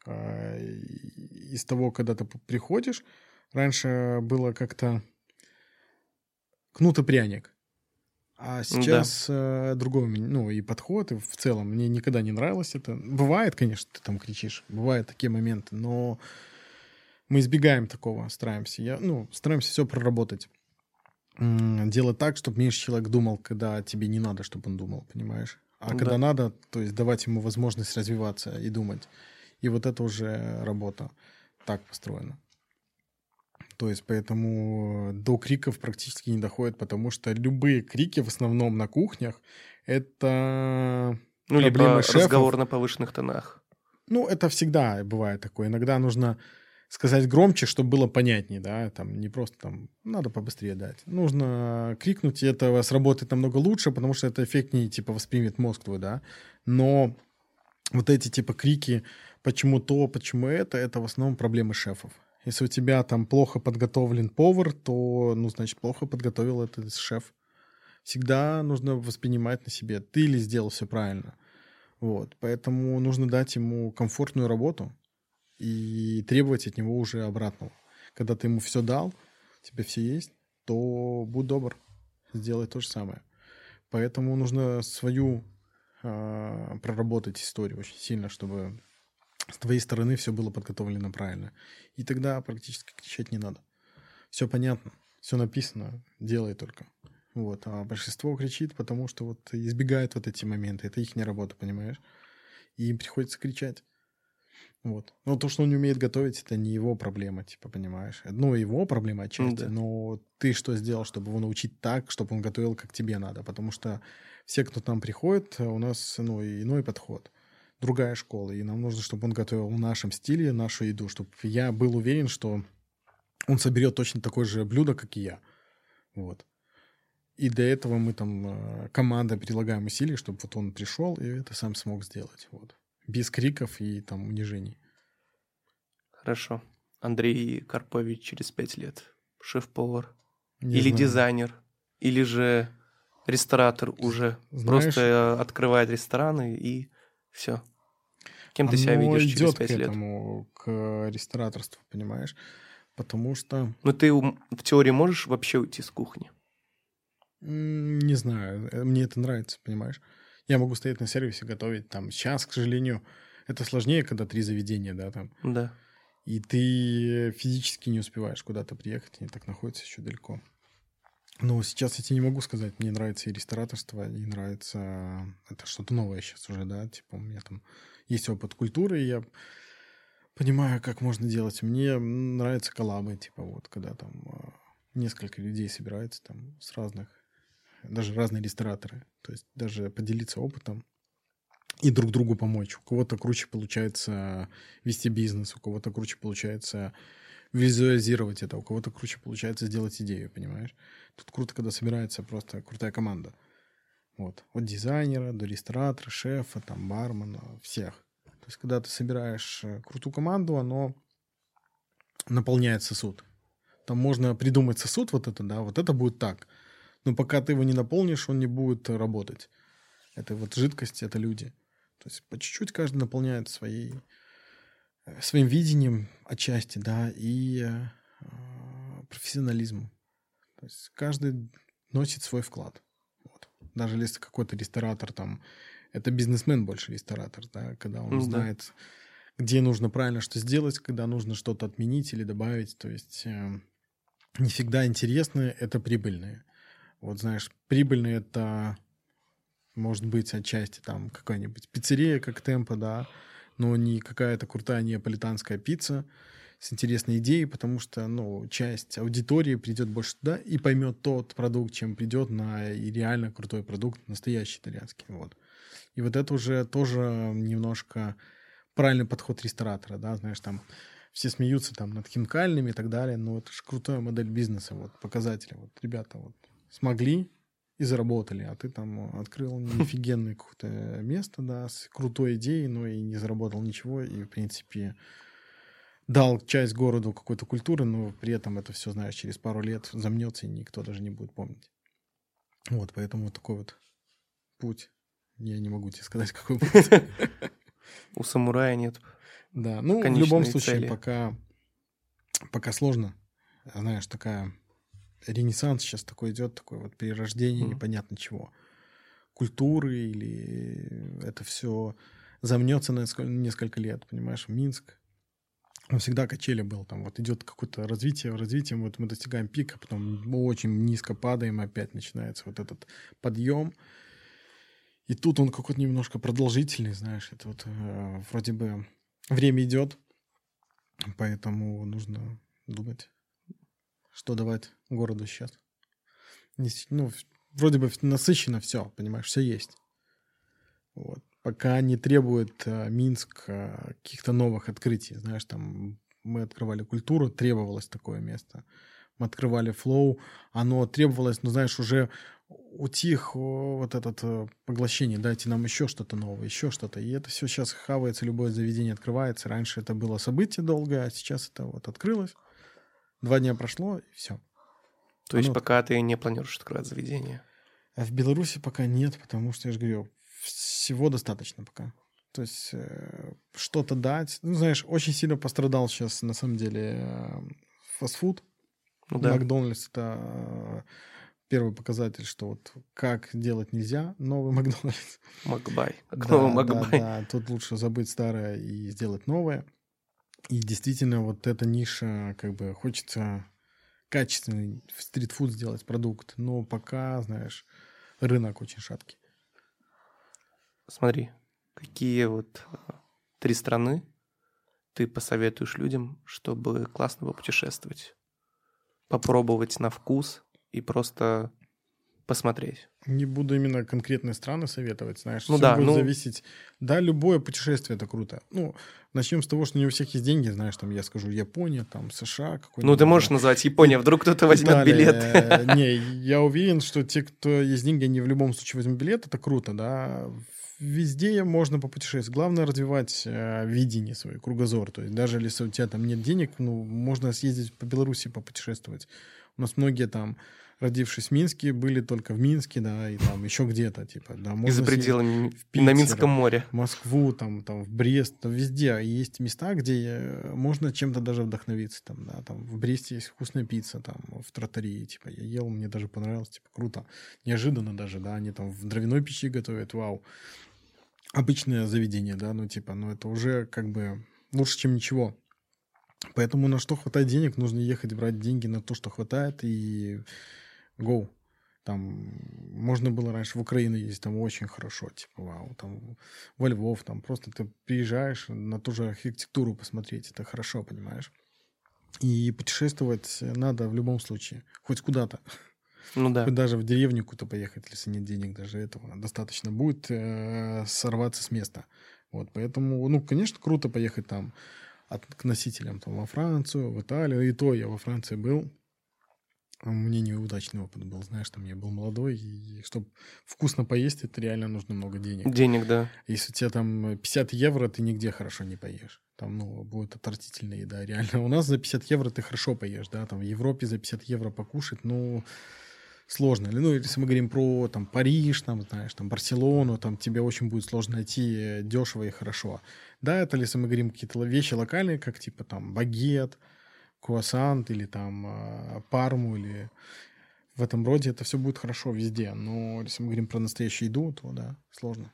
И- Из того, когда ты приходишь, раньше было как-то кнут и пряник. А сейчас да. э, другой, ну, и подход, и в целом мне никогда не нравилось это. Бывает, конечно, ты там кричишь, бывают такие моменты, но мы избегаем такого, стараемся. Я, ну, стараемся все проработать. Делать так, чтобы меньше человек думал, когда тебе не надо, чтобы он думал, понимаешь? А да. когда надо, то есть давать ему возможность развиваться и думать. И вот это уже работа так построена. То есть поэтому до криков практически не доходит, потому что любые крики в основном на кухнях это ну, либо шефов. разговор на повышенных тонах. Ну, это всегда бывает такое. Иногда нужно сказать громче, чтобы было понятнее, да, там не просто там надо побыстрее дать. Нужно крикнуть, и это сработает намного лучше, потому что это эффектнее, типа, воспримет мозг твой, да. Но вот эти, типа, крики, почему то, почему это, это в основном проблемы шефов. Если у тебя там плохо подготовлен повар, то, ну, значит, плохо подготовил этот шеф. Всегда нужно воспринимать на себе, ты ли сделал все правильно. Вот, поэтому нужно дать ему комфортную работу и требовать от него уже обратного. Когда ты ему все дал, тебе все есть, то будь добр, сделай то же самое. Поэтому нужно свою э, проработать историю очень сильно, чтобы с твоей стороны все было подготовлено правильно. И тогда практически кричать не надо. Все понятно, все написано, делай только. Вот. А большинство кричит, потому что вот избегает вот эти моменты. Это их не работа, понимаешь? И им приходится кричать. Вот. Но то, что он не умеет готовить, это не его проблема, типа, понимаешь? Ну, его проблема отчасти, да. но ты что сделал, чтобы его научить так, чтобы он готовил, как тебе надо? Потому что все, кто там приходит, у нас, ну, иной подход другая школа, и нам нужно, чтобы он готовил в нашем стиле нашу еду, чтобы я был уверен, что он соберет точно такое же блюдо, как и я. Вот. И для этого мы там, э, команда, прилагаем усилия, чтобы вот он пришел и это сам смог сделать. Вот. Без криков и там унижений. Хорошо. Андрей Карпович через пять лет. Шеф-повар. или знаю. дизайнер. Или же ресторатор уже. Знаешь, Просто открывает рестораны и все. Кем ты себя видишь через пять лет? этому, к рестораторству, понимаешь? Потому что... Ну, ты в теории можешь вообще уйти с кухни? Не знаю. Э, мне это нравится, понимаешь? Я могу стоять на сервисе, готовить там. Сейчас, к сожалению, это сложнее, когда три заведения, да, там. Да. И ты физически не успеваешь куда-то приехать, они так находятся еще далеко. Но сейчас я тебе не могу сказать, мне нравится и рестораторство, и нравится... Это что-то новое сейчас уже, да, типа у меня там есть опыт культуры, и я понимаю, как можно делать. Мне нравятся коллабы, типа вот, когда там а, несколько людей собираются там с разных, даже разные рестораторы, то есть даже поделиться опытом и друг другу помочь. У кого-то круче получается вести бизнес, у кого-то круче получается визуализировать это, у кого-то круче получается сделать идею, понимаешь? Тут круто, когда собирается просто крутая команда. Вот. От дизайнера до ресторатора, шефа, там, бармена, всех. То есть, когда ты собираешь э, крутую команду, оно наполняет сосуд. Там можно придумать сосуд вот это, да, вот это будет так. Но пока ты его не наполнишь, он не будет работать. Это вот жидкость, это люди. То есть по чуть-чуть каждый наполняет своей, своим видением отчасти, да, и э, профессионализмом. То есть каждый носит свой вклад. Вот. Даже если какой-то ресторатор там, это бизнесмен больше ресторатор, да, когда он ну, знает, да. где нужно правильно что сделать, когда нужно что-то отменить или добавить. То есть э, не всегда интересные — это прибыльные. Вот знаешь, прибыльные — это может быть отчасти там какая-нибудь пиццерия, как темпа, да, но не какая-то крутая неаполитанская пицца, с интересной идеей, потому что, ну, часть аудитории придет больше туда и поймет тот продукт, чем придет на и реально крутой продукт, настоящий итальянский, вот. И вот это уже тоже немножко правильный подход ресторатора, да, знаешь, там все смеются там над хинкальными и так далее, но это же крутая модель бизнеса, вот, показатели, вот, ребята вот смогли и заработали, а ты там открыл офигенное какое-то место, да, с крутой идеей, но и не заработал ничего, и, в принципе, дал часть городу какой-то культуры, но при этом это все, знаешь, через пару лет замнется, и никто даже не будет помнить. Вот, поэтому вот такой вот путь. Я не могу тебе сказать, какой путь. У самурая нет. Да, ну, в любом случае, пока, пока сложно. Знаешь, такая ренессанс сейчас такой идет, такое вот перерождение mm. непонятно чего. Культуры или это все замнется на несколько лет, понимаешь? Минск, он всегда качели был, там вот идет какое-то развитие, развитие, вот мы достигаем пика, потом мы очень низко падаем, опять начинается вот этот подъем. И тут он какой-то немножко продолжительный, знаешь, это вот э, вроде бы время идет, поэтому нужно думать, что давать городу сейчас. Ну, вроде бы насыщено все, понимаешь, все есть. Вот. Пока не требует э, Минск э, каких-то новых открытий. Знаешь, там мы открывали культуру, требовалось такое место. Мы открывали флоу, оно требовалось, ну, знаешь, уже утих вот этот э, поглощение, дайте нам еще что-то новое, еще что-то. И это все сейчас хавается, любое заведение открывается. Раньше это было событие долгое, а сейчас это вот открылось. Два дня прошло, и все. То есть пока ты не планируешь открывать заведение? А в Беларуси пока нет, потому что, я же говорю, всего достаточно пока. То есть э, что-то дать. Ну, знаешь, очень сильно пострадал сейчас, на самом деле, э, фастфуд. Ну, да. Макдональдс — это э, первый показатель, что вот как делать нельзя, новый Макдональдс. Макбай. Да, новый Макбай. Да, да, тут лучше забыть старое и сделать новое. И действительно, вот эта ниша, как бы, хочется качественный стритфуд сделать продукт, но пока, знаешь, рынок очень шаткий. Смотри, какие вот а, три страны ты посоветуешь людям, чтобы классно попутешествовать? Попробовать на вкус и просто посмотреть. Не буду именно конкретные страны советовать, знаешь. Ну Все да, будет ну... зависеть. Да, любое путешествие это круто. Ну, начнем с того, что не у всех есть деньги, знаешь, там я скажу Япония, там США. Ну, ты можешь назвать Япония, вдруг кто-то возьмет билет. Не, я уверен, что те, кто есть деньги, они в любом случае возьмут билет, это круто, да везде можно попутешествовать. Главное развивать э, видение свой, кругозор. То есть даже если у тебя там нет денег, ну, можно съездить по Беларуси попутешествовать. У нас многие там, родившись в Минске, были только в Минске, да, и там еще где-то, типа, да. Можно и за пределами, в Питер, на Минском море. В Москву, там, там, в Брест, там, везде есть места, где э, можно чем-то даже вдохновиться, там, да, там, в Бресте есть вкусная пицца, там, в тротарии, типа, я ел, мне даже понравилось, типа, круто. Неожиданно даже, да, они там в дровяной печи готовят, вау обычное заведение, да, ну, типа, ну, это уже как бы лучше, чем ничего. Поэтому на что хватает денег, нужно ехать брать деньги на то, что хватает, и go. Там можно было раньше в Украину ездить, там очень хорошо, типа, вау, там во Львов, там просто ты приезжаешь на ту же архитектуру посмотреть, это хорошо, понимаешь? И путешествовать надо в любом случае, хоть куда-то. Ну да. Хоть даже в деревню куда-то поехать, если нет денег, даже этого достаточно будет э, сорваться с места. Вот, поэтому, ну, конечно, круто поехать там от, к носителям там, во Францию, в Италию. И то я во Франции был. Меня неудачный опыт был, знаешь, там я был молодой, и чтобы вкусно поесть, это реально нужно много денег. Денег, да. Если у тебя там 50 евро, ты нигде хорошо не поешь. Там, ну, будет отвратительная еда, реально. У нас за 50 евро ты хорошо поешь, да, там в Европе за 50 евро покушать, ну, сложно. Ну, если мы говорим про там, Париж, там, знаешь, там, Барселону, там тебе очень будет сложно найти дешево и хорошо. Да, это если мы говорим какие-то вещи локальные, как типа там багет, круассант или там а, парму или в этом роде, это все будет хорошо везде. Но если мы говорим про настоящую еду, то да, сложно.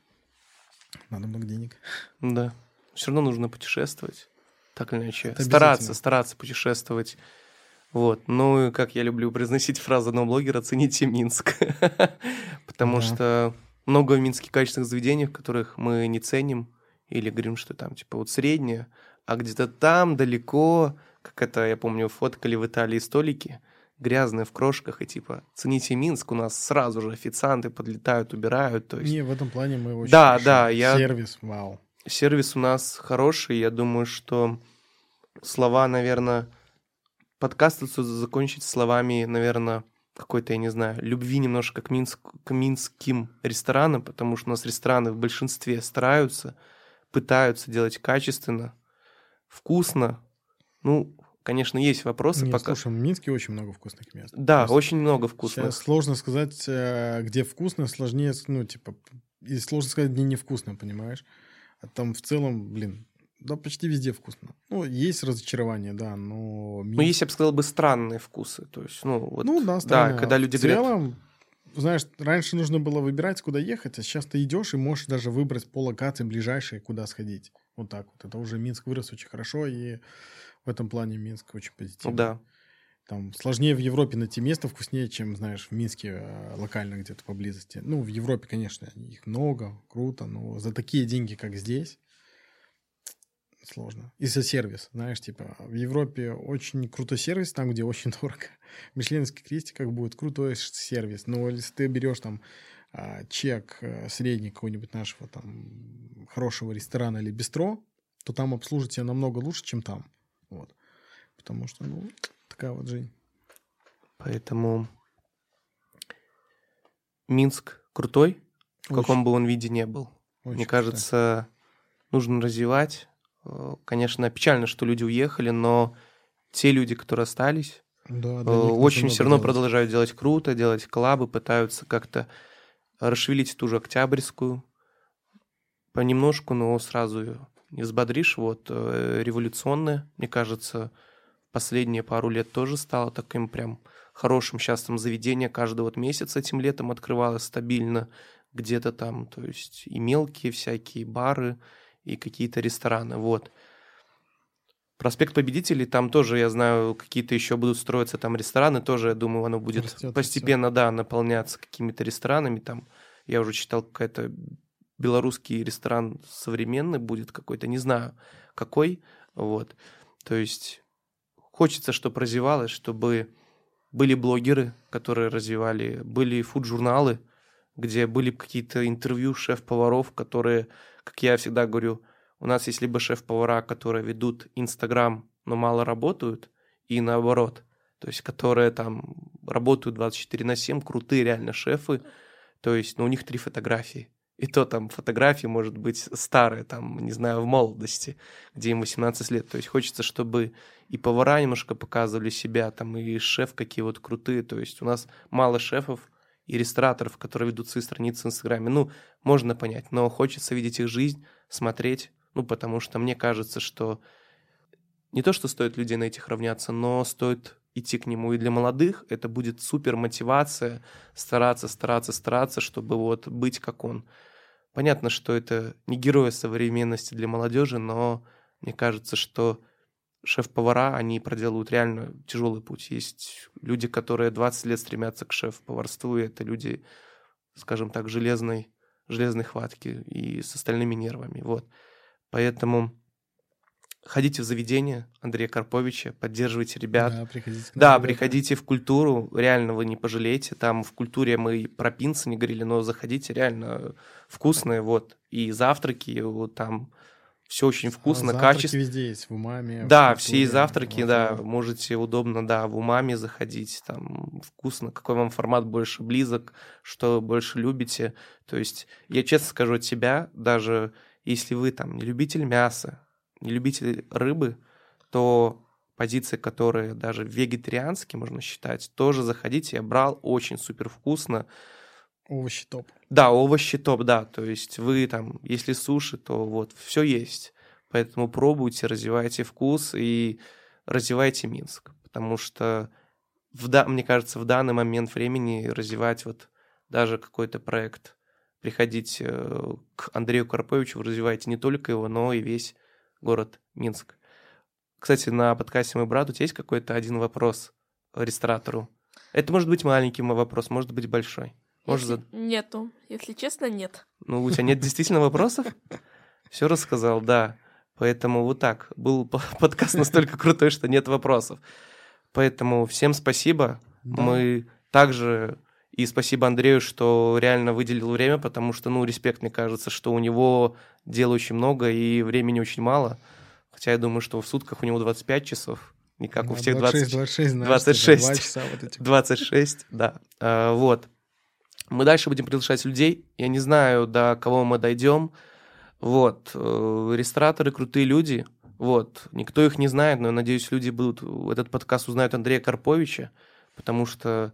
Надо много денег. Да. Все равно нужно путешествовать. Так или иначе. Стараться, стараться путешествовать вот. Ну, как я люблю произносить фразу одного блогера, цените Минск. Потому что много в Минске качественных заведений, в которых мы не ценим, или говорим, что там, типа, вот среднее, а где-то там далеко, как это, я помню, фоткали в Италии столики, грязные в крошках, и типа, цените Минск, у нас сразу же официанты подлетают, убирают. То есть... Не, в этом плане мы очень Да, хорошо. да, я... Сервис, вау. Сервис у нас хороший, я думаю, что слова, наверное, подкаст закончить словами, наверное, какой-то, я не знаю, любви немножко к, минск, к минским ресторанам, потому что у нас рестораны в большинстве стараются, пытаются делать качественно, вкусно. Ну, конечно, есть вопросы. Нет, пока... слушай, в Минске очень много вкусных мест. Да, Просто очень много вкусных. Сейчас сложно сказать, э, где вкусно, сложнее, ну, типа, и сложно сказать, где невкусно, понимаешь? А там в целом, блин, Да, почти везде вкусно. Ну, есть разочарование, да, но... Ну, есть, я бы сказал, бы странные вкусы. То есть, ну, вот, ну да, странные. да, когда люди в целом, знаешь, раньше нужно было выбирать, куда ехать, а сейчас ты идешь и можешь даже выбрать по локации ближайшие, куда сходить. Вот так вот. Это уже Минск вырос очень хорошо, и в этом плане Минск очень позитивный. Да. Там сложнее в Европе найти место вкуснее, чем, знаешь, в Минске э, локально где-то поблизости. Ну, в Европе, конечно, их много, круто, но за такие деньги, как здесь, сложно. И за сервис, знаешь, типа в Европе очень крутой сервис, там, где очень дорого. В Мишленовских крестиках будет крутой сервис. Но если ты берешь там а, чек э, средний какого-нибудь нашего там хорошего ресторана или бистро, то там обслужат тебя намного лучше, чем там. Вот. Потому что, ну, такая вот жизнь. Поэтому Минск крутой, в очень, каком бы он виде не был. Мне кажется, нужно развивать Э, конечно, печально, что люди уехали, но те люди, которые остались, да, э, очень все равно делать. продолжают делать круто, делать клабы, пытаются как-то расшевелить ту же Октябрьскую понемножку, но сразу не взбодришь. Вот э, революционная, мне кажется, последние пару лет тоже стало таким прям хорошим частым заведением. Каждый вот месяц этим летом открывалось стабильно где-то там, то есть и мелкие всякие бары, и какие-то рестораны. Вот. Проспект Победителей, там тоже, я знаю, какие-то еще будут строиться там рестораны, тоже, я думаю, оно будет Растет постепенно, да, наполняться какими-то ресторанами. Там, я уже читал, какой-то белорусский ресторан современный будет какой-то, не знаю, какой, вот. То есть хочется, чтобы развивалось, чтобы были блогеры, которые развивали, были фуд-журналы, где были какие-то интервью шеф-поваров, которые как я всегда говорю, у нас есть либо шеф-повара, которые ведут Инстаграм, но мало работают, и наоборот, то есть которые там работают 24 на 7, крутые реально шефы, то есть, ну, у них три фотографии. И то там фотографии, может быть, старые, там, не знаю, в молодости, где им 18 лет. То есть хочется, чтобы и повара немножко показывали себя, там, и шеф какие вот крутые. То есть у нас мало шефов, и рестораторов, которые ведут свои страницы в Инстаграме. Ну, можно понять, но хочется видеть их жизнь, смотреть, ну, потому что мне кажется, что не то, что стоит людей на этих равняться, но стоит идти к нему. И для молодых это будет супер мотивация стараться, стараться, стараться, чтобы вот быть как он. Понятно, что это не герои современности для молодежи, но мне кажется, что шеф-повара, они проделывают реально тяжелый путь. Есть люди, которые 20 лет стремятся к шеф-поварству, и это люди, скажем так, железной, железной хватки и с остальными нервами. Вот. Поэтому ходите в заведение Андрея Карповича, поддерживайте ребят. Да, приходите. Да, ребята. приходите в культуру, реально вы не пожалеете. Там в культуре мы про пинцы не говорили, но заходите, реально вкусные, вот. И завтраки, вот там все очень вкусно, а качественно. везде есть, в умаме. Да, в все и завтраки, да, можете удобно, да, в умаме заходить, там вкусно, какой вам формат больше близок, что больше любите. То есть я честно скажу от себя, даже если вы там не любитель мяса, любитель рыбы, то позиции, которые даже вегетарианские можно считать, тоже заходите. Я брал очень супер вкусно. Овощи топ. Да, овощи топ, да. То есть вы там, если суши, то вот все есть. Поэтому пробуйте, развивайте вкус и развивайте Минск. Потому что, в, да, мне кажется, в данный момент времени развивать вот даже какой-то проект, приходить э, к Андрею Карповичу, вы развиваете не только его, но и весь город Минск. Кстати, на подкасте «Мой брат» у тебя есть какой-то один вопрос ресторатору? Это может быть маленький мой вопрос, может быть большой. Может, Если... Нету. Если честно, нет. Ну, у тебя нет действительно вопросов? Все рассказал, да. Поэтому вот так. Был подкаст настолько крутой, что нет вопросов. Поэтому всем спасибо. Да. Мы также и спасибо Андрею, что реально выделил время, потому что, ну, респект, мне кажется, что у него дел очень много и времени очень мало. Хотя я думаю, что в сутках у него 25 часов. Не как да, у всех 20... 26, 26, знаешь, 26. часа вот этих. 26, да. А, вот. Мы дальше будем приглашать людей. Я не знаю, до кого мы дойдем. Вот. Э, рестораторы крутые люди. Вот. Никто их не знает, но я надеюсь, люди будут... Этот подкаст узнают Андрея Карповича, потому что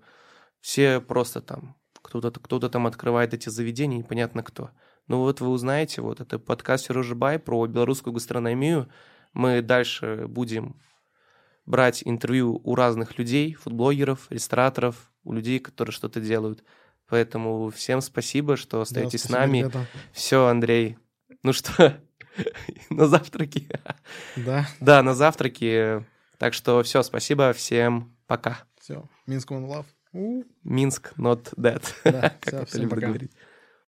все просто там... Кто-то кто там открывает эти заведения, непонятно кто. Ну вот вы узнаете, вот это подкаст Сережа Бай про белорусскую гастрономию. Мы дальше будем брать интервью у разных людей, фудблогеров, рестораторов, у людей, которые что-то делают. Поэтому всем спасибо, что остаетесь да, спасибо, с нами. Ребята. Все, Андрей. Ну что, на завтраки? Да. Да, на завтраки. Так что все, спасибо, всем пока. Все, Минск one love. Минск not dead. Да, как все, это любят говорить.